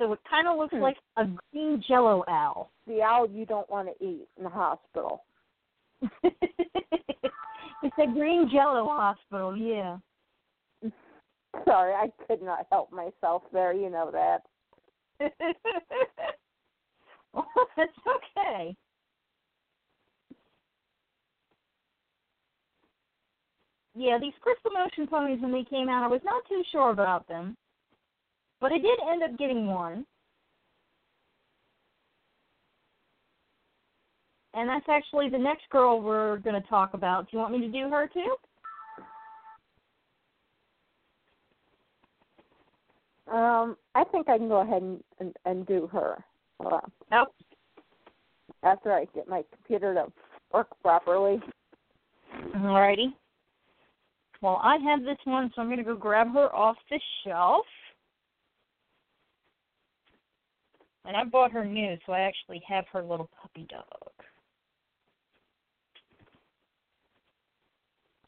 So it kind of looks Hmm. like a green jello owl. The owl you don't want to eat in the hospital. it's a green jello hospital, yeah. Sorry, I could not help myself there. You know that. well, that's okay. Yeah, these crystal motion ponies when they came out, I was not too sure about them, but I did end up getting one. And that's actually the next girl we're going to talk about. Do you want me to do her too? Um, I think I can go ahead and and, and do her. Hold on. Nope. After I get my computer to work properly. Alrighty. Well, I have this one, so I'm going to go grab her off the shelf. And I bought her new, so I actually have her little puppy dog.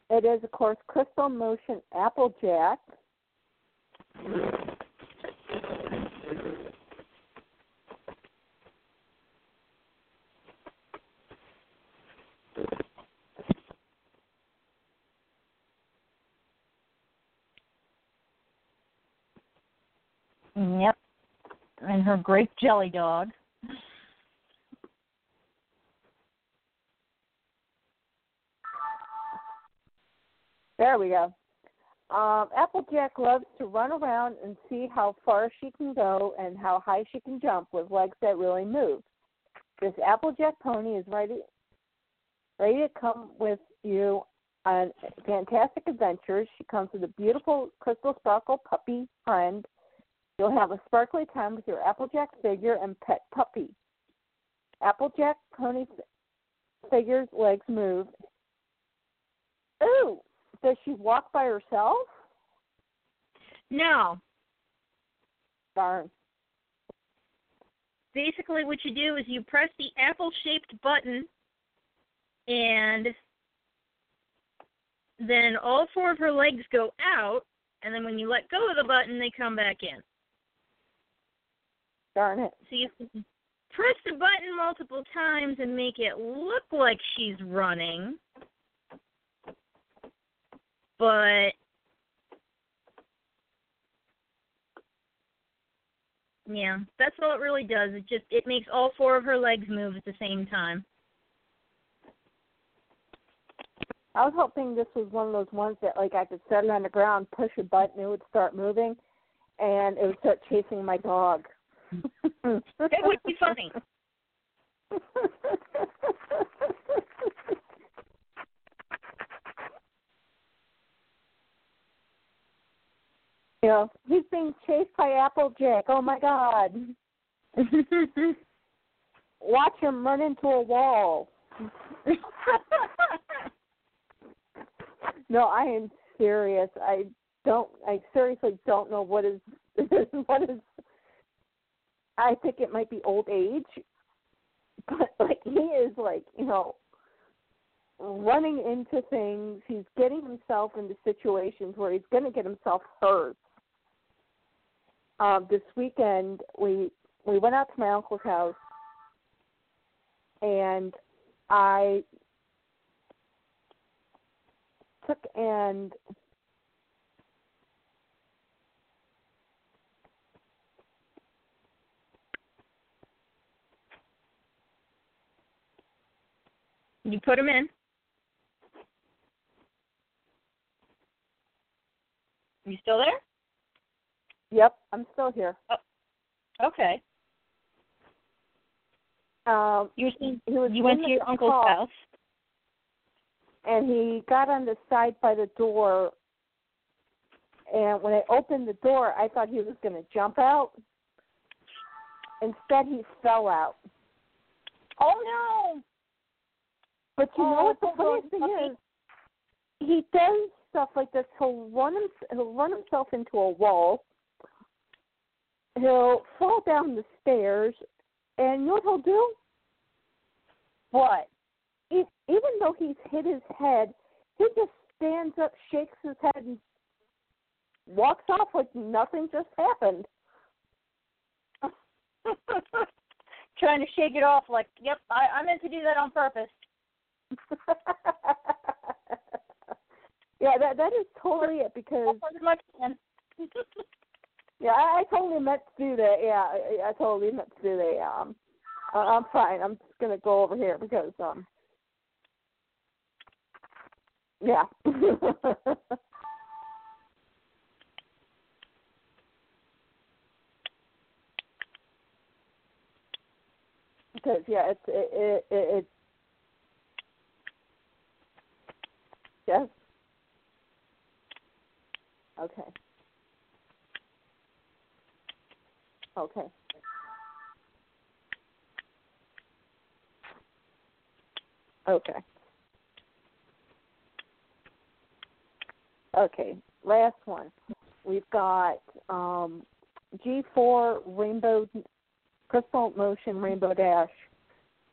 It is, of course, Crystal Motion Applejack. Yep. And her grape jelly dog. There we go. Um, Applejack loves to run around and see how far she can go and how high she can jump with legs that really move. This Applejack pony is ready ready to come with you on fantastic adventures. She comes with a beautiful crystal sparkle puppy friend. You'll have a sparkly time with your Applejack figure and pet puppy. Applejack pony figure's legs move. Ooh, does she walk by herself? No. Darn. basically what you do is you press the apple shaped button and then all four of her legs go out and then when you let go of the button they come back in. Darn it. So you can press the button multiple times and make it look like she's running. But yeah, that's all it really does. It just it makes all four of her legs move at the same time. I was hoping this was one of those ones that like I could set it on the ground, push a button, it would start moving, and it would start chasing my dog. That would be funny. know, he's being chased by Applejack. Oh my God! Watch him run into a wall. no, I am serious. I don't. I seriously don't know what is what is. I think it might be old age, but like he is like you know running into things. He's getting himself into situations where he's going to get himself hurt. Um, this weekend, we we went out to my uncle's house, and I took and You put them in. You still there? Yep, I'm still here. Okay. Um, You were he was you went to your uncle's car, house. and he got on the side by the door. And when I opened the door, I thought he was going to jump out. Instead, he fell out. Oh But you know Oh, what the funniest thing is? He does stuff like this. He'll run him, he'll run himself into a wall. He'll fall down the stairs, and you know what he'll do? What? Even though he's hit his head, he just stands up, shakes his head, and walks off like nothing just happened. Trying to shake it off like, yep, I, I meant to do that on purpose. yeah, that that is totally it because As much as yeah, I, I totally meant to do that. Yeah, I, I totally meant to do that. Yeah, um, I, I'm fine. I'm just gonna go over here because um, yeah. because yeah, it's it it, it, it yes. Okay. Okay. Okay. Okay. Last one. We've got um, G4 Rainbow Crystal Motion Rainbow Dash,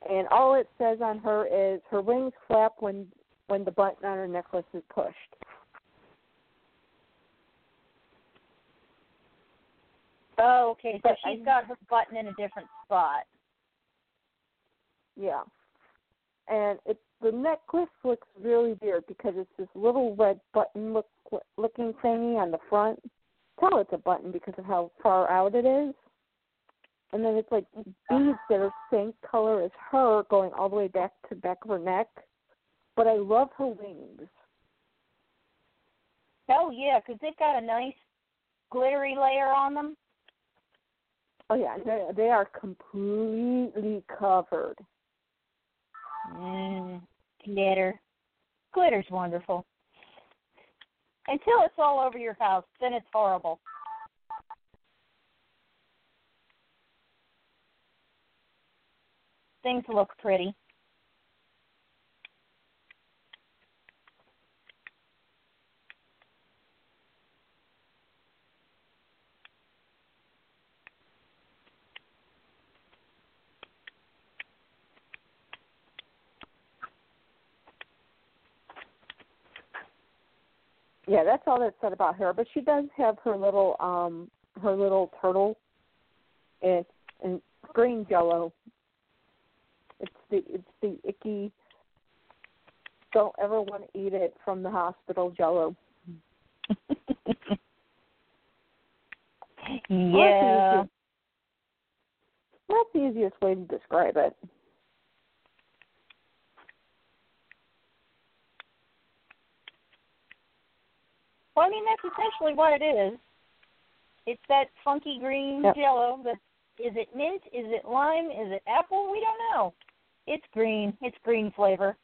and all it says on her is her wings flap when when the button on her necklace is pushed. Oh, okay. So But she's I- got her button in a different spot. Yeah. And it the necklace looks really weird because it's this little red button look looking thingy on the front. Tell it's a button because of how far out it is. And then it's like beads that are same color as her going all the way back to the back of her neck. But I love her wings. Oh yeah, 'cause they've got a nice glittery layer on them. Oh yeah, they they are completely covered. Mm, glitter. Glitter's wonderful. Until it's all over your house, then it's horrible. Things look pretty. Yeah, that's all that's said about her. But she does have her little um her little turtle. It's in green jello. It's the it's the icky. Don't ever want to eat it from the hospital jello. yeah. That's the easiest way to describe it. Well, I mean that's essentially what it is. It's that funky green Yep. jello. That is it mint? Is it lime? Is it apple? We don't know. It's green. It's green flavor.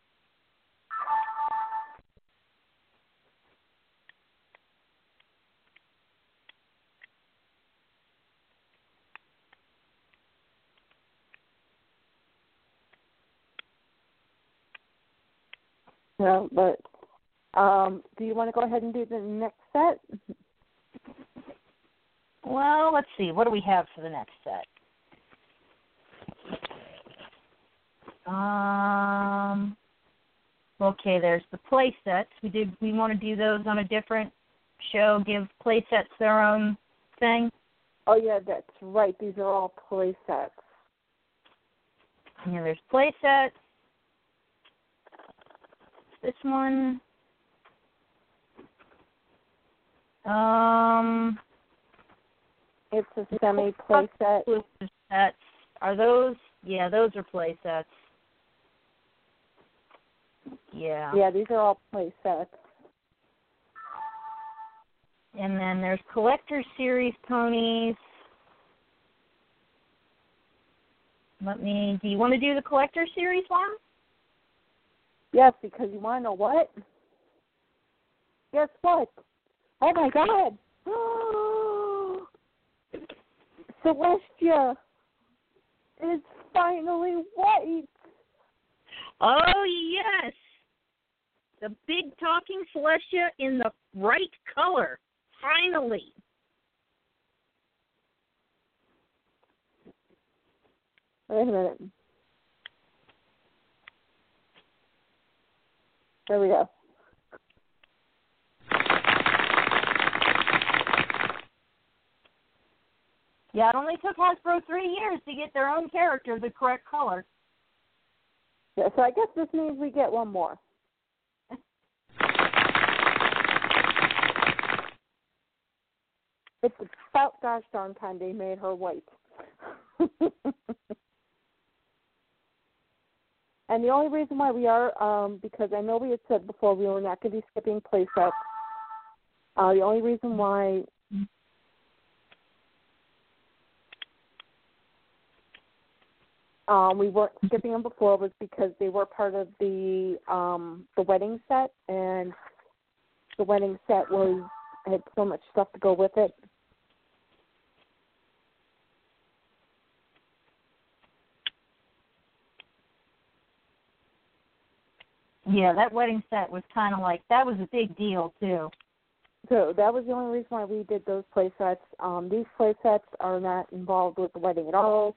No, but um, do you want to go ahead and do the next set? Well, let's see. What do we have for the next set? Um. Okay, there's the play sets. We did. We want to do those on a different show. Give play sets their own thing. Oh yeah, that's right. These are all play sets. Yeah, there's play sets. This one. Um. It's a semi playset. sets. Are those? Yeah, those are playsets. Yeah. Yeah, these are all playsets. And then there's collector series ponies. Let me. Do you want to do the collector series one? Yes, because you want to know what? Guess what? Oh my God! Celestia is finally white. Oh yes, the big talking Celestia in the right color. Finally. Wait a minute. There we go. Yeah, it only took Hasbro three years to get their own character the correct color. Yeah, so I guess this means we get one more. It's about gosh darn time they made her white. and the only reason why we are, um, because I know we had said before we were not going to be skipping play sets. Uh, the only reason why um, we weren't skipping them before was because they were part of the um, the wedding set, and the wedding set was had so much stuff to go with it. Yeah, that wedding set was kind of like that was a big deal too. So that was the only reason why we did those play sets. Um, these play sets are not involved with the wedding at all.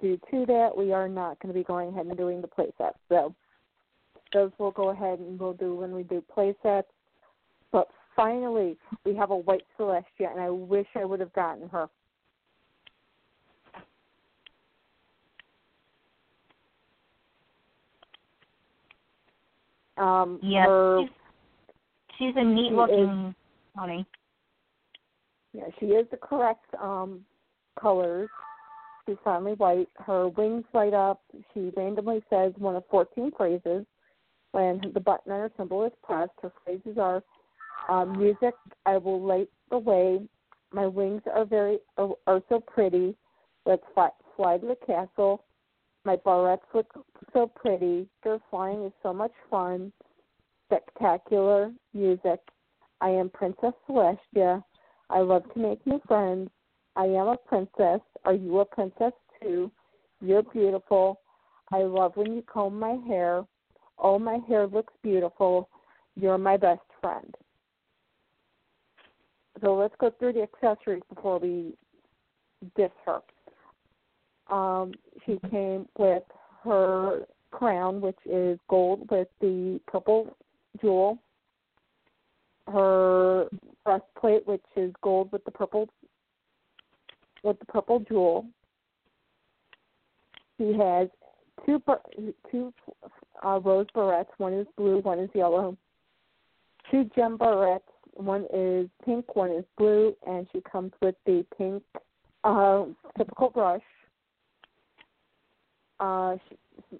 Due to that, we are not going to be going ahead and doing the play sets. So those we'll go ahead and we'll do when we do play sets. But finally, we have a white Celestia, and I wish I would have gotten her. Um, Yeah, her, she's, she's a neat she looking pony. Yeah, she is the correct um colors. She's finally white. Her wings light up. She randomly says one of 14 phrases. When the button on her symbol is pressed, her phrases are um, music, I will light the way. My wings are very are, are so pretty. Let's fly, fly to the castle. My barrettes look so pretty. Their flying is so much fun. Spectacular music. I am Princess Celestia. I love to make new friends. I am a princess. Are you a princess too? You're beautiful. I love when you comb my hair. Oh, my hair looks beautiful. You're my best friend. So let's go through the accessories before we diss her. Um, she came with her crown, which is gold with the purple jewel. her breastplate, which is gold with the purple with the purple jewel. She has two two uh, rose barrettes. One is blue, one is yellow. Two gem barrettes. One is pink, one is blue, and she comes with the pink uh, typical brush. Uh, she,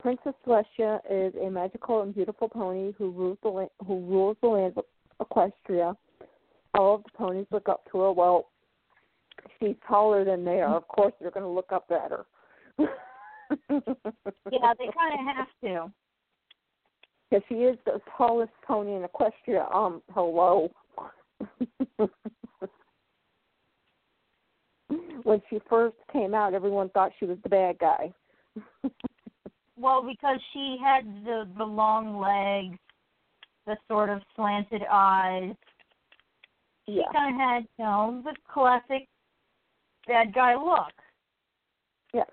Princess Celestia is a magical and beautiful pony who rules the land, who rules the land of Equestria. All of the ponies look up to her. Well, she's taller than they are. Of course, they're going to look up at her. yeah, they kind of have to. Because she is the tallest pony in Equestria. Um, hello. when she first came out, everyone thought she was the bad guy. well, because she had the the long legs, the sort of slanted eyes. She yeah. kind of had, you know, the classic bad guy look. Yes.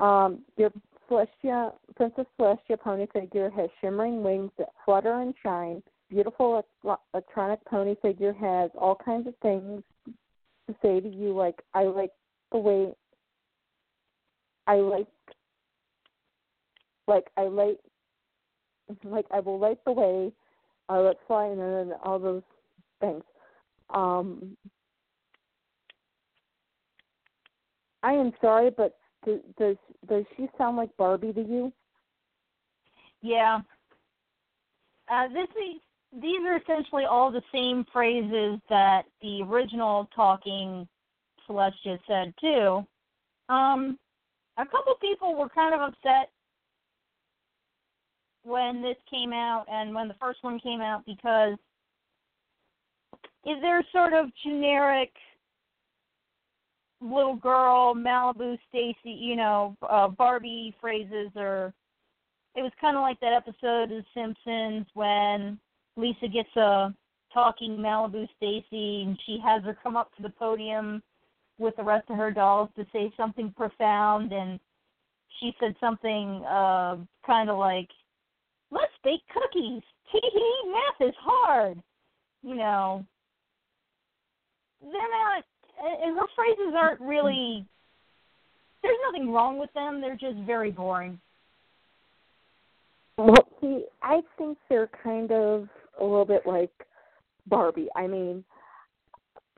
Um, your Celestia, Princess Celestia pony figure has shimmering wings that flutter and shine. Beautiful electronic pony figure has all kinds of things to say to you, like I like the way I like, like I like, like I will light the way. I let fly, and then all those things. Um, I am sorry, but does does, she sound like Barbie to you? Yeah. Uh, this is these are essentially all the same phrases that the original talking Celestia said too. Um, a couple people were kind of upset when this came out and when the first one came out because is there sort of generic little girl Malibu Stacy, you know, uh, Barbie phrases or it was kind of like that episode of The Simpsons when Lisa gets a talking Malibu Stacy and she has her come up to the podium with the rest of her dolls to say something profound and she said something uh kind of like let's bake cookies. Hee math is hard. You know. They're not and her phrases aren't really there's nothing wrong with them. They're just very boring. Well see i think they're kind of a little bit like barbie. I mean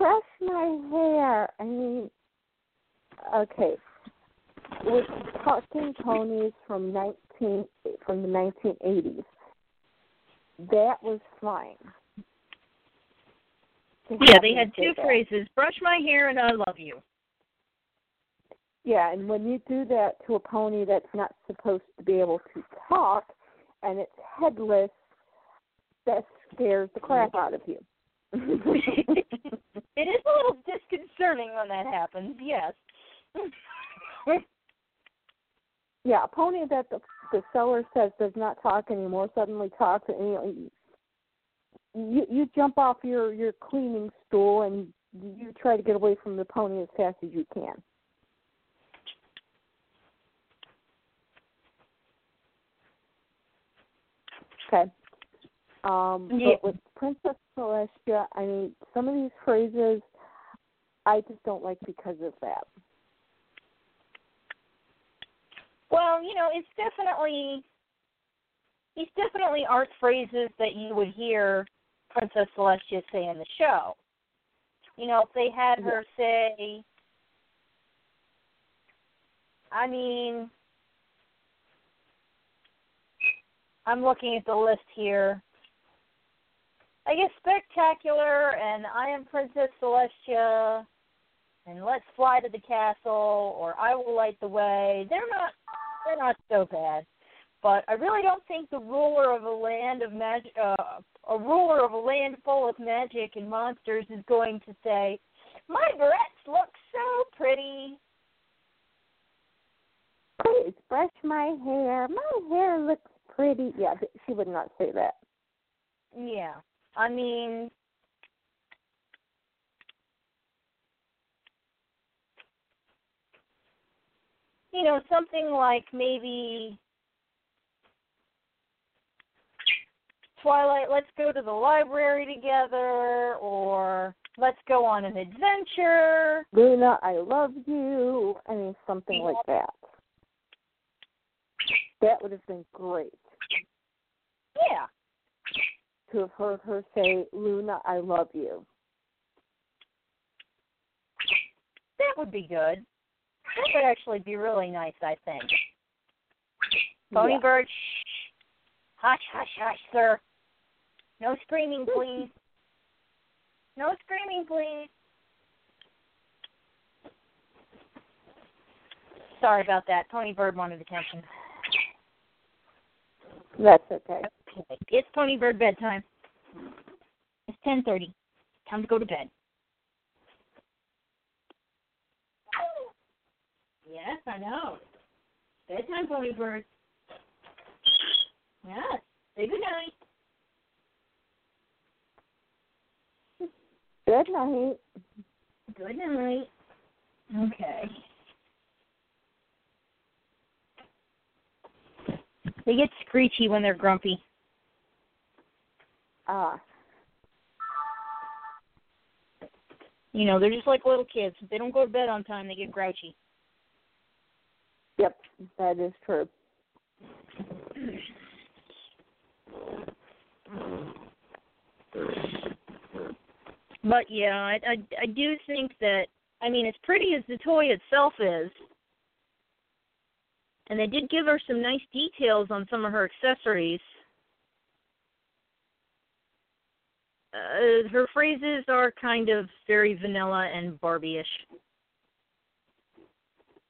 brush my hair. I mean, okay, with talking ponies from nineteen from the nineteen eighties, that was fine. Yeah, they had two phrases: "Brush my hair" and "I love you." Yeah, and when you do that to a pony that's not supposed to be able to talk, and it's headless, that scares the crap out of you. it is a little disconcerting when that happens. Yes. yeah, a pony that the the seller says does not talk anymore suddenly talks, and you you you jump off your your cleaning stool and you try to get away from the pony as fast as you can. Okay. Um, yeah. But with Princess Celestia, I mean, some of these phrases I just don't like because of that. Well, you know, it's definitely these definitely aren't phrases that you would hear Princess Celestia say in the show. You know, if they had her say I mean I'm looking at the list here. I guess spectacular and I am Princess Celestia and let's fly to the castle or I will light the way. They're not they're not so bad. But I really don't think the ruler of a land of magic uh, a ruler of a land full of magic and monsters is going to say, "My barrettes look so pretty." Please brush my hair. My hair looks pretty. Yeah, she would not say that. Yeah. I mean, you know, something like maybe Twilight, let's go to the library together, or let's go on an adventure. Luna, I love you. I mean, something like that. That would have been great Yeah. to have heard her say, Luna, I love you. That would be good. That would actually be really nice, I think. Pony Yeah. Bird, shh. Hush, hush, hush, sir. No screaming, please. No screaming, please. Sorry about that. Tony Bird wanted attention. That's okay. Okay. It's Tony Bird bedtime. It's ten thirty. Time to go to bed. Yes, I know. Bedtime, Tony Bird. Yes. Say good night. Good night. Good night. Okay. They get screechy when they're grumpy. Ah, You know, they're just like little kids. If they don't go to bed on time, they get grouchy. yep, that is true. But yeah, I, I I do think that I mean, as pretty as the toy itself is, and they did give her some nice details on some of her accessories. Uh, her phrases are kind of very vanilla and Barbie-ish.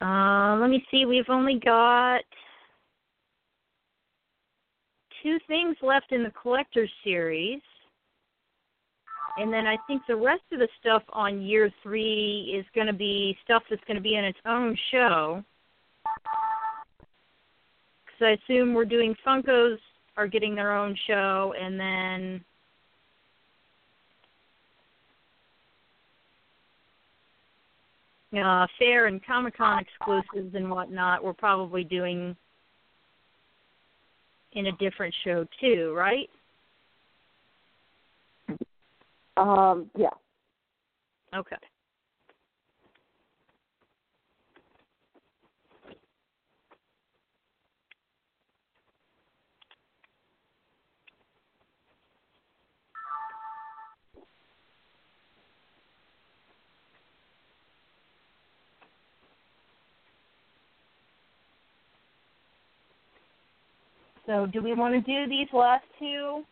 Uh, let me see. We've only got two things left in the collector's series. And then I think the rest of the stuff on year three is going to be stuff that's going to be in its own show. Because I assume we're doing Funkos are getting their own show, and then uh, Fair and Comic Con exclusives and whatnot. We're probably doing in a different show too, right? Um, yeah. Okay. So, do we want to do these last two?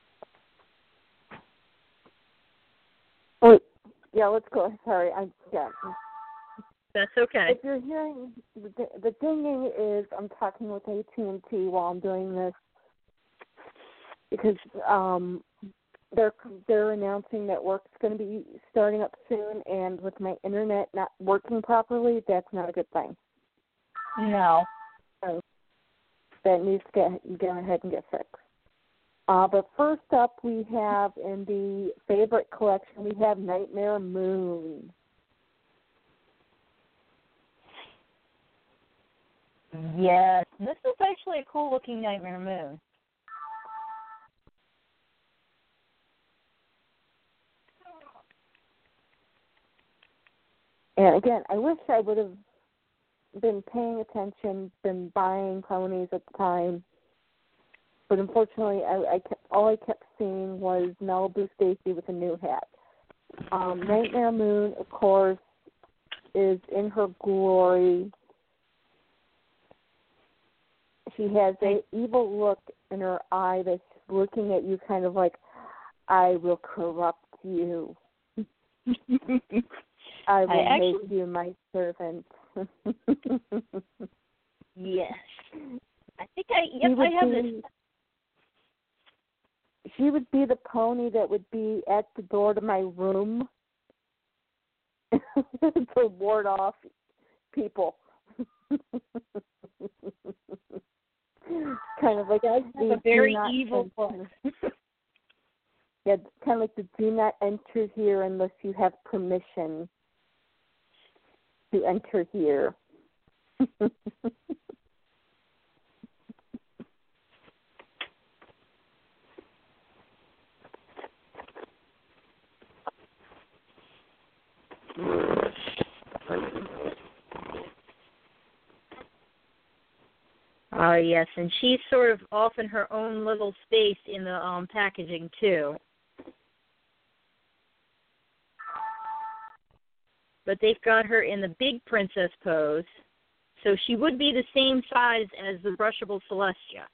Oh, yeah. Let's go. Sorry, I'm yeah. That's okay. If you're hearing the, the dinging is I'm talking with AT and T while I'm doing this because um they're they're announcing that work's going to be starting up soon, and with my internet not working properly, that's not a good thing. No. So That needs to get go ahead and get fixed. Uh, but first up, we have in the favorite collection, we have Nightmare Moon. Yes. This is actually a cool looking Nightmare Moon. And again, I wish I would have been paying attention, been buying ponies at the time. But unfortunately, I, I kept, all I kept seeing was Malibu Stacy with a new hat. Um, Nightmare Moon, of course, is in her glory. She has a evil look in her eye that's looking at you, kind of like, "I will corrupt you. I will actually- make you my servant." yes. I think I yep, I have this. She would be the pony that would be at the door to my room to ward off people. kind of like I Have a very evil look. Yeah, kind of like the do not enter here unless you have permission to enter here. Uh, yes, and she's sort of off in her own little space in the um, packaging too. But they've got her in the big princess pose, so she would be the same size as the brushable Celestia.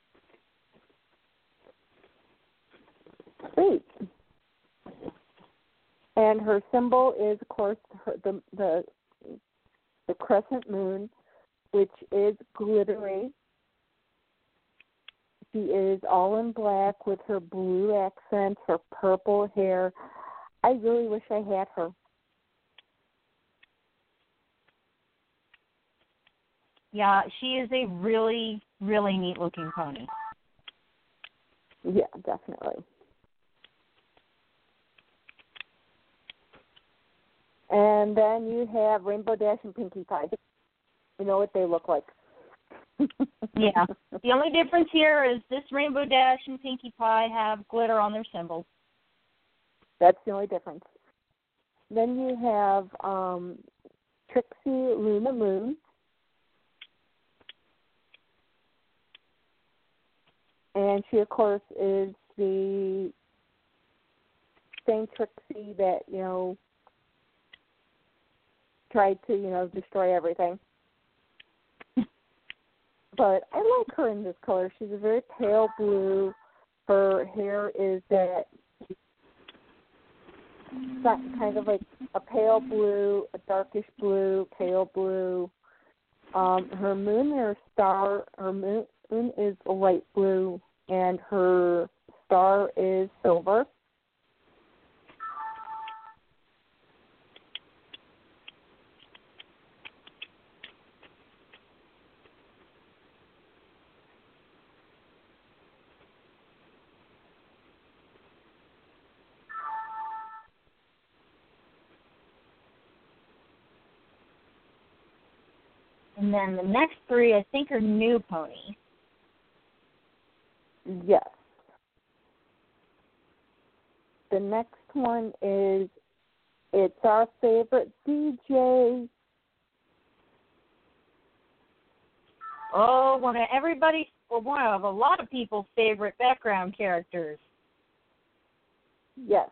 Sweet. And her symbol is, of course, her, the the the crescent moon, which is glittery. She is all in black with her blue accents, her purple hair. I really wish I had her. Yeah, she is a really, really neat looking pony. Yeah, definitely. And then you have Rainbow Dash and Pinkie Pie. You know what they look like. yeah. The only difference here is this Rainbow Dash and Pinkie Pie have glitter on their symbols. That's the only difference. Then you have um, Trixie Lulamoon. And she, of course, is the same Trixie that, you know, tried to, you know, destroy everything. but I like her in this color. She's a very pale blue. Her hair is that kind of like a pale blue, a darkish blue, pale blue. Um, her moon or star, her moon, moon is a light blue, and her star is silver. And then the next three, I think, are new pony. Yes. The next one is it's our favorite DJ. Oh, one of everybody's, well, one of a lot of people's favorite background characters. Yes.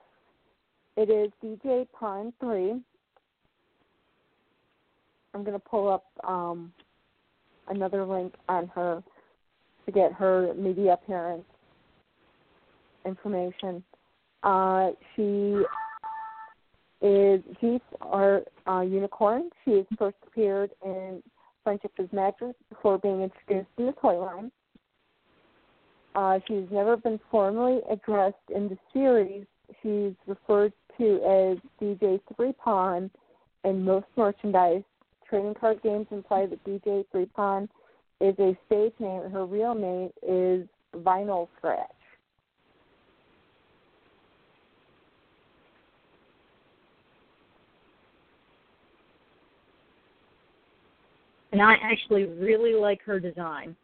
It is DJ Pon-3. I'm to pull up um, another link on her to get her media appearance information. Uh, she is she's our uh, unicorn. She first appeared in Friendship is Magic before being introduced in the toy line. Uh, she's never been formally addressed in the series. She's referred to as DJ Three Pawn in most merchandise. Trading card games imply that DJ Three Pawn is a stage name. Her real name is Vinyl Scratch. And I actually really like her design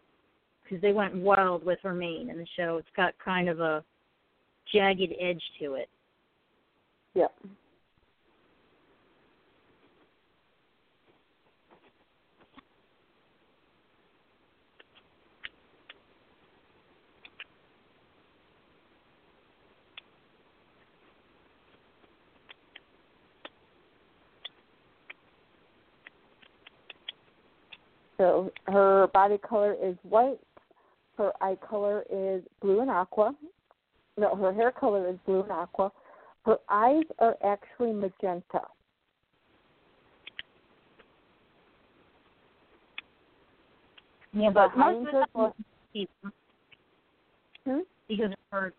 because they went wild with her mane in the show. It's got kind of a jagged edge to it. Yep. So her body color is white. Her eye color is blue and aqua. No, her hair color is blue and aqua. Her eyes are actually magenta. Yeah, but most of the people Hmm? because of her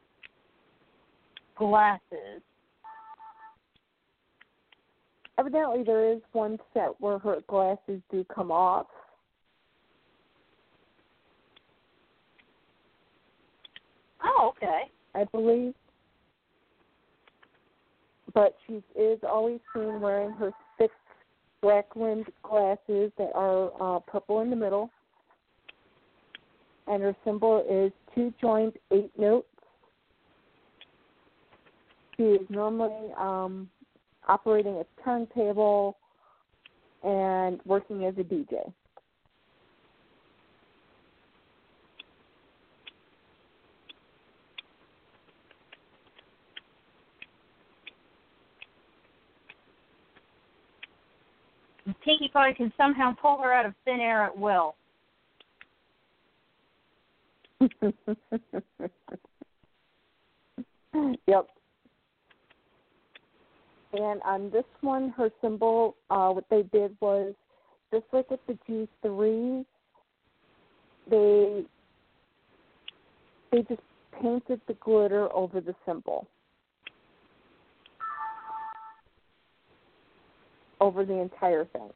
glasses. Evidently, there is one set where her glasses do come off. Oh, okay. I believe. But she is always seen wearing her thick black rimmed glasses that are uh, purple in the middle. And her symbol is two joined eight notes. She is normally um, operating a turntable, and working as a DJ. Pinkie Pie can somehow pull her out of thin air at will. yep. And on this one, her symbol, uh, what they did was just like with the G3, they they just painted the glitter over the symbol. Over the entire thing.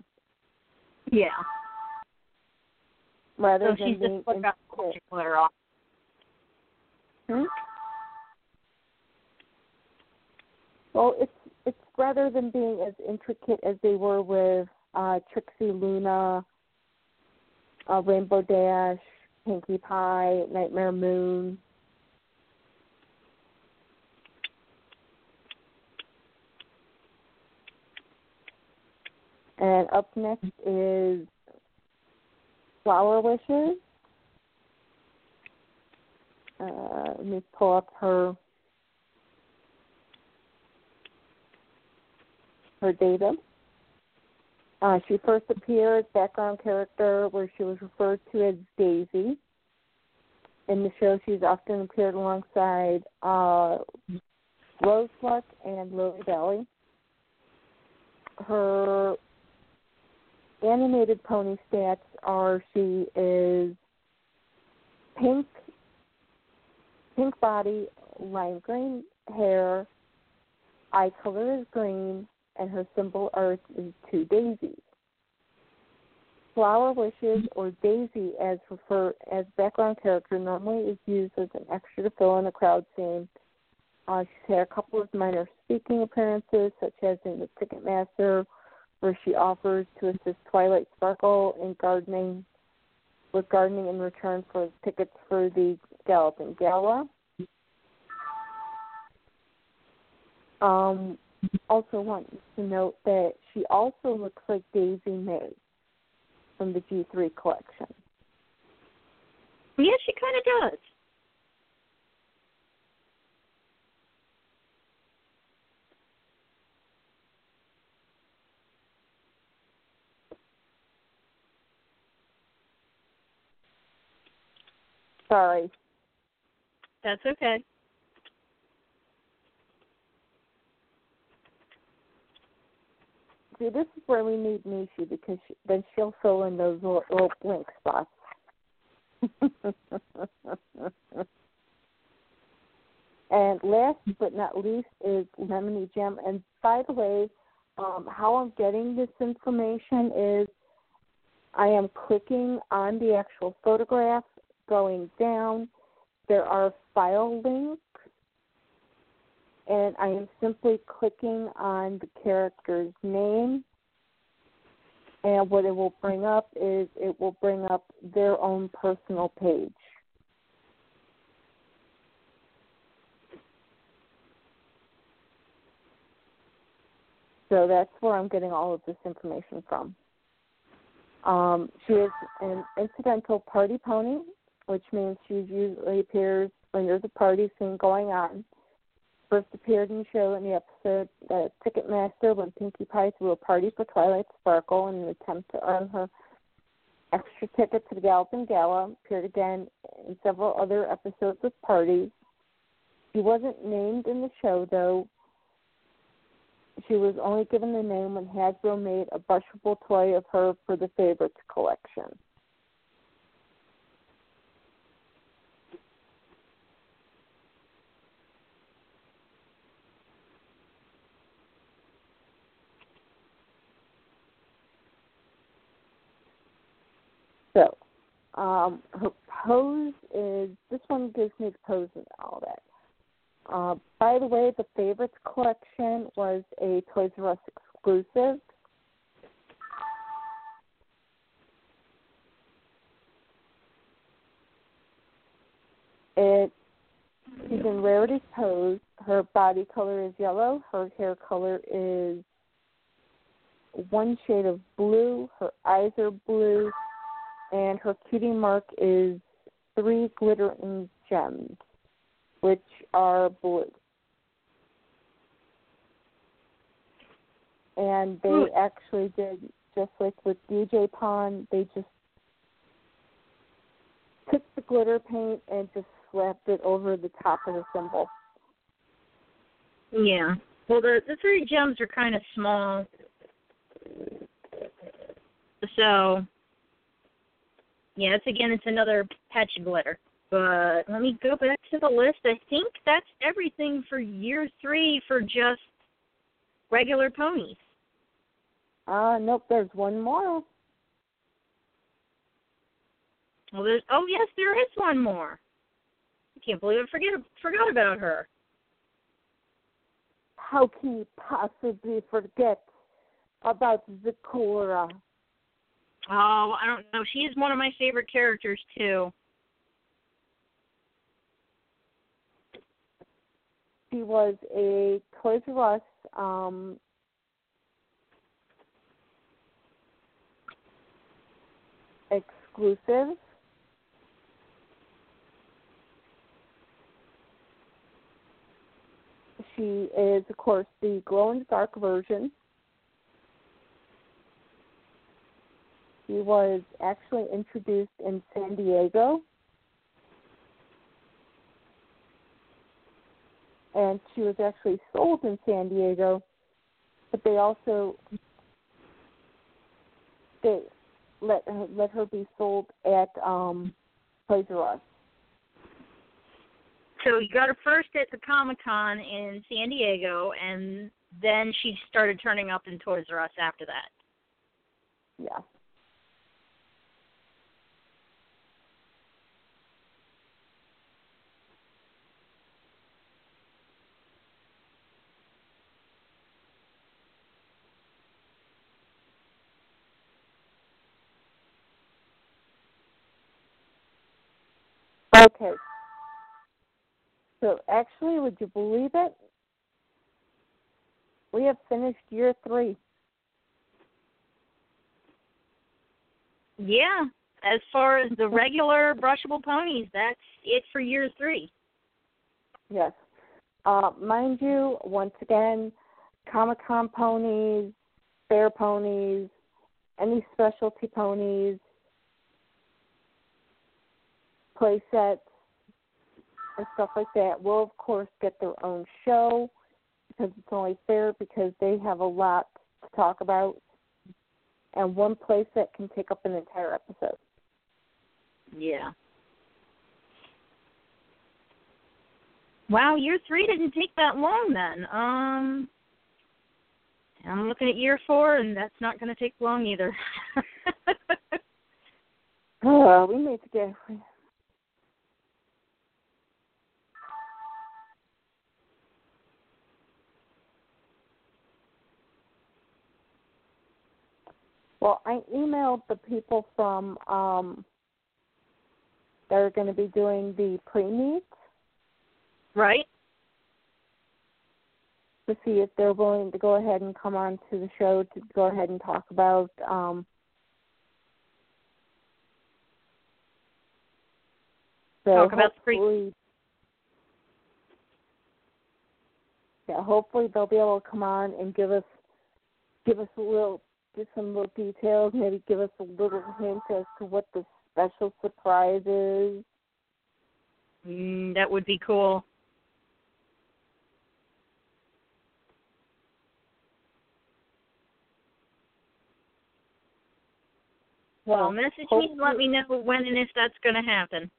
Yeah. Rather So than she's being just put got glitter off. Hmm? Well, it's it's rather than being as intricate as they were with uh, Trixie Luna, uh, Rainbow Dash, Pinkie Pie, Nightmare Moon. And up next is Flower Wishes. Uh, let me pull up her her data. Uh, she first appeared as background character where she was referred to as Daisy. In the show, she's often appeared alongside uh, Rose Luck and Lily Valley. Her animated pony stats are she is pink pink body, lime green hair, eye color is green, and her symbol is two daisies. Flower Wishes or Daisy as refer as background character normally is used as an extra to fill in a crowd scene. Uh, she's had a couple of minor speaking appearances, such as in the Ticketmaster, where she offers to assist Twilight Sparkle in gardening with gardening in return for tickets for the Galloping Gala. Um, also want to note that she also looks like Daisy May from the G3 collection. Yeah, she kind of does. Sorry. That's okay. See, this is where we need Nishi because she, then she'll fill in those little, little blink spots. and last but not least is Lemony Gem. And by the way, um, how I'm getting this information is I am clicking on the actual photograph, going down. There are file links and I am simply clicking on the character's name. And what it will bring up is it will bring up their own personal page. So that's where I'm getting all of this information from. Um, she is an incidental party pony, which means she usually appears when there's a party scene going on first appeared in the show in the episode uh, Ticketmaster when Pinkie Pie threw a party for Twilight Sparkle in an attempt to earn her extra ticket to the Galloping Gala. Appeared again in several other episodes of parties. She wasn't named in the show though. She was only given the name when Hasbro made a brushable toy of her for the favorites collection. So, um, her pose is this one gives me the pose and all that. Uh, by the way, the favorites collection was a Toys R Us exclusive. It She's in Rarity's pose. Her body color is yellow. Her hair color is one shade of blue. Her eyes are blue. And her cutie mark is three glittering gems, which are blue. And they Hmm. actually did just like with DJ Pond, they just took the glitter paint and just slapped it over the top of the symbol. Yeah. Well, the the three gems are kind of small, so yeah. It's again, it's another patch of glitter. But let me go back to the list. I think that's everything for year three for just regular ponies. Uh nope, there's one more. Well, there's oh yes, there is one more. I can't believe I forget forgot about her. How can you possibly forget about Zecora? Oh, I don't know. She is one of my favorite characters too. She was a Toys R Us um exclusive. She is, of course, the glow in the dark version. She was actually introduced in San Diego. And she was actually sold in San Diego, but they also they let her, let her be sold at um Toys R Us. So you got her first at the Comic Con in San Diego, and then she started turning up in Toys R Us after that. Yeah. Okay. So actually, would you believe it? We have finished year three. Yeah, as far as the regular brushable ponies, that's it for year three. Yes. Uh, mind you, once again, Comic Con ponies, fair ponies, any specialty ponies, play sets, and stuff like that will, of course, get their own show because it's only fair because they have a lot to talk about. And one play set can take up an entire episode. Yeah. Wow, year three didn't take that long then. Um, I'm looking at year four, and that's not going to take long either. Uh, we need to get Well, I emailed the people from um that are going to be doing the pre-meet right? to see if they're willing to go ahead and come on to the show to go ahead and talk about um so Talk about the pre- Yeah, hopefully they'll be able to come on and give us give us a little give some little details, maybe give us a little hint as to what the special surprise is. Mm, that would be cool. Well, Well, message me and let me know when and if that's going to happen.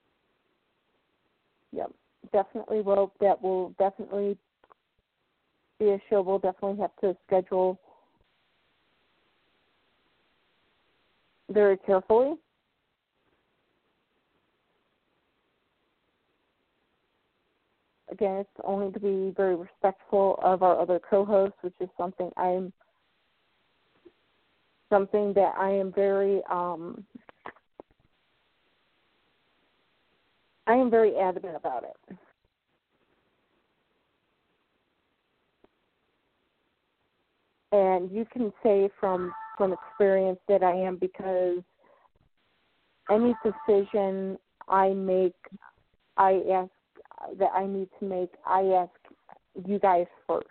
Yep, definitely will. That will definitely be a show. We'll definitely have to schedule very carefully. Again, it's only to be very respectful of our other co-hosts, which is something I'm something that I am very um, I am very adamant about it. And you can say from from experience that I am because any decision I make, I ask that I need to make, I ask you guys first.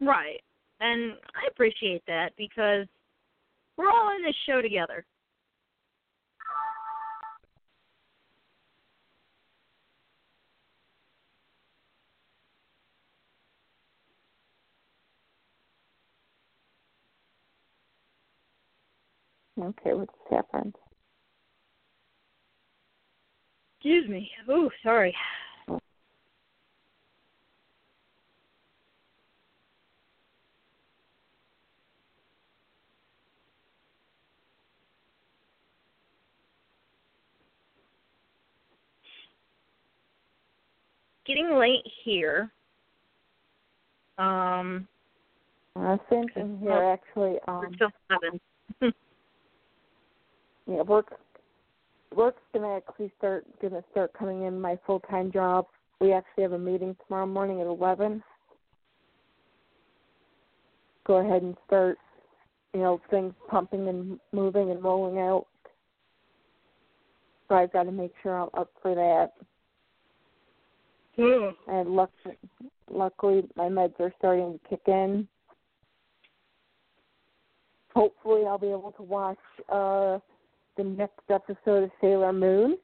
Right. And I appreciate that because we're all in this show together. Okay, what's happened? Excuse me. Oh, sorry. Getting late here. Um, Uh, same thing here, actually. Um, we're still seven. Yeah, work work's gonna actually start gonna start coming in my full time job. We actually have a meeting tomorrow morning at eleven. Go ahead and start, you know, things pumping and moving and rolling out. So I've got to make sure I'm up for that. Ugh. And luck, luckily, my meds are starting to kick in. Hopefully, I'll be able to watch uh the next episode of Sailor Moon.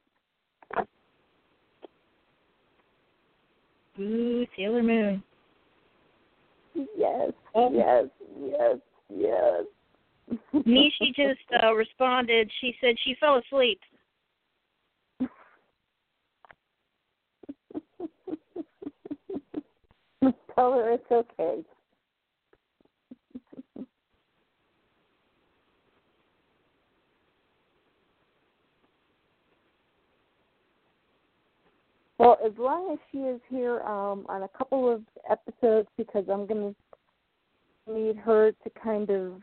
Ooh, Sailor Moon. Yes, Oh. yes, yes, yes. Nishi just uh, responded. She said she fell asleep. Tell her it's okay. Well, as long as she is here um, on a couple of episodes, because I'm going to need her to kind of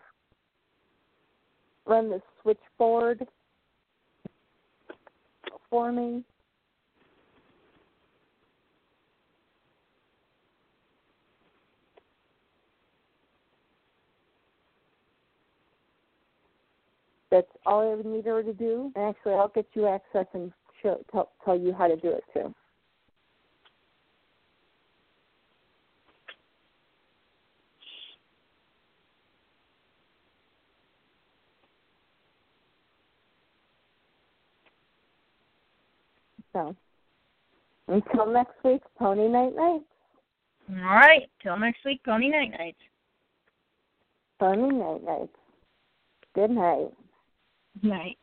run the switchboard for me. That's all I would need her to do. And actually, I'll get you access and show, tell, tell you how to do it too. So, until next week, Pony Night Night. All right. Till next week, Pony Night Nights. Pony Night Night. Good night. Night.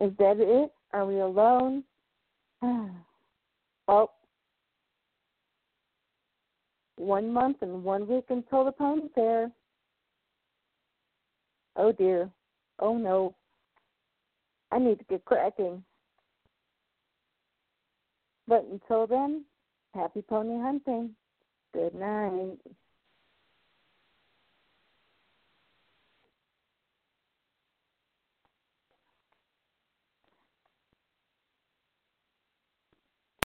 Is that it? Are we alone? well, one month and one week until the pony fair. Oh dear. Oh no. I need to get cracking. But until then, happy pony hunting. Good night.